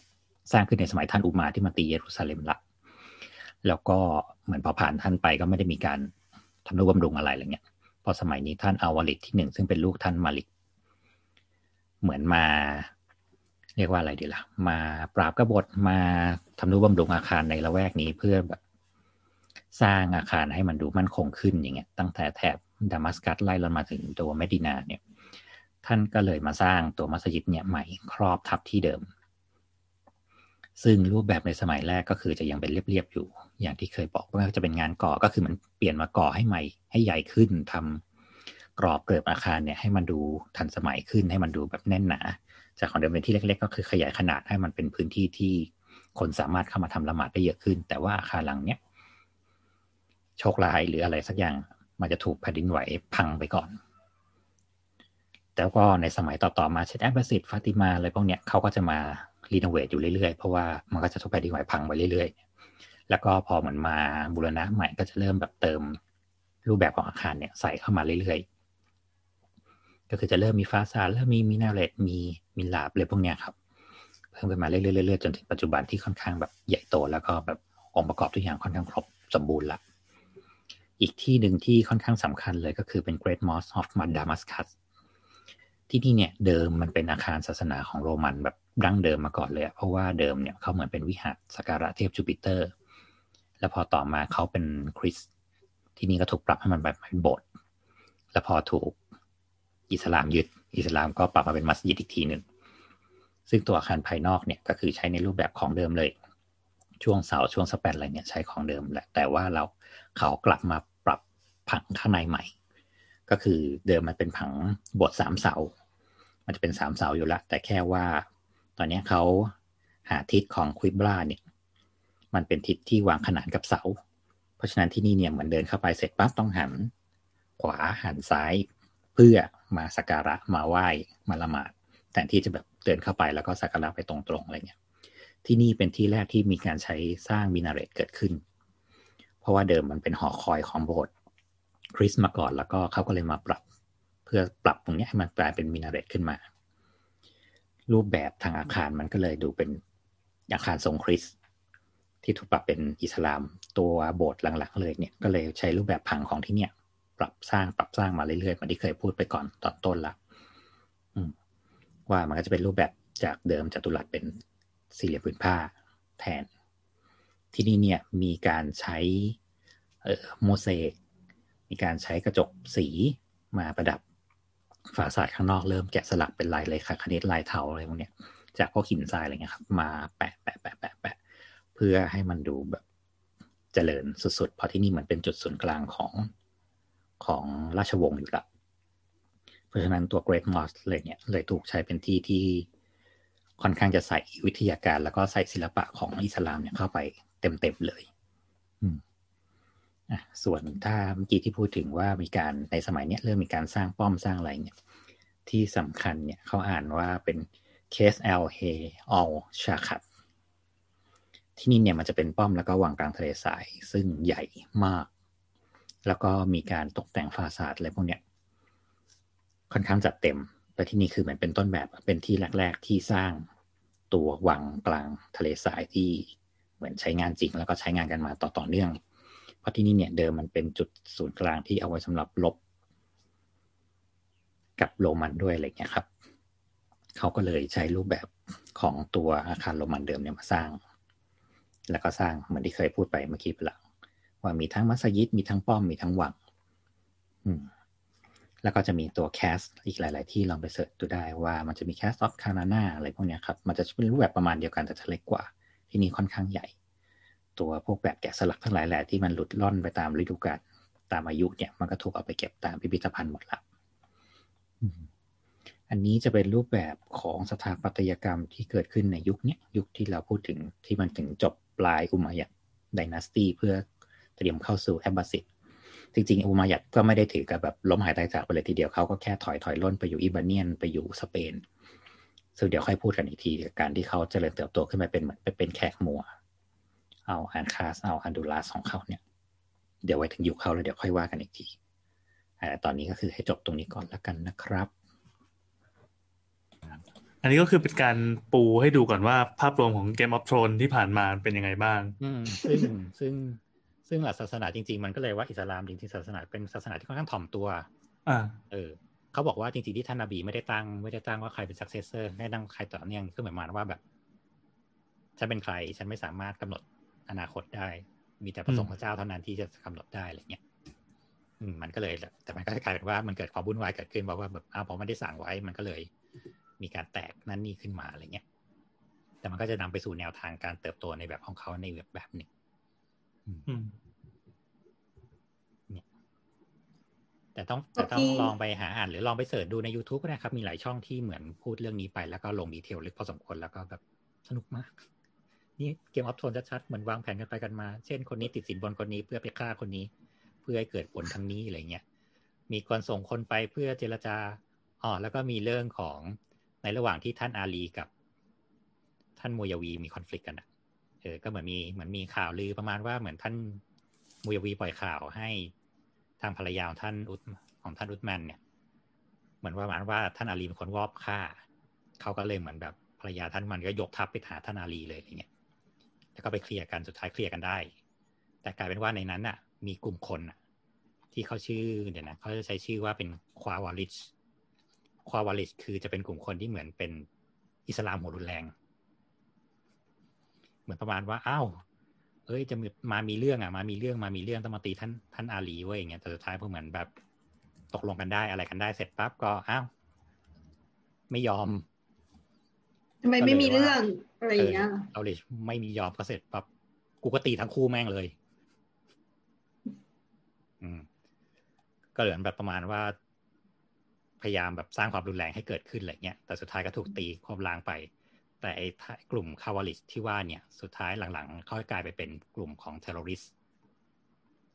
สร้างขึ้นในสมัยท่านอุมาที่มาตีเยรูซาเล็มละ แล้วก็เหมือนพอผ่านท่านไปก็ไม่ได้มีการทำนุบำรุงอะไรอะไรเงี้ย พอสมัยนี้ท่านอาวาลิดที่หนึ่งซึ่งเป็นลูกท่านมาลิก เหมือนมา เรียกว่าอะไรดีละ่ะ มาปราบกบฏมาทำนุบำรุงอาคารในละแวกนี้เพื่อแบบ สร้างอาคารให้มันดูมั่นคงขึ้นอย่างเงี้ย ตั้งแต่แถบดามัสกัสไล่ลงมาถึงตัวเมดินาเนี่ย ท่านก็เลยมาสร้างตัวมัสยิดเนี่ยใหม่ครอบทับที่เดิม ซึ่งรูปแบบในสมัยแรกก็คือจะยังเป็นเรียบๆอยู่ อย่างที่เคยบอกว่าจะเป็นงานก่อก็คือมันเปลี่ยนมาก่อให้ใหม่ ให้ใหญ่ขึ้นทำ กรอบเกลือบอาคารเนี่ยให้มันดูทันสมัยขึ้นให้มันดูแบบแน่นหนา จากของเดิมเป็นที่เล็ก ๆ ก็คือขยายขนาดให้มันเป็นพื้นที่ที่คนสามารถเข้ามาทำละหมาดได้เยอะขึ้น แต่ว่าอาคารหลังเนี้ยโชคร้ายหรืออะไรสักอย่างมันจะถูกแผ่นดินไหวพังไปก่อนแต่ก็ในสมัยต่อๆมาเช่นแอบบสิตฟาติมาอะไรพวกเนี้ยเขาก็จะมารีโนเวทอยู่เรื่อยๆ เพราะว่ามันก็จะถูกแผ่นดินไหวพังไปเรื่อยๆ แล้วก็พอเหมือนมาบูรณะใหม่ก็จะเริ่มแบบเติมรูปแบบของอาคารเนี่ยใส่เข้ามาเรื่อยๆ ก็คือจะเริ่มมีฟาซาดเริ่มมีมินาเรตมีมินลาบอะไรพวกเนี้ยครับ เพิ่มขึ้นมาเรื่อยๆจนถึงปัจจุบันที่ค่อนข้างแบบใหญ่โต แล้วก็แบบองค์ประกอบทุกอย่างค่อนข้างครบสมบูรณ์ละอีกที่หนึ่งที่ค่อนข้างสำคัญเลยก็คือเป็น Great Mosque of Damascus ที่นี่เนี่ยเดิมมันเป็นอาคารศาสนาของโรมันแบบดั้งเดิมมาก่อนเลยเพราะว่าเดิมเนี่ยเขาเหมือนเป็นวิหารสักการะเทพจูปิเตอร์ แล้วพอต่อมาเขาเป็นคริสที่นี่ก็ถูกปรับให้มันแบบเป็นโบสถ์แล้วพอถูก อิสลามยึด อิสลามก็ปรับมาเป็นมัสยิดอีกทีหนึ่ง ซึ่งตัวอาคารภายนอกเนี่ยก็คือใช้ในรูปแบบของเดิมเลย ช่วงเสาช่วงสแปนอะไรเนี่ยใช้ของเดิมแหละ แต่ว่าเราเขากลับมาปรับผังข้างในใหม่ ก็คือเดิมมันเป็นผังบสถ์สามเสา มันจะเป็นสามเสาอยู่ละ แต่แค่ว่า ตอนนี้เขาหาทิศของควิบลาเนี่ยมันเป็นทิศที่วางขนานกับเสา เพราะฉะนั้นที่นี่เนี่ยเหมือนเดินเข้าไปเสร็จปั๊บต้องหัน ขวาหันซ้าย เพื่อ มาสักการะมาไหว้มาละหมาดแต่ที่จะแบบเดินเข้าไปแล้วก็สักการะไปตรงๆอะไรเงี้ยที่นี่เป็นที่แรกที่มีการใช้สร้างมินาเรตเกิดขึ้น เพราะว่าเดิมมันเป็นหอคอยของโบสถ์คริสมาก่อนแล้วก็เขาก็เลยมาปรับ เพื่อปรับตรงนี้ให้มันกลายเป็นมินาเรตขึ้นมา รูปแบบทางอาคารมันก็เลยดูเป็นอาคารทรงคริสที่ถูกปรับเป็นอิสลามตัวโบสถ์หลังๆเลยเนี่ยก็เลยใช้รูปแบบผังของที่เนี่ย ปรับสร้างปรับสร้างมาเรื่อยๆเหมือนที่เคยพูดไปก่อนตอนต้นละว่ามันก็จะเป็นรูปแบบจากเดิมจัตุรัสเป็นสี่เหลี่ยมผืนผ้าแทน ที่นี่เนี่ยมีการใช้โมเสกมีการใช้กระจกสีมาประดับฝาสาดข้างนอกเริ่มแกะสลักเป็นลายเลยค่ะคณิตลายเทาอะไรพวกเนี้ยจากพวกหินทรายอะไรเงี้ยครับมาแปะแปะแปะแปะแปะเพื่อให้มันดูแบบเจริญสุดๆเพราะที่นี่เหมือนเป็นจุดศูนย์กลางของ ของราชวงศ์อยู่ละ เพราะฉะนั้นตัว Great Mosque เลยเนี่ยเลยถูกใช้เป็นที่ที่ค่อนข้างจะใส่วิทยาการแล้วก็ใส่ศิลปะของอิสลามเนี่ยเข้าไปเต็มๆเลยอืมอะส่วนถ้าเมื่อกี้ที่พูดถึงว่ามีการในสมัยนี้เริ่มมีการสร้างป้อมสร้างอะไรเนี่ยที่สำคัญเนี่ยเขาอ่านว่าเป็นเคสเอลเฮอลชาคัดที่นี่เนี่ยมันจะเป็นป้อมแล้วก็วางกลางทะเลทรายซึ่งใหญ่มาก แล้วก็มีการตกแต่งฟาซาดอะไรพวกเนี้ยค่อนข้างจัดเต็มแต่ที่นี่คือเหมือนเป็นต้นแบบเป็นที่แรก ๆ ที่สร้างตัววังกลางทะเลทรายที่เหมือนใช้งานจริง แล้วก็ใช้งานกันมาต่อต่อเนื่อง เพราะที่นี่เนี่ยเดิมมันเป็นจุดศูนย์กลางที่เอาไว้สำหรับลบ กับโรมันด้วยอะไรเงี้ยครับ เขาก็เลยใช้รูปแบบของตัวอาคารโรมันเดิมเนี่ยมาสร้าง แล้วก็สร้างเหมือนที่เคยพูดไปเมื่อกี้ไปแล้ว ว่ามีทั้งมัสยิด มีทั้งป้อม มีทั้งวังแล้วก็จะมีตัวแคสอีกหลาย ๆ ที่ลองไป search ดูได้ว่ามันจะมี castle of Kharana อะไรพวกนี้ครับ มันจะเป็นรูปแบบประมาณเดียวกันแต่จะเล็กกว่า ที่นี่ค่อนข้างใหญ่ ตัวพวกแบบแกะสลักทั้งหลายแหละที่มันหลุดล่อนไปตามฤดูกาลตามอายุเนี่ย มันก็ถูกเอาไปเก็บตามพิพิธภัณฑ์หมดละอันนี้จะเป็นรูปแบบของสถาปัตยกรรมที่เกิดขึ้นในยุคนี้ยุคที่เราพูดถึงที่มันถึงจบปลาย Umayyad dynasty เพื่อ เตรียมเข้าสู่ Abbasidจริงๆอุมายัดก็ไม่ได้ถือกับแบบล้มหายตายจากไปเลยทีเดียวเขาก็แค่ถอยถอยล่นไปอยู่อิบาเนียนไปอยู่สเปนซึ่งเดี๋ยวค่อยพูดกันอีกทีการที่เขาเจริญเติบโตขึ้นมาเป็นเหมือนไปเป็นแขกมัว เอาอันคาสเอาอันดูลาสของเขาเนี่ย เดี๋ยวไว้ถึงยุคเขาแล้วเดี๋ยวค่อยว่ากันอีกทีแต่ตอนนี้ก็คือให้จบตรงนี้ก่อนแล้วกันนะครับ อันนี้ก็คือเป็นการปูให้ดูก่อนว่าภาพรวมของ Game of Thrones ที่ผ่านมาเป็นยังไงบ้างอืมซึ่งซึ่ง ซึ่งหลักศาสนาจริง ๆ มันก็เลยว่าอิสลามจริงๆศาสนาเป็นศาสนาที่ค่อนข้างถ่อมตัวอ่าเออเขาบอกว่าจริงๆที่ท่านนบีไม่ได้ตั้งไม่ได้ตั้งว่าใครเป็น successor ไม่ได้ตั้งใครต่อเนื่องคือหมายความว่าแบบฉันเป็นใครฉันไม่สามารถกำหนดอนาคตได้ มีแต่พระสงฆ์พระเจ้าเท่านั้นที่จะกำหนดได้อะไรเงี้ยอืมมันก็เลย แต่มันก็กลายเป็นว่ามันเกิดความวุ่นวายเกิดขึ้นเพราะว่าแบบอ้าวพอไม่ได้สั่งไว้มันก็เลย มีการแตกนั่นนี่ขึ้นมาอะไรเงี้ยแต่มันก็จะนำไปสู่แนวทางการเติบโตในแบบของเขาในแบบแบบหนึ่งอืม แต่ต้องแต่ต้องลองไปหาอ่านหรือลองไปเสิร์ชดูใน YouTube ก็ได้ครับ มีหลายช่องที่เหมือนพูดเรื่องนี้ไป แล้วก็ลงดีเทลลึกพอสมควรแล้วก็แบบสนุกมาก นี่เกมออฟโทนชัดๆเหมือนวางแผนกันไปกันมา เช่นคนนี้ติดสินบนคนนี้เพื่อไปฆ่าคนนี้ เพื่อให้เกิดผลทางนี้อะไรเงี้ยมีคนส่งคนไปเพื่อเจรจาอ๋อแล้วก็มีเรื่องของในระหว่างที่ท่านอาลีกับ ท่านมูยาวีมีคอน FLICT กันอะ เออก็เหมือนมีเหมือนมีข่าวลือประมาณว่าเหมือนท่านมูยวีปล่อยข่าวให้ทางภรรยาของท่านอุตของท่านอุตแมนเนี่ย เหมือนว่าหมายว่าท่านอาลีเป็นคนวอบฆ่าเขาก็เลยเหมือนแบบภรรยาท่านมันก็ยกทัพไปหาท่านอาลีเลยอย่างเงี้ยแล้วก็ไปเคลียร์กันสุดท้ายเคลียร์กันได้ แต่กลายเป็นว่าในนั้นน่ะ มีกลุ่มคนน่ะ ที่เขาชื่อเดี๋ยวนะเขาจะใช้ชื่อว่าเป็นควาวาลิชควาวาลิชคือจะเป็นกลุ่มคนที่เหมือนเป็นอิสลามหัวรุนแรง มือนประมาณว่าอ้าวเอ้ยจะมามีเรื่องอะมามีเรื่องมามีเรื่องต้องมาตีท่านท่านอาลีเว้ยอย่างเงี้ยแต่สุดท้ายพอเหมือนแบบ ตกลงกันได้อะไรกันได้เสร็จปั๊บก็อ้าวไม่ยอมทำไมไม่มีเรื่องอะไรอย่างเงี้ยเอาเลยไม่มียอมก็เสร็จปั๊บกูก็ตีทั้งคู่แม่งเลย อืม ก็เหลือแบบประมาณว่า พยายามแบบสร้างความรุนแรงให้เกิดขึ้นอะไรเงี้ยแต่สุดท้ายก็ถูกตีควบล้างไป แต่ไอ้กลุ่ม Khawarij ที่ว่าเนี่ย สุดท้ายหลังๆเขากลายไปเป็นกลุ่มของ terrorist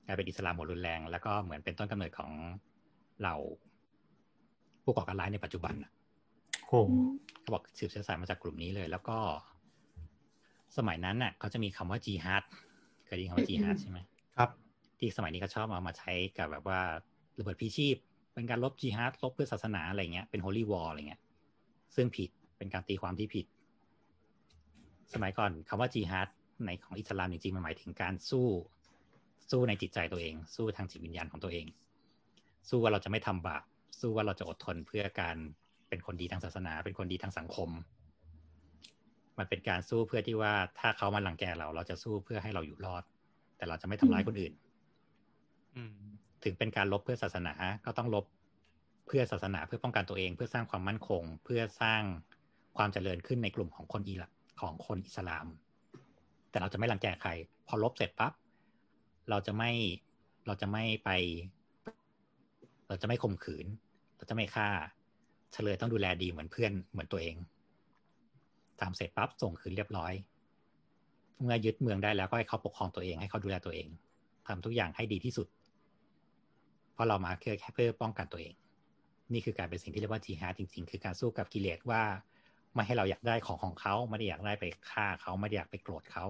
กลายเป็นอิสลามหัวรุนแรง แล้วก็เหมือนเป็นต้นกำเนิดของเหล่าผู้ก่อการร้ายในปัจจุบันโอ้เขาบอกสืบเชื้อสายมาจากกลุ่มนี้เลย แล้วก็ สมัยนั้นน่ะเขาจะมีคำว่าจีฮัดเคยได้ยินคำว่าจีฮัดใช่ไหมครับ ที่สมัยนี้เขาชอบเอามาใช้กับแบบว่าระเบิดพีชีพ เป็นการลบจีฮัดลบเพื่อศาสนาอะไรเงี้ยเป็นโฮลี่วอลอะไรเงี้ย ซึ่งผิดเป็นการตีความที่ผิด สมัยก่อนคำว่าจีฮัดในของอิสลามจริงๆมันหมายถึงการสู้สู้ในจิตใจตัวเอง สู้ทางจิตวิญญาณของตัวเอง สู้ว่าเราจะไม่ทำบาปสู้ว่าเราจะอดทนเพื่อการเป็นคนดีทางศาสนา เป็นคนดีทางสังคม มันเป็นการสู้เพื่อที่ว่าถ้าเขามาหลังแกเรา เราจะสู้เพื่อให้เราอยู่รอด แต่เราจะไม่ทำร้ายคนอื่นอืมถึงเป็นการลบเพื่อศาสนาก็ต้องลบเพื่อศาสนาเพื่อป้องกันตัวเอง เพื่อสร้างความมั่นคง เพื่อสร้างความเจริญขึ้นในกลุ่มของคนอิหลัก ของคนอิสลาม แต่เราจะไม่รังแกใคร พอลบเสร็จปั๊บเราจะไม่เราจะไม่ไป เราจะไม่ข่มขืน เราจะไม่ฆ่าเฉลยต้องดูแลดีเหมือนเพื่อนเหมือนตัวเองทำเสร็จปั๊บส่งคืนเรียบร้อย เมื่อยึดเมืองได้แล้วก็ให้เขาปกครองตัวเองให้เขาดูแลตัวเองทำทุกอย่างให้ดีที่สุด เพราะเรามาแค่แค่เพื่อป้องกันตัวเอง นี่คือการเป็นสิ่งที่เรียกว่าจีฮาจริง ๆ คือการสู้กับกิเลสว่า ไม่ให้เราอยากได้ของของเขาไม่ได้อยากได้ไปฆ่าเขาไม่ได้อยากไปโกรธเขา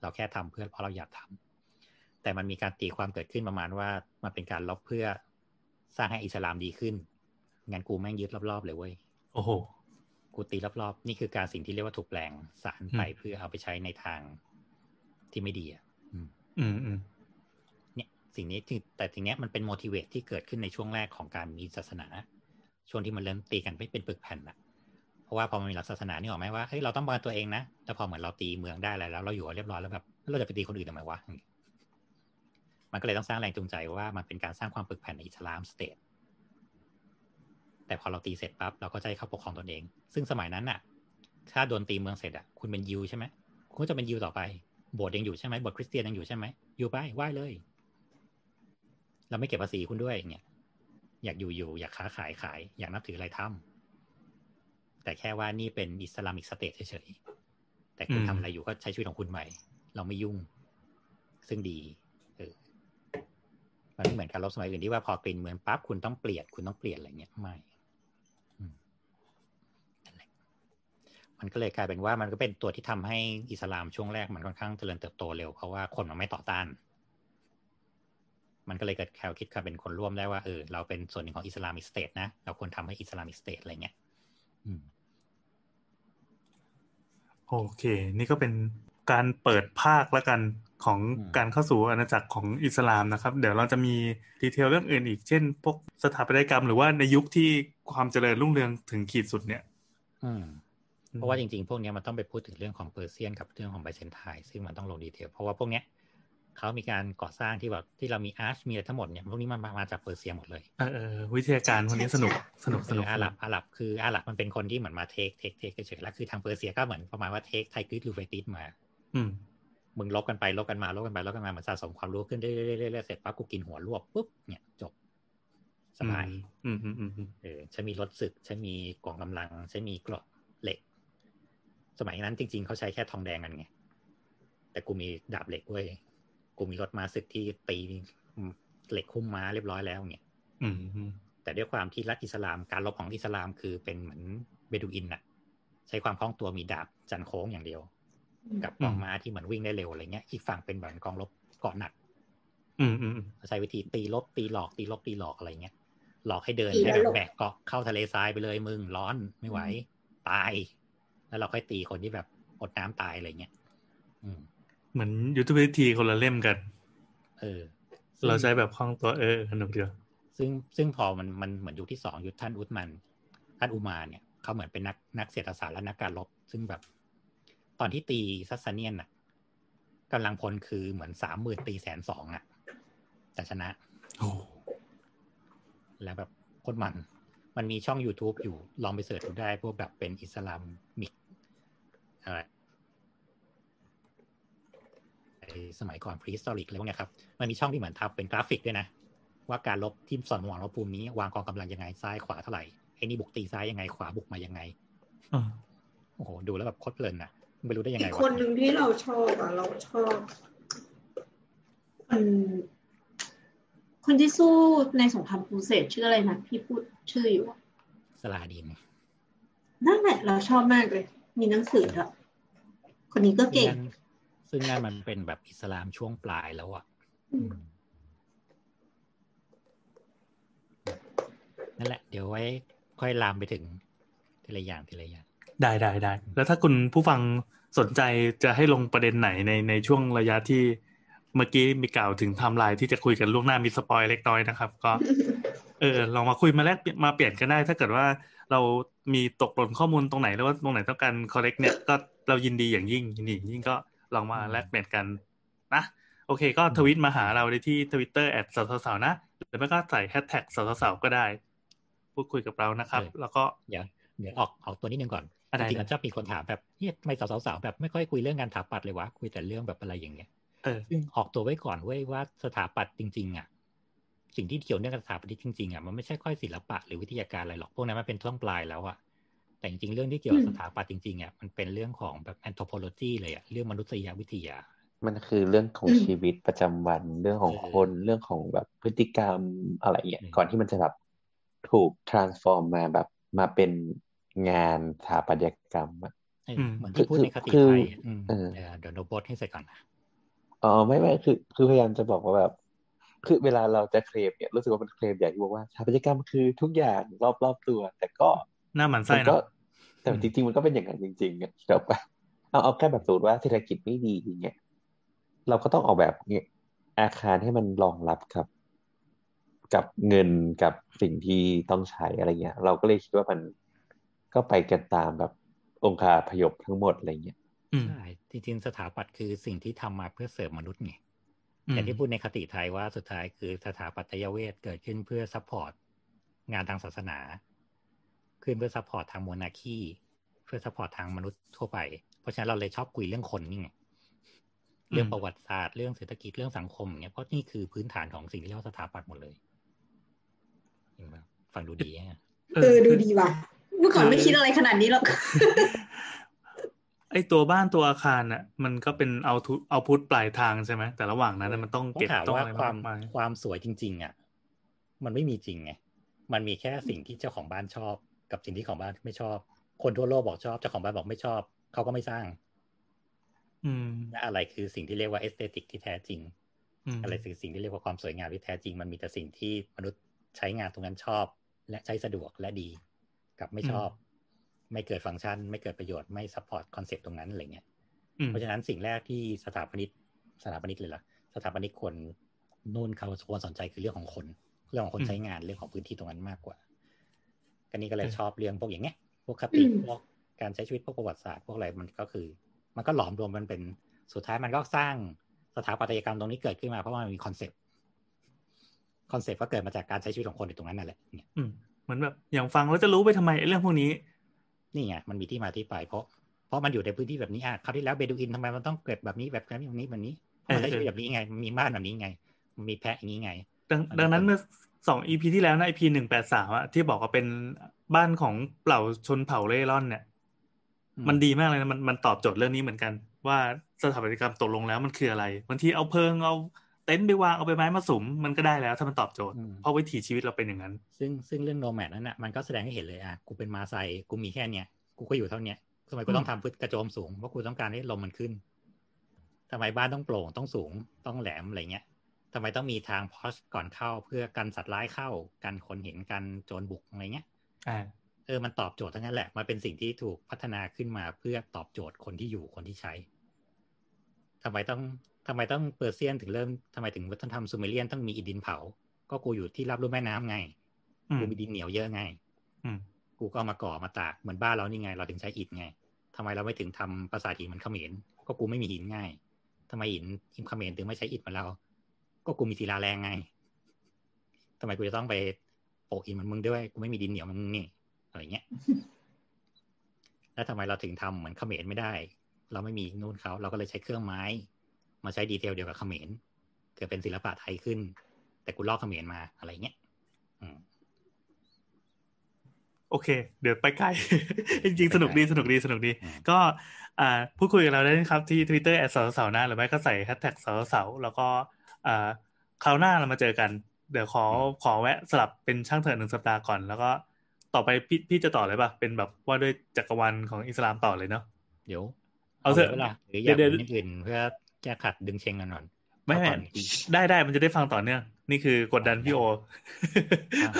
เราแค่ทำเพื่อเพราะเราอยากทำแต่มันมีการตีความเกิดขึ้นประมาณว่ามันเป็นการลบเพื่อสร้างให้อิสลามดีขึ้นงั้นกูแม่งยึดรอบๆเลยเว้ยโอ้โหกูตีรอบๆนี่คือการสิ่งที่เรียกว่าถูกแปลงสารไปอืมเพื่อเอาไปใช้ในทางที่ไม่ดีอะอืมอืมอืมเนี่ยสิ่งนี้ที่แต่ทีเนี้ยมันเป็น motivate ที่เกิดขึ้นในช่วงแรกของการมีศาสนา ช่วงที่มันเริ่มตีกันไม่เป็นปึกแผ่นอะ เพราะว่าพอมันมีหลักศาสนานี่หรอกไหมว่าเฮ้ยเราต้องป้องกันตัวเองนะแล้วพอเหมือนเราตีเมืองได้แล้วเราอยู่เรียบร้อยแล้วแบบเราจะไปตีคนอื่นทำไมวะมันก็เลยต้องสร้างแรงจูงใจว่ามันเป็นการสร้างความปึกแผ่นใน Islam state แต่พอเราตีเสร็จปั๊บเราก็จะให้เขาปกครองตนเอง ซึ่งสมัยนั้นน่ะ ถ้าโดนตีเมืองเสร็จอะ คุณเป็นยิวใช่ไหมคุณก็จะเป็นยิวต่อไปโบสถ์ยังอยู่ใช่ไหมโบสถ์คริสเตียนยังอยู่ใช่ไหมอยู่ไปไหว้เลย เราไม่เก็บภาษีคุณด้วยเนี่ย อยากอยู่อยู่อยากค้าขายขาย อยากนับถืออะไรทำ แต่แค่ว่านี่เป็น Islamic state เฉยๆ แต่คุณทำอะไรอยู่ก็ใช้ชีวิตของคุณใหม่เราไม่ยุ่ง ซึ่งดีเออมันไม่เหมือนการรบสมัยอื่นที่ว่าพอกลิ่นเหมือนปั๊บคุณต้องเปลี่ยนคุณต้องเปลี่ยนอะไรเงี้ยไม่มันก็เลยกลายเป็นว่ามันก็เป็นตัวที่ทำให้อิสลามช่วงแรกมันค่อนข้างเจริญเติบโตเร็วเพราะว่าคนมันไม่ต่อต้าน มันก็เลยเกิดแคลคิดกันเป็นคนร่วมได้ว่าเออเราเป็นส่วนหนึ่งของ Islamic state นะ เราควรทำให้ Islamic state อะไรเงี้ย โอเค นี่ก็เป็นการเปิดภาคแล้วกันของการเข้าสู่อาณาจักรของอิสลามนะครับ เดี๋ยวเราจะมี detail เรื่องอื่นอีก เช่น พวกสถาปัตยกรรม หรือว่าในยุคที่ความเจริญรุ่งเรืองถึงขีดสุดเนี่ยอืมเพราะว่าจริงๆ พวกนี้มันต้องไปพูดถึงเรื่องของ Persian กับเรื่องของ Byzantine ซึ่งมันต้องลง detail เพราะว่าพวกเนี้ย เขามีการก่อสร้างที่แบบที่เรามี arch มีอะไรทั้งหมดเนี่ยพวกนี้มันมาจากเปอร์เซียหมดเลยเออวิทยาการพวกนี้สนุกสนุกสนุกอาหรับอาหรับคืออาหรับมันเป็นคนที่เหมือนมา take take take เฉยๆแล้วคือทางเปอร์เซียก็เหมือนประมาณว่า take Tigris Euphrates มา อืมมึงรบกันไปรบกันมารบกันไปรบกันมาเหมือนสะสมความรู้ขึ้นเรื่อยๆเสร็จปั๊บกูกินหัวรวบปุ๊บเนี่ยจบสบายอืมอืมอืมเออฉันมีรถศึกฉันมีกองกำลังฉันมีกรอบเหล็ก สมัยนั้นจริง ๆเขาใช้แค่ทองแดงกันไงแต่กูมีดาบเหล็กเว้ย กูมีรถม้าศึกที่ตีเหล็กคุ้มม้าเรียบร้อยแล้วเนี่ยแต่ด้วยความที่รัฐอิสลามการรบของอิสลามคือเป็นเหมือนเบดูอินน่ะ ใช้ความคล่องตัวมีดาบจันโค้งอย่างเดียว กับกองม้าที่เหมือนวิ่งได้เร็วอะไรเงี้ยอีกฝั่งเป็นแบบกองรบเกาะหนักอืมอืมใช้วิธีตีลบตีหลอกตีลบตีหลอกอะไรเงี้ยหลอกให้เดินให้แบบแบกเกาะเข้าทะเลทรายไปเลยมึงร้อนไม่ไหวตาย แล้วเราค่อยตีคนที่แบบอดน้ำตายอะไรเงี้ยอืม เหมือนยุทธวิธีคนละเล่มกัน เออ เราใช้แบบคล่องตัวเออสนุกเดียว ซึ่งซึ่งพอมันมันเหมือนยุคที่สองยุคท่านอุตมัน ท่านอุมัรเนี่ยเขาเหมือนเป็นนักนักเศรษฐศาสตร์และนักการรบ ซึ่งแบบ ตอนที่ตี Sassanian น่ะกำลังพลคือเหมือนสามหมื่นตีแสนสองอะแต่ชนะโอ้แล้วแบบโคตรมัน มันมีช่อง YouTube อยู่ลองไป search ดูได้ พวกแบบเป็นอิสลามมิกอะไร สมัยก่อน prehistoric อะไรพวกนี้ครับมันมีช่องที่เหมือนทำเป็นกราฟิกด้วยนะ ว่าการรบทีมสอนวางลบภูมินี้ วางกองกำลังยังไงซ้ายขวาเท่าไหร่ไอ้นี่บุกตีซ้ายยังไงขวาบุกมายังไงโอ้โหดูแล้วแบบโคตรเพลินนะไม่รู้ได้ยังไงอีกคนหนึ่งที่เราชอบอะ เราชอบคนคนที่สู้ในสงครามครูเสดชื่ออะไรนะพี่พูดชื่ออยู่ซาลาดินนั่นแหละเราชอบมากเลย มีหนังสืออะคนนี้ก็เก่ง ซึ่งนั่นมันเป็นแบบอิสลามช่วงปลายแล้วอะนั่นแหละ เดี๋ยวไว้ค่อยลามไปถึงทีละอย่างทีละอย่าง ได้ได้ได้ แล้วถ้าคุณผู้ฟังสนใจจะให้ลงประเด็นไหนในในช่วงระยะที่เมื่อกี้มีกล่าวถึงไทม์ไลน์ที่จะคุยกันล่วงหน้ามี spoil เล็กน้อยนะครับ ก็ เออลองมาคุยมาแลกมาเปลี่ยนกันได้ ถ้าเกิดว่าเรามีตกหล่นข้อมูลตรงไหนหรือว่าตรงไหนต้องการ correct เนี่ยก็เรายินดีอย่างยิ่งยินดียิ่งก็ ลองมาแลกเปลี่ยนกันนะโอเค ก็ทวิตมาหาเราได้ที่ทวิตเตอร์แอดสาวสาวนะหรือไม่ก็ใส่แฮชแท็กสาวสาวก็ได้ พูดคุยกับเรานะครับ แล้วก็เดี๋ยวเดี๋ยวออกออกตัวนี้หนึ่งก่อนจริงๆมันจะมีคนถามแบบเฮ้ยทำไมสาวๆแบบไม่ค่อยคุยเรื่องงานสถาปัตย์เลยวะคุยแต่เรื่องแบบอะไรอย่างเงี้ยซึ่งออกตัวไว้ก่อนเว้ยว่าสถาปัตย์จริง ๆ อะ สิ่งที่เกี่ยวเนื่องกับสถาปัตย์จริงๆอะมันไม่ใช่ค่อยศิลปะหรือวิทยาการอะไรหรอกพวกนั้นมันเป็นช่วงปลายแล้วอะ แต่จริงๆ เรื่องที่เกี่ยวกับสถาปัตย์จริงๆอะมันเป็นเรื่องของแบบแอนโทโพโลจีเลยอะเรื่องมนุษยวิทยา มันคือเรื่องของชีวิตประจำวันเรื่องของคนเรื่องของแบบพฤติกรรมอะไรเงี้ยก่อนที่มันจะแบบถูก transform มาแบบมาเป็นงานสถาปัตยกรรมอะเหมือนที่พูดในคติไทยเดี๋ยวโนบอทให้ใส่ก่อนนะอ๋อไม่ไม่คือคือพยายามจะบอกว่าแบบคือเวลาเราจะเคลมเนี่ยรู้สึกว่ามันเคลมใหญ่ที่บอกว่าสถาปัตยกรรมคือทุกอย่างรอบรอบตัว แต่ก็ หน้ามันไส้นะแต่จริง ๆ มันก็เป็นอย่างนั้นจริงๆอะแบบเอาเอาแค่แบบสูตรว่าเศรษฐกิจไม่ดีอย่างเงี้ยเราก็ต้องออกแบบเนี่ยอาคารให้มันรองรับกับ กับเงินกับสิ่งที่ต้องใช้อะไรเงี้ย เราก็เลยคิดว่ามันก็ไปกันตามแบบองค์คาพยพทั้งหมดอะไรเงี้ยใช่จริงๆสถาปัตย์คือสิ่งที่ทำมาเพื่อเสริมมนุษย์ไงอย่างที่พูดในคติไทยว่าสุดท้ายคือสถาปัตยเวทเกิดขึ้นเพื่อ support งานทางศาสนา ขึ้นเพื่อ support ทาง monarchy เพื่อ support ทางมนุษย์ทั่วไป เพราะฉะนั้นเราเลยชอบคุยเรื่องคนนี่ไงเรื่องประวัติศาสตร์เรื่องเศรษฐกิจเรื่องสังคมเนี่ยเพราะนี่คือพื้นฐานของสิ่งที่เรียกว่าสถาปัตย์หมดเลยเห็นปะฟังดูดีอะเออดูดีว่ะเมื่อก่อนไม่คิดอะไรขนาดนี้หรอกไอตัวบ้านตัวอาคารน่ะ มันก็เป็น output output ปลายทางใช่ไหมแต่ระหว่างนั้นน่ะมันต้องต้องเก็บถามต้องว่าอะไรความมากมายความสวยจริง ๆ อะ มันไม่มีจริงไงมันมีแค่สิ่งที่เจ้าของบ้านชอบ กับสิ่งที่ของบ้านไม่ชอบ คนทั่วโลกบอกชอบเจ้าของบ้านบอกไม่ชอบ เขาก็ไม่สร้าง อืมและอะไรคือสิ่งที่เรียกว่า aesthetic ที่แท้จริงมอะไรคือสิ่งที่เรียกว่าความสวยงามที่แท้จริง มันมีแต่สิ่งที่มนุษย์ใช้งานตรงนั้นชอบ และใช้สะดวกและดี กับไม่ชอบ ไม่เกิดฟังก์ชัน ไม่เกิดประโยชน์ไม่ support คอนเซ็ปต์ตรงนั้นอะไรเงี้ยอืมเพราะฉะนั้นสิ่งแรกที่สถาปนิกสถาปนิกเลยล่ะ สถาปนิกควรนู่นเขาควรสนใจคือเรื่องของคน เรื่องของคนใช้งานเรื่องของพื้นที่ตรงนั้นมากกว่า ก็นี่ก็เลยชอบเรื่องพวกอย่างเงี้ยพวกคติอืมพวกการใช้ชีวิตพวกประวัติศาสตร์พวกอะไรมันก็คือ มันก็หลอมรวมมันเป็นสุดท้ายมันก็สร้างสถาปัตยกรรมตรงนี้เกิดขึ้นมาเพราะว่ามันมีคอนเซปต์คอนเซปต์ก็เกิดมาจากการใช้ชีวิตของคนในตรงนั้นนั่นแหละเนี่ยอืมเหมือนแบบอย่างฟังแล้วจะรู้ไปทำไมไอ้เรื่องพวกนี้นี่ไงมันมีที่มาที่ไปเพราะเพราะมันอยู่ในพื้นที่แบบนี้อะคราวที่แล้วเบดูอินทำไมมันต้องเกิดแบบนี้แบบนี้แบบนี้แบบนี้เพราะมันได้ชีวิตแบบนี้ไงมันมีบ้านแบบนี้ไงมันมีแพะอย่างนี้ไง ดังอันนี้ดังนั้นก็เมื่อ สอง EP ที่แล้วนะ EP หนึ่งแปดสามอะที่บอกว่าเป็นบ้านของเปล่าชนเผ่าเร่ร่อนเนี่ยอืมันดีมากเลยนะมันมันตอบโจทย์เรื่องนี้เหมือนกัน ว่าสถาปัตยกรรมตกลงแล้วมันคืออะไรบางทีเอาเพิงเอาเต็นท์ไปวางเอาใบไม้มาสุมมันก็ได้แล้ว ถ้ามันตอบโจทย์อืมเพราะวิถีชีวิตเราเป็นอย่างนั้น ซึ่งซึ่งเรื่องโนแมดนั้นน่ะมันก็แสดงให้เห็นเลยอะกูเป็นมาไซกูมีแค่เนี้ยกูก็อยู่เท่าเนี้ยทำไมกูต้องทำพื้นกระโจมสูงเพราะกูต้องการให้ลมมันขึ้นทำไมบ้านต้องโปร่งต้องสูงต้องแหลมอะไรเงี้ย ทำไมต้องมีทางพอชก่อนเข้าเพื่อกันสัตว์ร้ายเข้ากันคนเห็นกันโจรบุกอะไรเงี้ยอ่าเออมันตอบโจทย์ทั้งนั้นแหละ มันเป็นสิ่งที่ถูกพัฒนาขึ้นมาเพื่อตอบโจทย์คนที่อยู่คนที่ใช้ทำไมต้องทำไมต้องเปอร์เซียนถึงเริ่มทำไมถึงวัฒนธรรมซูเมเรียนต้องมีอิฐดินเผา ก็กูอยู่ที่รับรู้แม่น้ำไงอืมกูมีดินเหนียวเยอะไงอืมกูก็เอามาก่อมาตากเหมือนบ้านเรานี่ไง เราถึงใช้อิฐไงทำไมเราไม่ถึงทำปราสาทหินเหมันเขมรก็กูไม่มีหินง่ายทำไมหินหินเขมรถึงไม่ใช้อิฐเหมือนเรา ก็กูมีศิลาแรงไงทำไมกูจะต้องไปโปะหินเหมือนมึงด้วย กูไม่มีดินเหนียวเหมันมึงนี่อะไรเงี้ย แล้วทำไมเราถึงทำเหมือนเขมรไม่ได้ เราไม่มีนู่นเขาเราก็เลยใช้เครื่องไม้ มาใช้ดีเทลเดียวกับเขมรเกิดเป็นศิลปะไทยขึ้น แต่กูลอกเขมรมาอะไรเงี้ยอืมโอเค เดี๋ยวไปไกล จริงๆ สนุกดี สนุกดี สนุกดีอืมก็อ่าพูดคุยกับเราได้นะครับ ที่ Twitter แอดสาวสาวหน้าหรือไม่ก็ใส่แฮชแท็กสาวสาวแล้วก็ อ่าคราวหน้าเรามาเจอกัน เดี๋ยวขอขอแวะสลับเป็นช่างเถิดหนึ่งสัปดาห์ก่อน แล้วก็ต่อไปพี่พี่จะต่อเลยป่ะ เป็นแบบว่าด้วยจักรวาลของอิสลามต่อเลยเนาะเดี๋ยว เอาเถอะวลาหรืออยากเดี๋ยวเป็นอย่างอื่นเพื่อแก้ขัดดึงเชงกันหน่อยไม่เอาแม่ก่อนอีกได้ได้มันจะได้ฟังต่อเนื่องนี่คือกดดันพี่โอ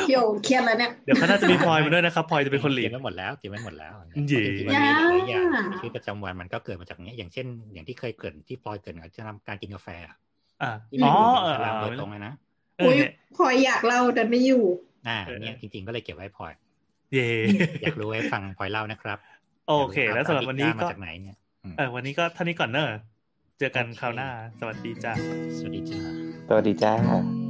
พี่โอเครียดแล้วเนี่ยเดี๋ยวเขาน่าจะมีพลอยมาด้วยนะครับพลอยจะเป็นคนหลีเตรีดยมไว้หมดแล้วเตรียมไว้หมดแล้วเย่จริงๆมันมีหลายอย่างย่าชีวิตประจำวันมันก็เกิดมาจากเนี้ยอย่างเช่น อย่างที่เคยเกริดที่พลอยเกริดกับที่ทำการกินกาแฟ อะอ่าที่อ๋ไม่อได้เอออิสเอลามอโดยตรงเลยนะเอออุ้ยเนี่ยพลอยอยากเล่าแต่ไม่อยู่ อ่าเออเนี่ยจริง ๆก็เลยเก็บไว้พลอยเย่อยากรู้ให้ฟังพลอยเล่านะครับ โอเค แล้วสำหรับวันนี้มาก็จากไหนเนี่ยอืมเออวันนี้ก็เท่านี้ก่อนเนอะเจอกันคราวหน้า สวัสดีจ้าสวัสดีจ้าสวัสดีจ้า